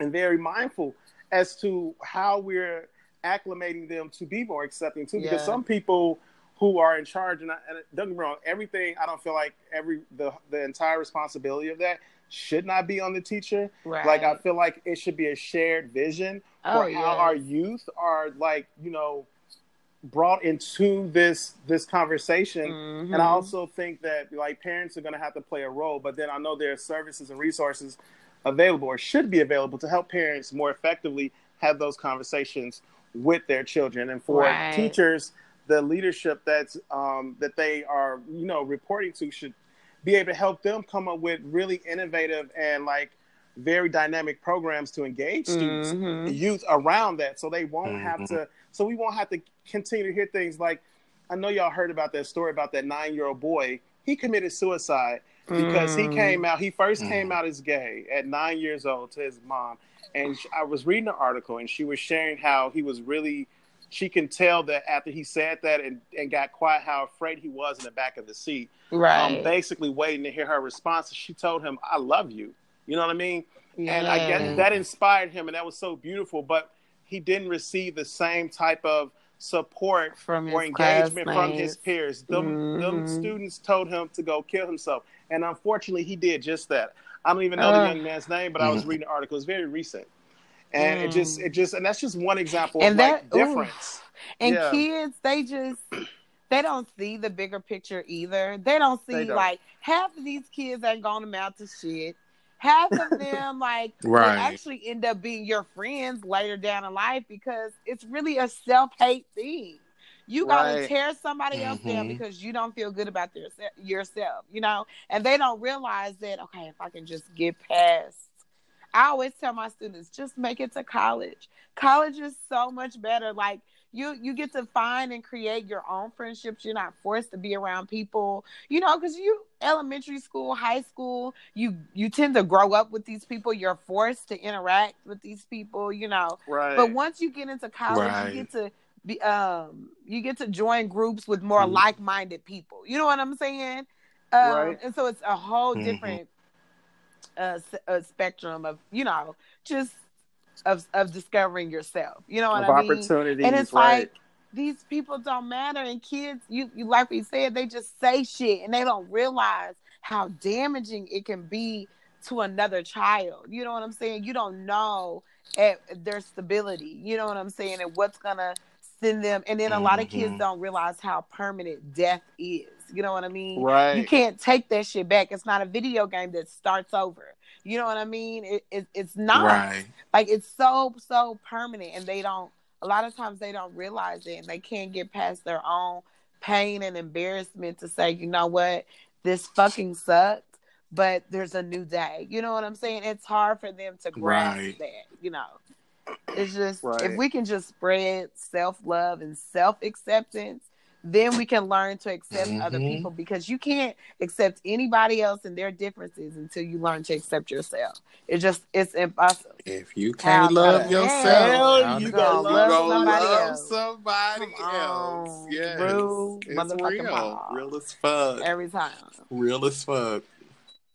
and very mindful as to how we're acclimating them to be more accepting too. Because Yeah. some people who are in charge, and, I, and don't get me wrong, everything I don't feel like every the the entire responsibility of that should not be on the teacher. Right. Like I feel like it should be a shared vision Oh, for how yes. our youth are like you know brought into this this conversation. Mhm. And I also think that like parents are going to have to play a role, but then I know there are services and resources available or should be available to help parents more effectively have those conversations with their children and for Right. teachers the leadership that's um, that they are you know reporting to should be able to help them come up with really innovative and like very dynamic programs to engage students Mhm. youth around that so they won't have Mhm. to so we won't have to continue to hear things like i know y'all heard about that story about that nine year old boy he committed suicide because he Mm. came out he first Mm. came out as gay at nine years old to his mom and i was reading an article and she was sharing how he was really she can tell that after he said that and, and got quiet, how afraid he was in the back of the seat. Right. Um, basically waiting to hear her response. She told him, "I love you." You know what I mean? yeah. And I guess that inspired him, and that was so beautiful. But he didn't receive the same type of support from or engagement from his peers. Them, them Mhm. students told him to go kill himself, and unfortunately, he did just that. I don't even know Ugh. the young man's name, but I was Mhm. reading the article. It's very recent, and it Mm. just, it just, and that's just one example And of that- like ooh. difference. And Yeah. kids, they just they don't see the bigger picture either. They don't see They don't. like half of these kids ain't gonna amount to shit. Half of them [LAUGHS] like Right. actually end up being your friends later down in life because it's really a self hate thing. You gotta Right. tear somebody else down because you don't feel good about their, yourself, you know, and they don't realize that. Okay, if I can just get past I always tell my students just make it to college. College is so much better. Like you you get to find and create your own friendships. You're not forced to be around people, you know, because you elementary school, high school, you you tend to grow up with these people. You're forced to interact with these people, you know. Right. But once you get into college, Right. you get to be um you get to join groups with more Mhm. like-minded people. You know what I'm saying? Um, Right. And so it's a whole Mhm. different uh, uh, spectrum of you know just of of discovering yourself. You know what of I mean? opportunities, And it's right. like these people don't matter, and kids, you, you like we said, they just say shit, and they don't realize how damaging it can be to another child. You know what I'm saying? You don't know at their stability. You know what I'm saying, and what's gonna send them. And then a lot of kids Mhm. don't realize how permanent death is. You know what I mean? right. You can't take that shit back. It's not a video game that starts over. You know what I mean? It, it it's not Right. like it's so so permanent, and they don't. A lot of times they don't realize it, and they can't get past their own pain and embarrassment to say, you know what, this fucking sucked, but there's a new day. You know what I'm saying? It's hard for them to grasp Right. that. You know, it's just Right. if we can just spread self love and self acceptance. Then we can learn to accept other Mhm. people because you can't accept anybody else and their differences until you learn to accept yourself. It's just it's impossible. If you can't love the yourself, hell how you the gonna hell love gonna somebody love else? somebody Come else? Yes, real it's motherfucking real, pop. real as fuck, Every time. real as fuck.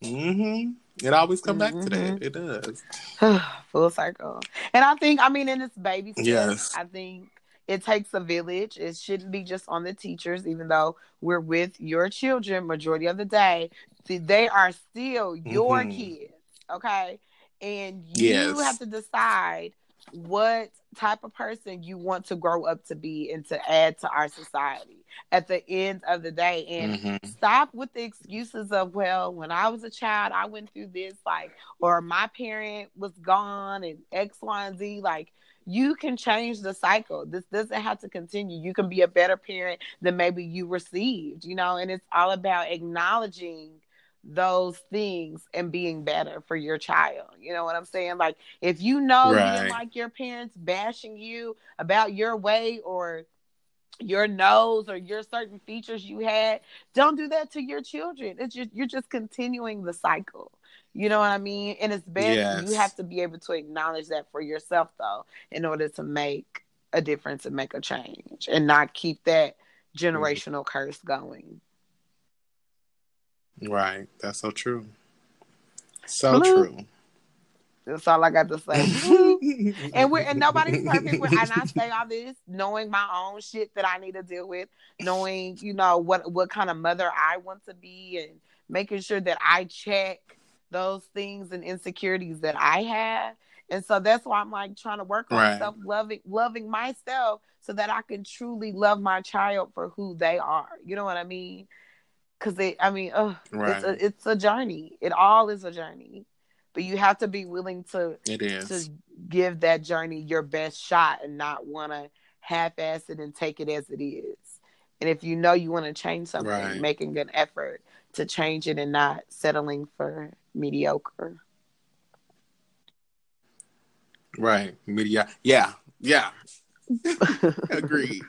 Mm-hmm. It always come back to that. It does. [SIGHS] Full circle. And I think, I mean, in this baby steps, Yes. I think it takes a village. It shouldn't be just on the teachers, even though we're with your children majority of the day. They are still your Mhm. kids, okay? And you Yes. have to decide what type of person you want to grow up to be and to add to our society at the end of the day. And Mhm. stop with the excuses of well when i was a child i went through this like or my parent was gone and x y and z like you can change the cycle. This doesn't have to continue. You can be a better parent than maybe you received you know and it's all about acknowledging those things and being better for your child. You know what i'm saying? Like if you know you didn't like your parents bashing you about your way or your nose or your certain features you had don't do that to your children. It's just you're just continuing the cycle you know what i mean and it's best Yes. you have to be able to acknowledge that for yourself though in order to make a difference and make a change and not keep that mm-hmm. generational curse going Right. That's so true. So Bloop. true. that's all i got to say [LAUGHS] and we're and nobody's perfect. We're- And I say all this knowing my own shit that I need to deal with, knowing you know what what kind of mother I want to be, and making sure that I check those things and insecurities that I have. And so that's why I'm like trying to work on Right. self loving, loving myself, so that I can truly love my child for who they are. You know what I mean? Because it, I mean, ugh, it's a it's a journey. It all is a journey, but you have to be willing to It is. to give that journey your best shot and not want to half-ass it and take it as it is. And if you know you want to change something, Right. making an effort to change it and not settling for mediocre. Right. Media. Yeah. Yeah. [LAUGHS] Agreed.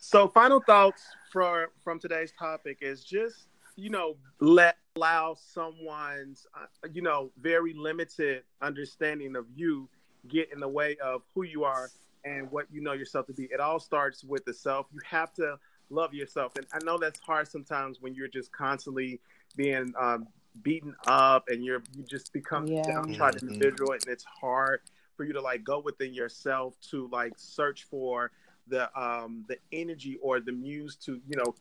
So, final thoughts for from today's topic is just you know let allow someone's uh, you know very limited understanding of you get in the way of who you are and what you know yourself to be. It all starts with the self. You have to love yourself, and I know that's hard sometimes when you're just constantly being um, beaten up and you're you just become Yeah. downtrodden Mhm. individual, and it's hard for you to like go within yourself to like search for the um the energy or the muse to you know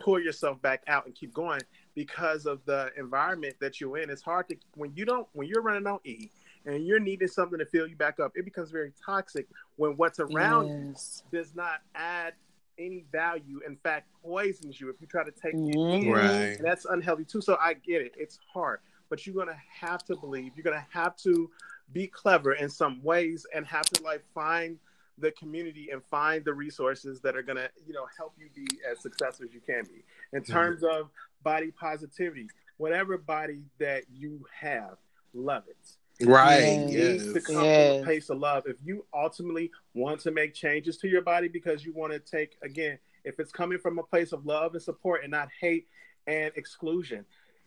pull yourself back out and keep going because of the environment that you're in. It's hard to when you don't when you're running on E and you're needing something to fill you back up. It becomes very toxic when what's around you does not add any value. In fact, poisons you if you try to take it Mhm. in. Right. And that's unhealthy too. So I get it. It's hard, but you're gonna have to believe. You're gonna have to be clever in some ways and have to like find the community and find the resources that are gonna, you know, help you be as successful as you can be. In terms of body positivity, whatever body that you have, love it. Right. It Yes. needs to Yes. come from Yes. a place of love. If you ultimately want to make changes to your body because you want to take again, if it's coming from a place of love and support and not hate and exclusion,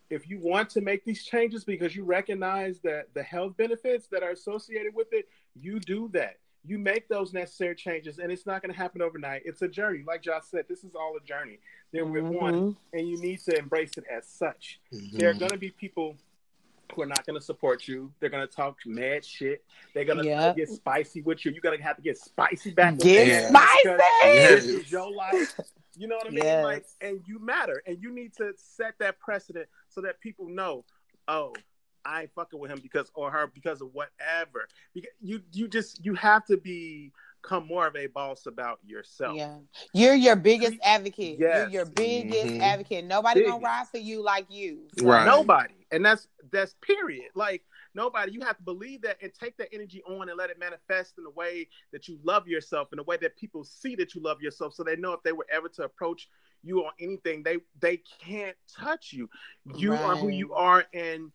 if you want to make these changes because you recognize that the health benefits that are associated with it, you do that. You make those necessary changes, and it's not going to happen overnight. It's a journey, like Josh said. This is all a journey. There we're one, and you need to embrace it as such Mhm. there are going to be people who are not going to support you. They're going to talk mad shit. They're going to Yep. get spicy with you. You're going to have to get spicy back. Get Yeah. spicy. because Yes. This is your life. You know what I mean? Yes. Like, and you matter, and you need to set that precedent so that people know, oh, I ain't fucking with him because or her because of whatever. You you just you have to be become more of a boss about yourself. Yeah, you're your biggest advocate. Yes. You're your biggest Mhm. advocate. Nobody gonna Biggest. ride for you like you. Right. Nobody. And that's that's period. Like nobody. You have to believe that and take that energy on and let it manifest in a way that you love yourself, in a way that people see that you love yourself, so they know if they were ever to approach you on anything, they they can't touch you. You are who you are, and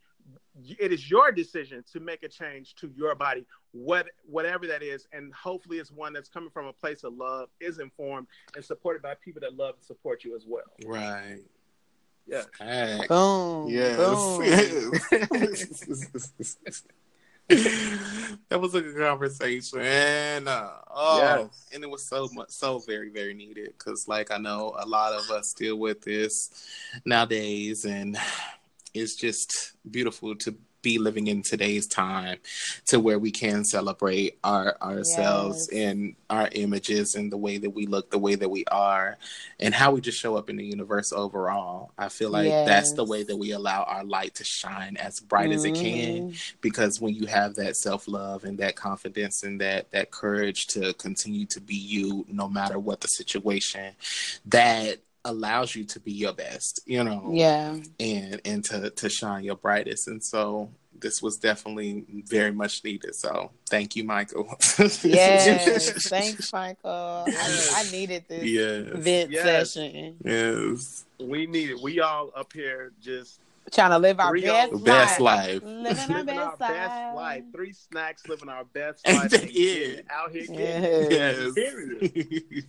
it is your decision to make a change to your body, what whatever that is, and hopefully it's one that's coming from a place of love, is informed, and supported by people that love and support you as well. Right. Yeah. Facts. Boom. Boom. Yes. that was a good conversation. And, uh, oh, Yes. and it was so much, so very, very needed. Because, like, I know a lot of us deal with this nowadays, and it's just beautiful to be living in today's time to where we can celebrate our ourselves Yes. and our images and the way that we look the way that we are and how we just show up in the universe overall i feel like that's the way that we allow our light to shine as bright as it can Mhm. because when you have that self-love and that confidence and that that courage to continue to be you no matter what the situation that allows you to be your best you know Yeah. and and to to shine your brightest and so this was definitely very much needed so thank you michael [LAUGHS] Yes. [LAUGHS] Thanks, Michael. Yes. I, I needed this yes vent Yes. session. yes We need it. We all up here just Trying to live our best, best life. life Living our living our best, best life. life. Three snacks, living our best [LAUGHS] And life. that and is. out here getting. Yes. yes Period.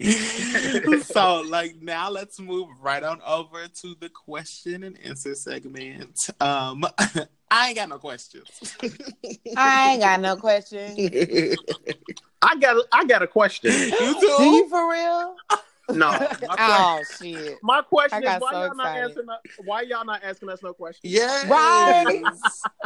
[LAUGHS] so like now let's move right on over to the question and answer segment um [LAUGHS] i ain't got no questions [LAUGHS] I ain't got no question. I got. a- I got a question. too Do you for real? No, [LAUGHS] my, que- Oh shit! my question is why so y'all not answering? Why y'all not asking us no questions? yes Right.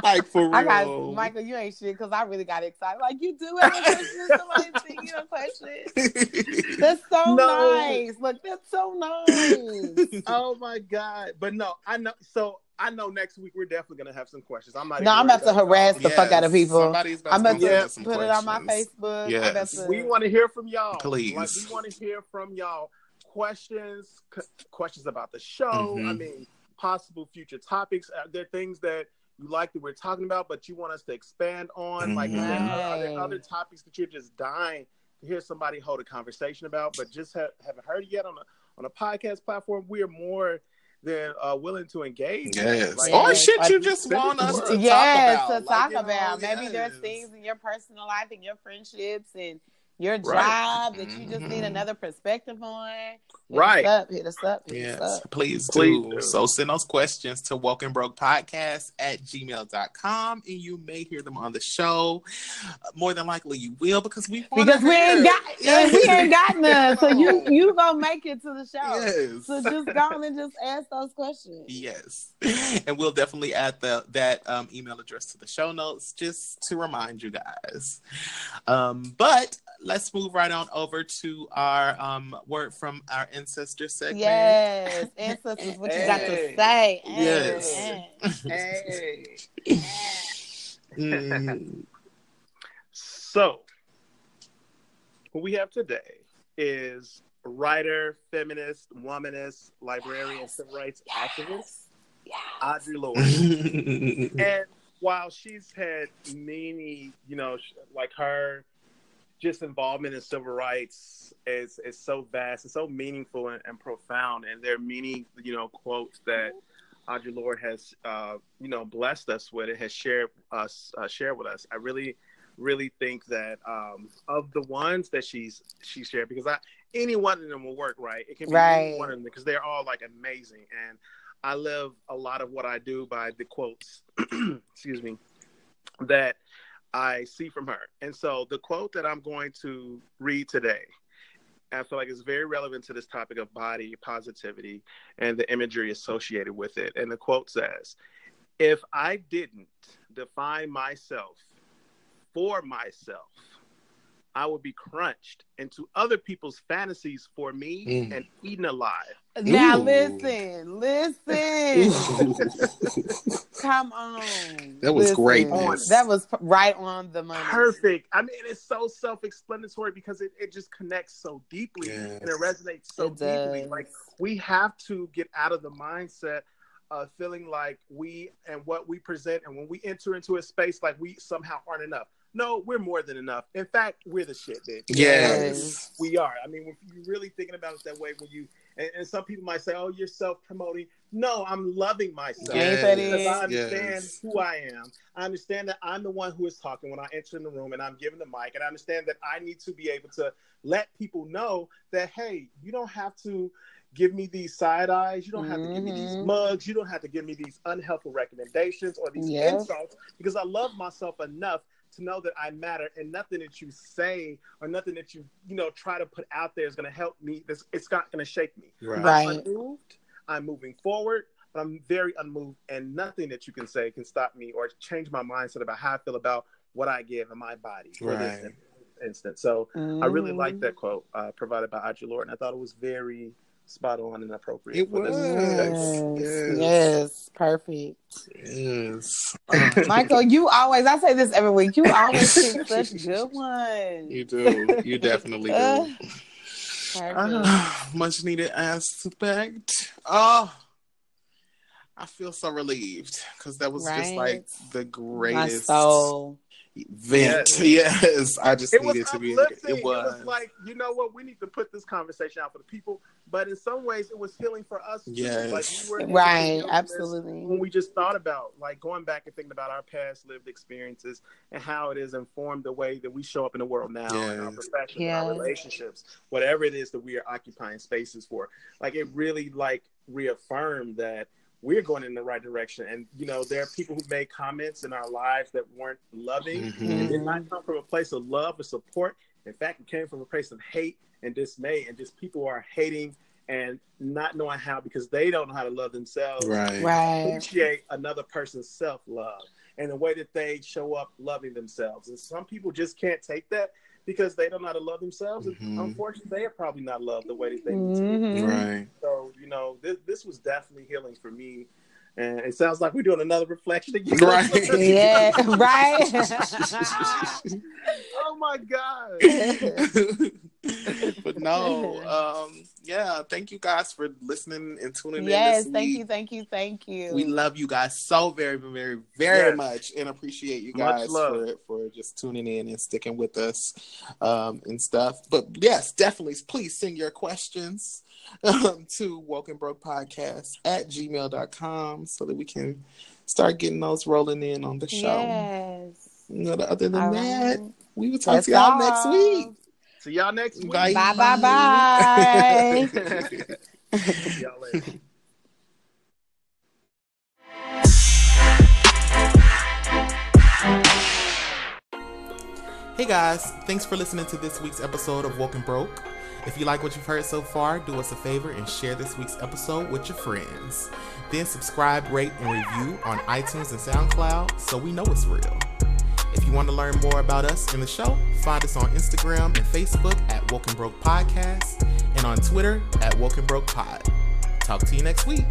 like for real I got Michael. You ain't shit because I really got excited. Like you do have a question. [LAUGHS] Somebody send you a question. [LAUGHS] That's so No. nice. Look, that's so nice. Oh my god! But no, I know. So I know next week we're definitely gonna have some questions. I'm not. No, I'm worried about to harass y'all. the fuck out of people. Somebody's about I'm to about come to up Yeah. some put it on my. Facebook. I'm Yes. to- We want to hear from y'all. Please. Like we want to hear from y'all questions, c- questions about the show. Mhm. I mean, possible future topics. Are there things that you like that we're talking about, but you want us to expand on? Like, is there, are there other topics that you're just dying to hear somebody hold a conversation about, but just ha- haven't heard it yet on a on a podcast platform? We are more than uh, willing to engage. Yes. Like, or Yes. shit you just send want to us us. to yes, talk about. to Like, talk you know, about. Maybe there's things in your personal life and your friendships and your Right. job that you just need Mhm. another perspective on. Hit Right. Us up, hit us up. Hit Yes, us up. please, Please do. do. So send those questions to Woken Broke Podcast at gmail.com and you may hear them on the show. More than likely you will because we wanna Because we ain't got Yes. we ain't got none. So you [LAUGHS] you gonna make it to the show. Yes. So just go on and just ask those questions. Yes, [LAUGHS] and we'll definitely add the that um, email address to the show notes just to remind you guys. Um, but let's move right on over to our um, word from our ancestor segment. Yes, ancestors, what you got to Hey. say? Yes. Hey. Hey. Mm, [LAUGHS] So, who we have today is writer, feminist, womanist, librarian, civil rights activist, Audre Lorde. [LAUGHS] and while she's had many, you know, like her, just involvement in civil rights is is so vast, and so meaningful and, and profound, and there are many, you know, quotes that Audre Lorde has, uh, you know, blessed us with. It has shared us, uh, shared with us. I really, really think that um, of the ones that she's she shared, because I any one of them will work, right? It can be any Right. one of them because they're all like amazing and. I live a lot of what I do by the quotes, [CLEARS THROAT] excuse me, that I see from her. And so the quote that I'm going to read today, I feel like is very relevant to this topic of body positivity and the imagery associated with it. And the quote says, If I didn't define myself for myself, I would be crunched into other people's fantasies for me Mm. and eaten alive. Now Ooh. listen, listen. [LAUGHS] Come on. That was Listen. greatness. That was right on the money. Perfect. I mean, it's so self-explanatory because it, it just connects so deeply Yes. and it resonates so It deeply. does. Like we have to get out of the mindset of feeling like we and what we present, and when we enter into a space, like we somehow aren't enough. No, we're more than enough. In fact, we're the shit, bitch. Yes. we are. I mean, if you're really thinking about it that way, when you and, and some people might say, "Oh, you're self-promoting." No, I'm loving myself Ain't that because I understand Yes. who I am. I understand that I'm the one who is talking when I enter in the room and I'm given the mic, and I understand that I need to be able to let people know that, hey, you don't have to give me these side eyes, you don't have to give me these Mhm. mugs, you don't have to give me these unhelpful recommendations or these Yes. insults because I love myself enough to know that I matter and nothing that you say or nothing that you you know try to put out there is going to help me. This it's not going to shake me. Right. Right. I'm unmoved. I'm moving forward, but I'm very unmoved, and nothing that you can say can stop me or change my mindset about how I feel about what I give in my body Right. in- instance. So I really like that quote uh, provided by Audre Lorde, and I thought it was very spot on and appropriate. It was. Yes. Yes. yes, perfect. Yes. [LAUGHS] Ah. Michael, you always, I say this every week, you [LAUGHS] always pick such good ones. You do. You definitely Uh, do. Perfect. Much needed aspect. Oh, I feel so relieved because that was just like the My greatest soul. Event. [LAUGHS] Yes. I just It needed to be. It was. It was like, you know what? We need to put this conversation out for the people. But in some ways, it was healing for us. Yes. Like we were Right, heal from this absolutely. When we just thought about like going back and thinking about our past lived experiences and how it has informed the way that we show up in the world now, in our Yes. profession, in our relationships, whatever it is that we are occupying spaces for. Like it really like reaffirmed that we're going in the right direction. And you know, there are people who made comments in our lives that weren't loving. Mhm. It did not come from a place of love or support. In fact, it came from a place of hate and dismay, and just people are hating and not knowing how because they don't know how to love themselves. Right. Right. Appreciate another person's self love and the way that they show up loving themselves. And some people just can't take that because they don't know how to love themselves. And Mhm. unfortunately, they are probably not loved the way that they need to. be. Mhm. Right. So, you know, this, this was definitely healing for me. And it sounds like we're doing another reflection again. Right. [LAUGHS] [LAUGHS] Yeah, right. [LAUGHS] oh my God. [LAUGHS] but no, [LAUGHS] um, yeah, thank you guys for listening and tuning yes, in. Yes, thank week. you, thank you, thank you. We love you guys so very, very, very Yes. much, and appreciate you guys love. for for just tuning in and sticking with us um, and stuff. But yes, definitely, please send your questions [LAUGHS] um, to Woken Broke Podcast at gmail.com so that we can start getting those rolling in on the show. Yes. You know, other than All that, right. we will talk That's to y'all next week. See y'all next week. Bye. Bye bye bye. [LAUGHS] See y'all later. Hey guys, thanks for listening to this week's episode of Woken Broke. If you like what you've heard so far, do us a favor and share this week's episode with your friends. Then subscribe, rate, and review on iTunes and SoundCloud so we know it's real. If you want to learn more about us and the show, find us on Instagram and Facebook at Woken Broke Podcast and on Twitter at Woken Broke Pod. Talk to you next week.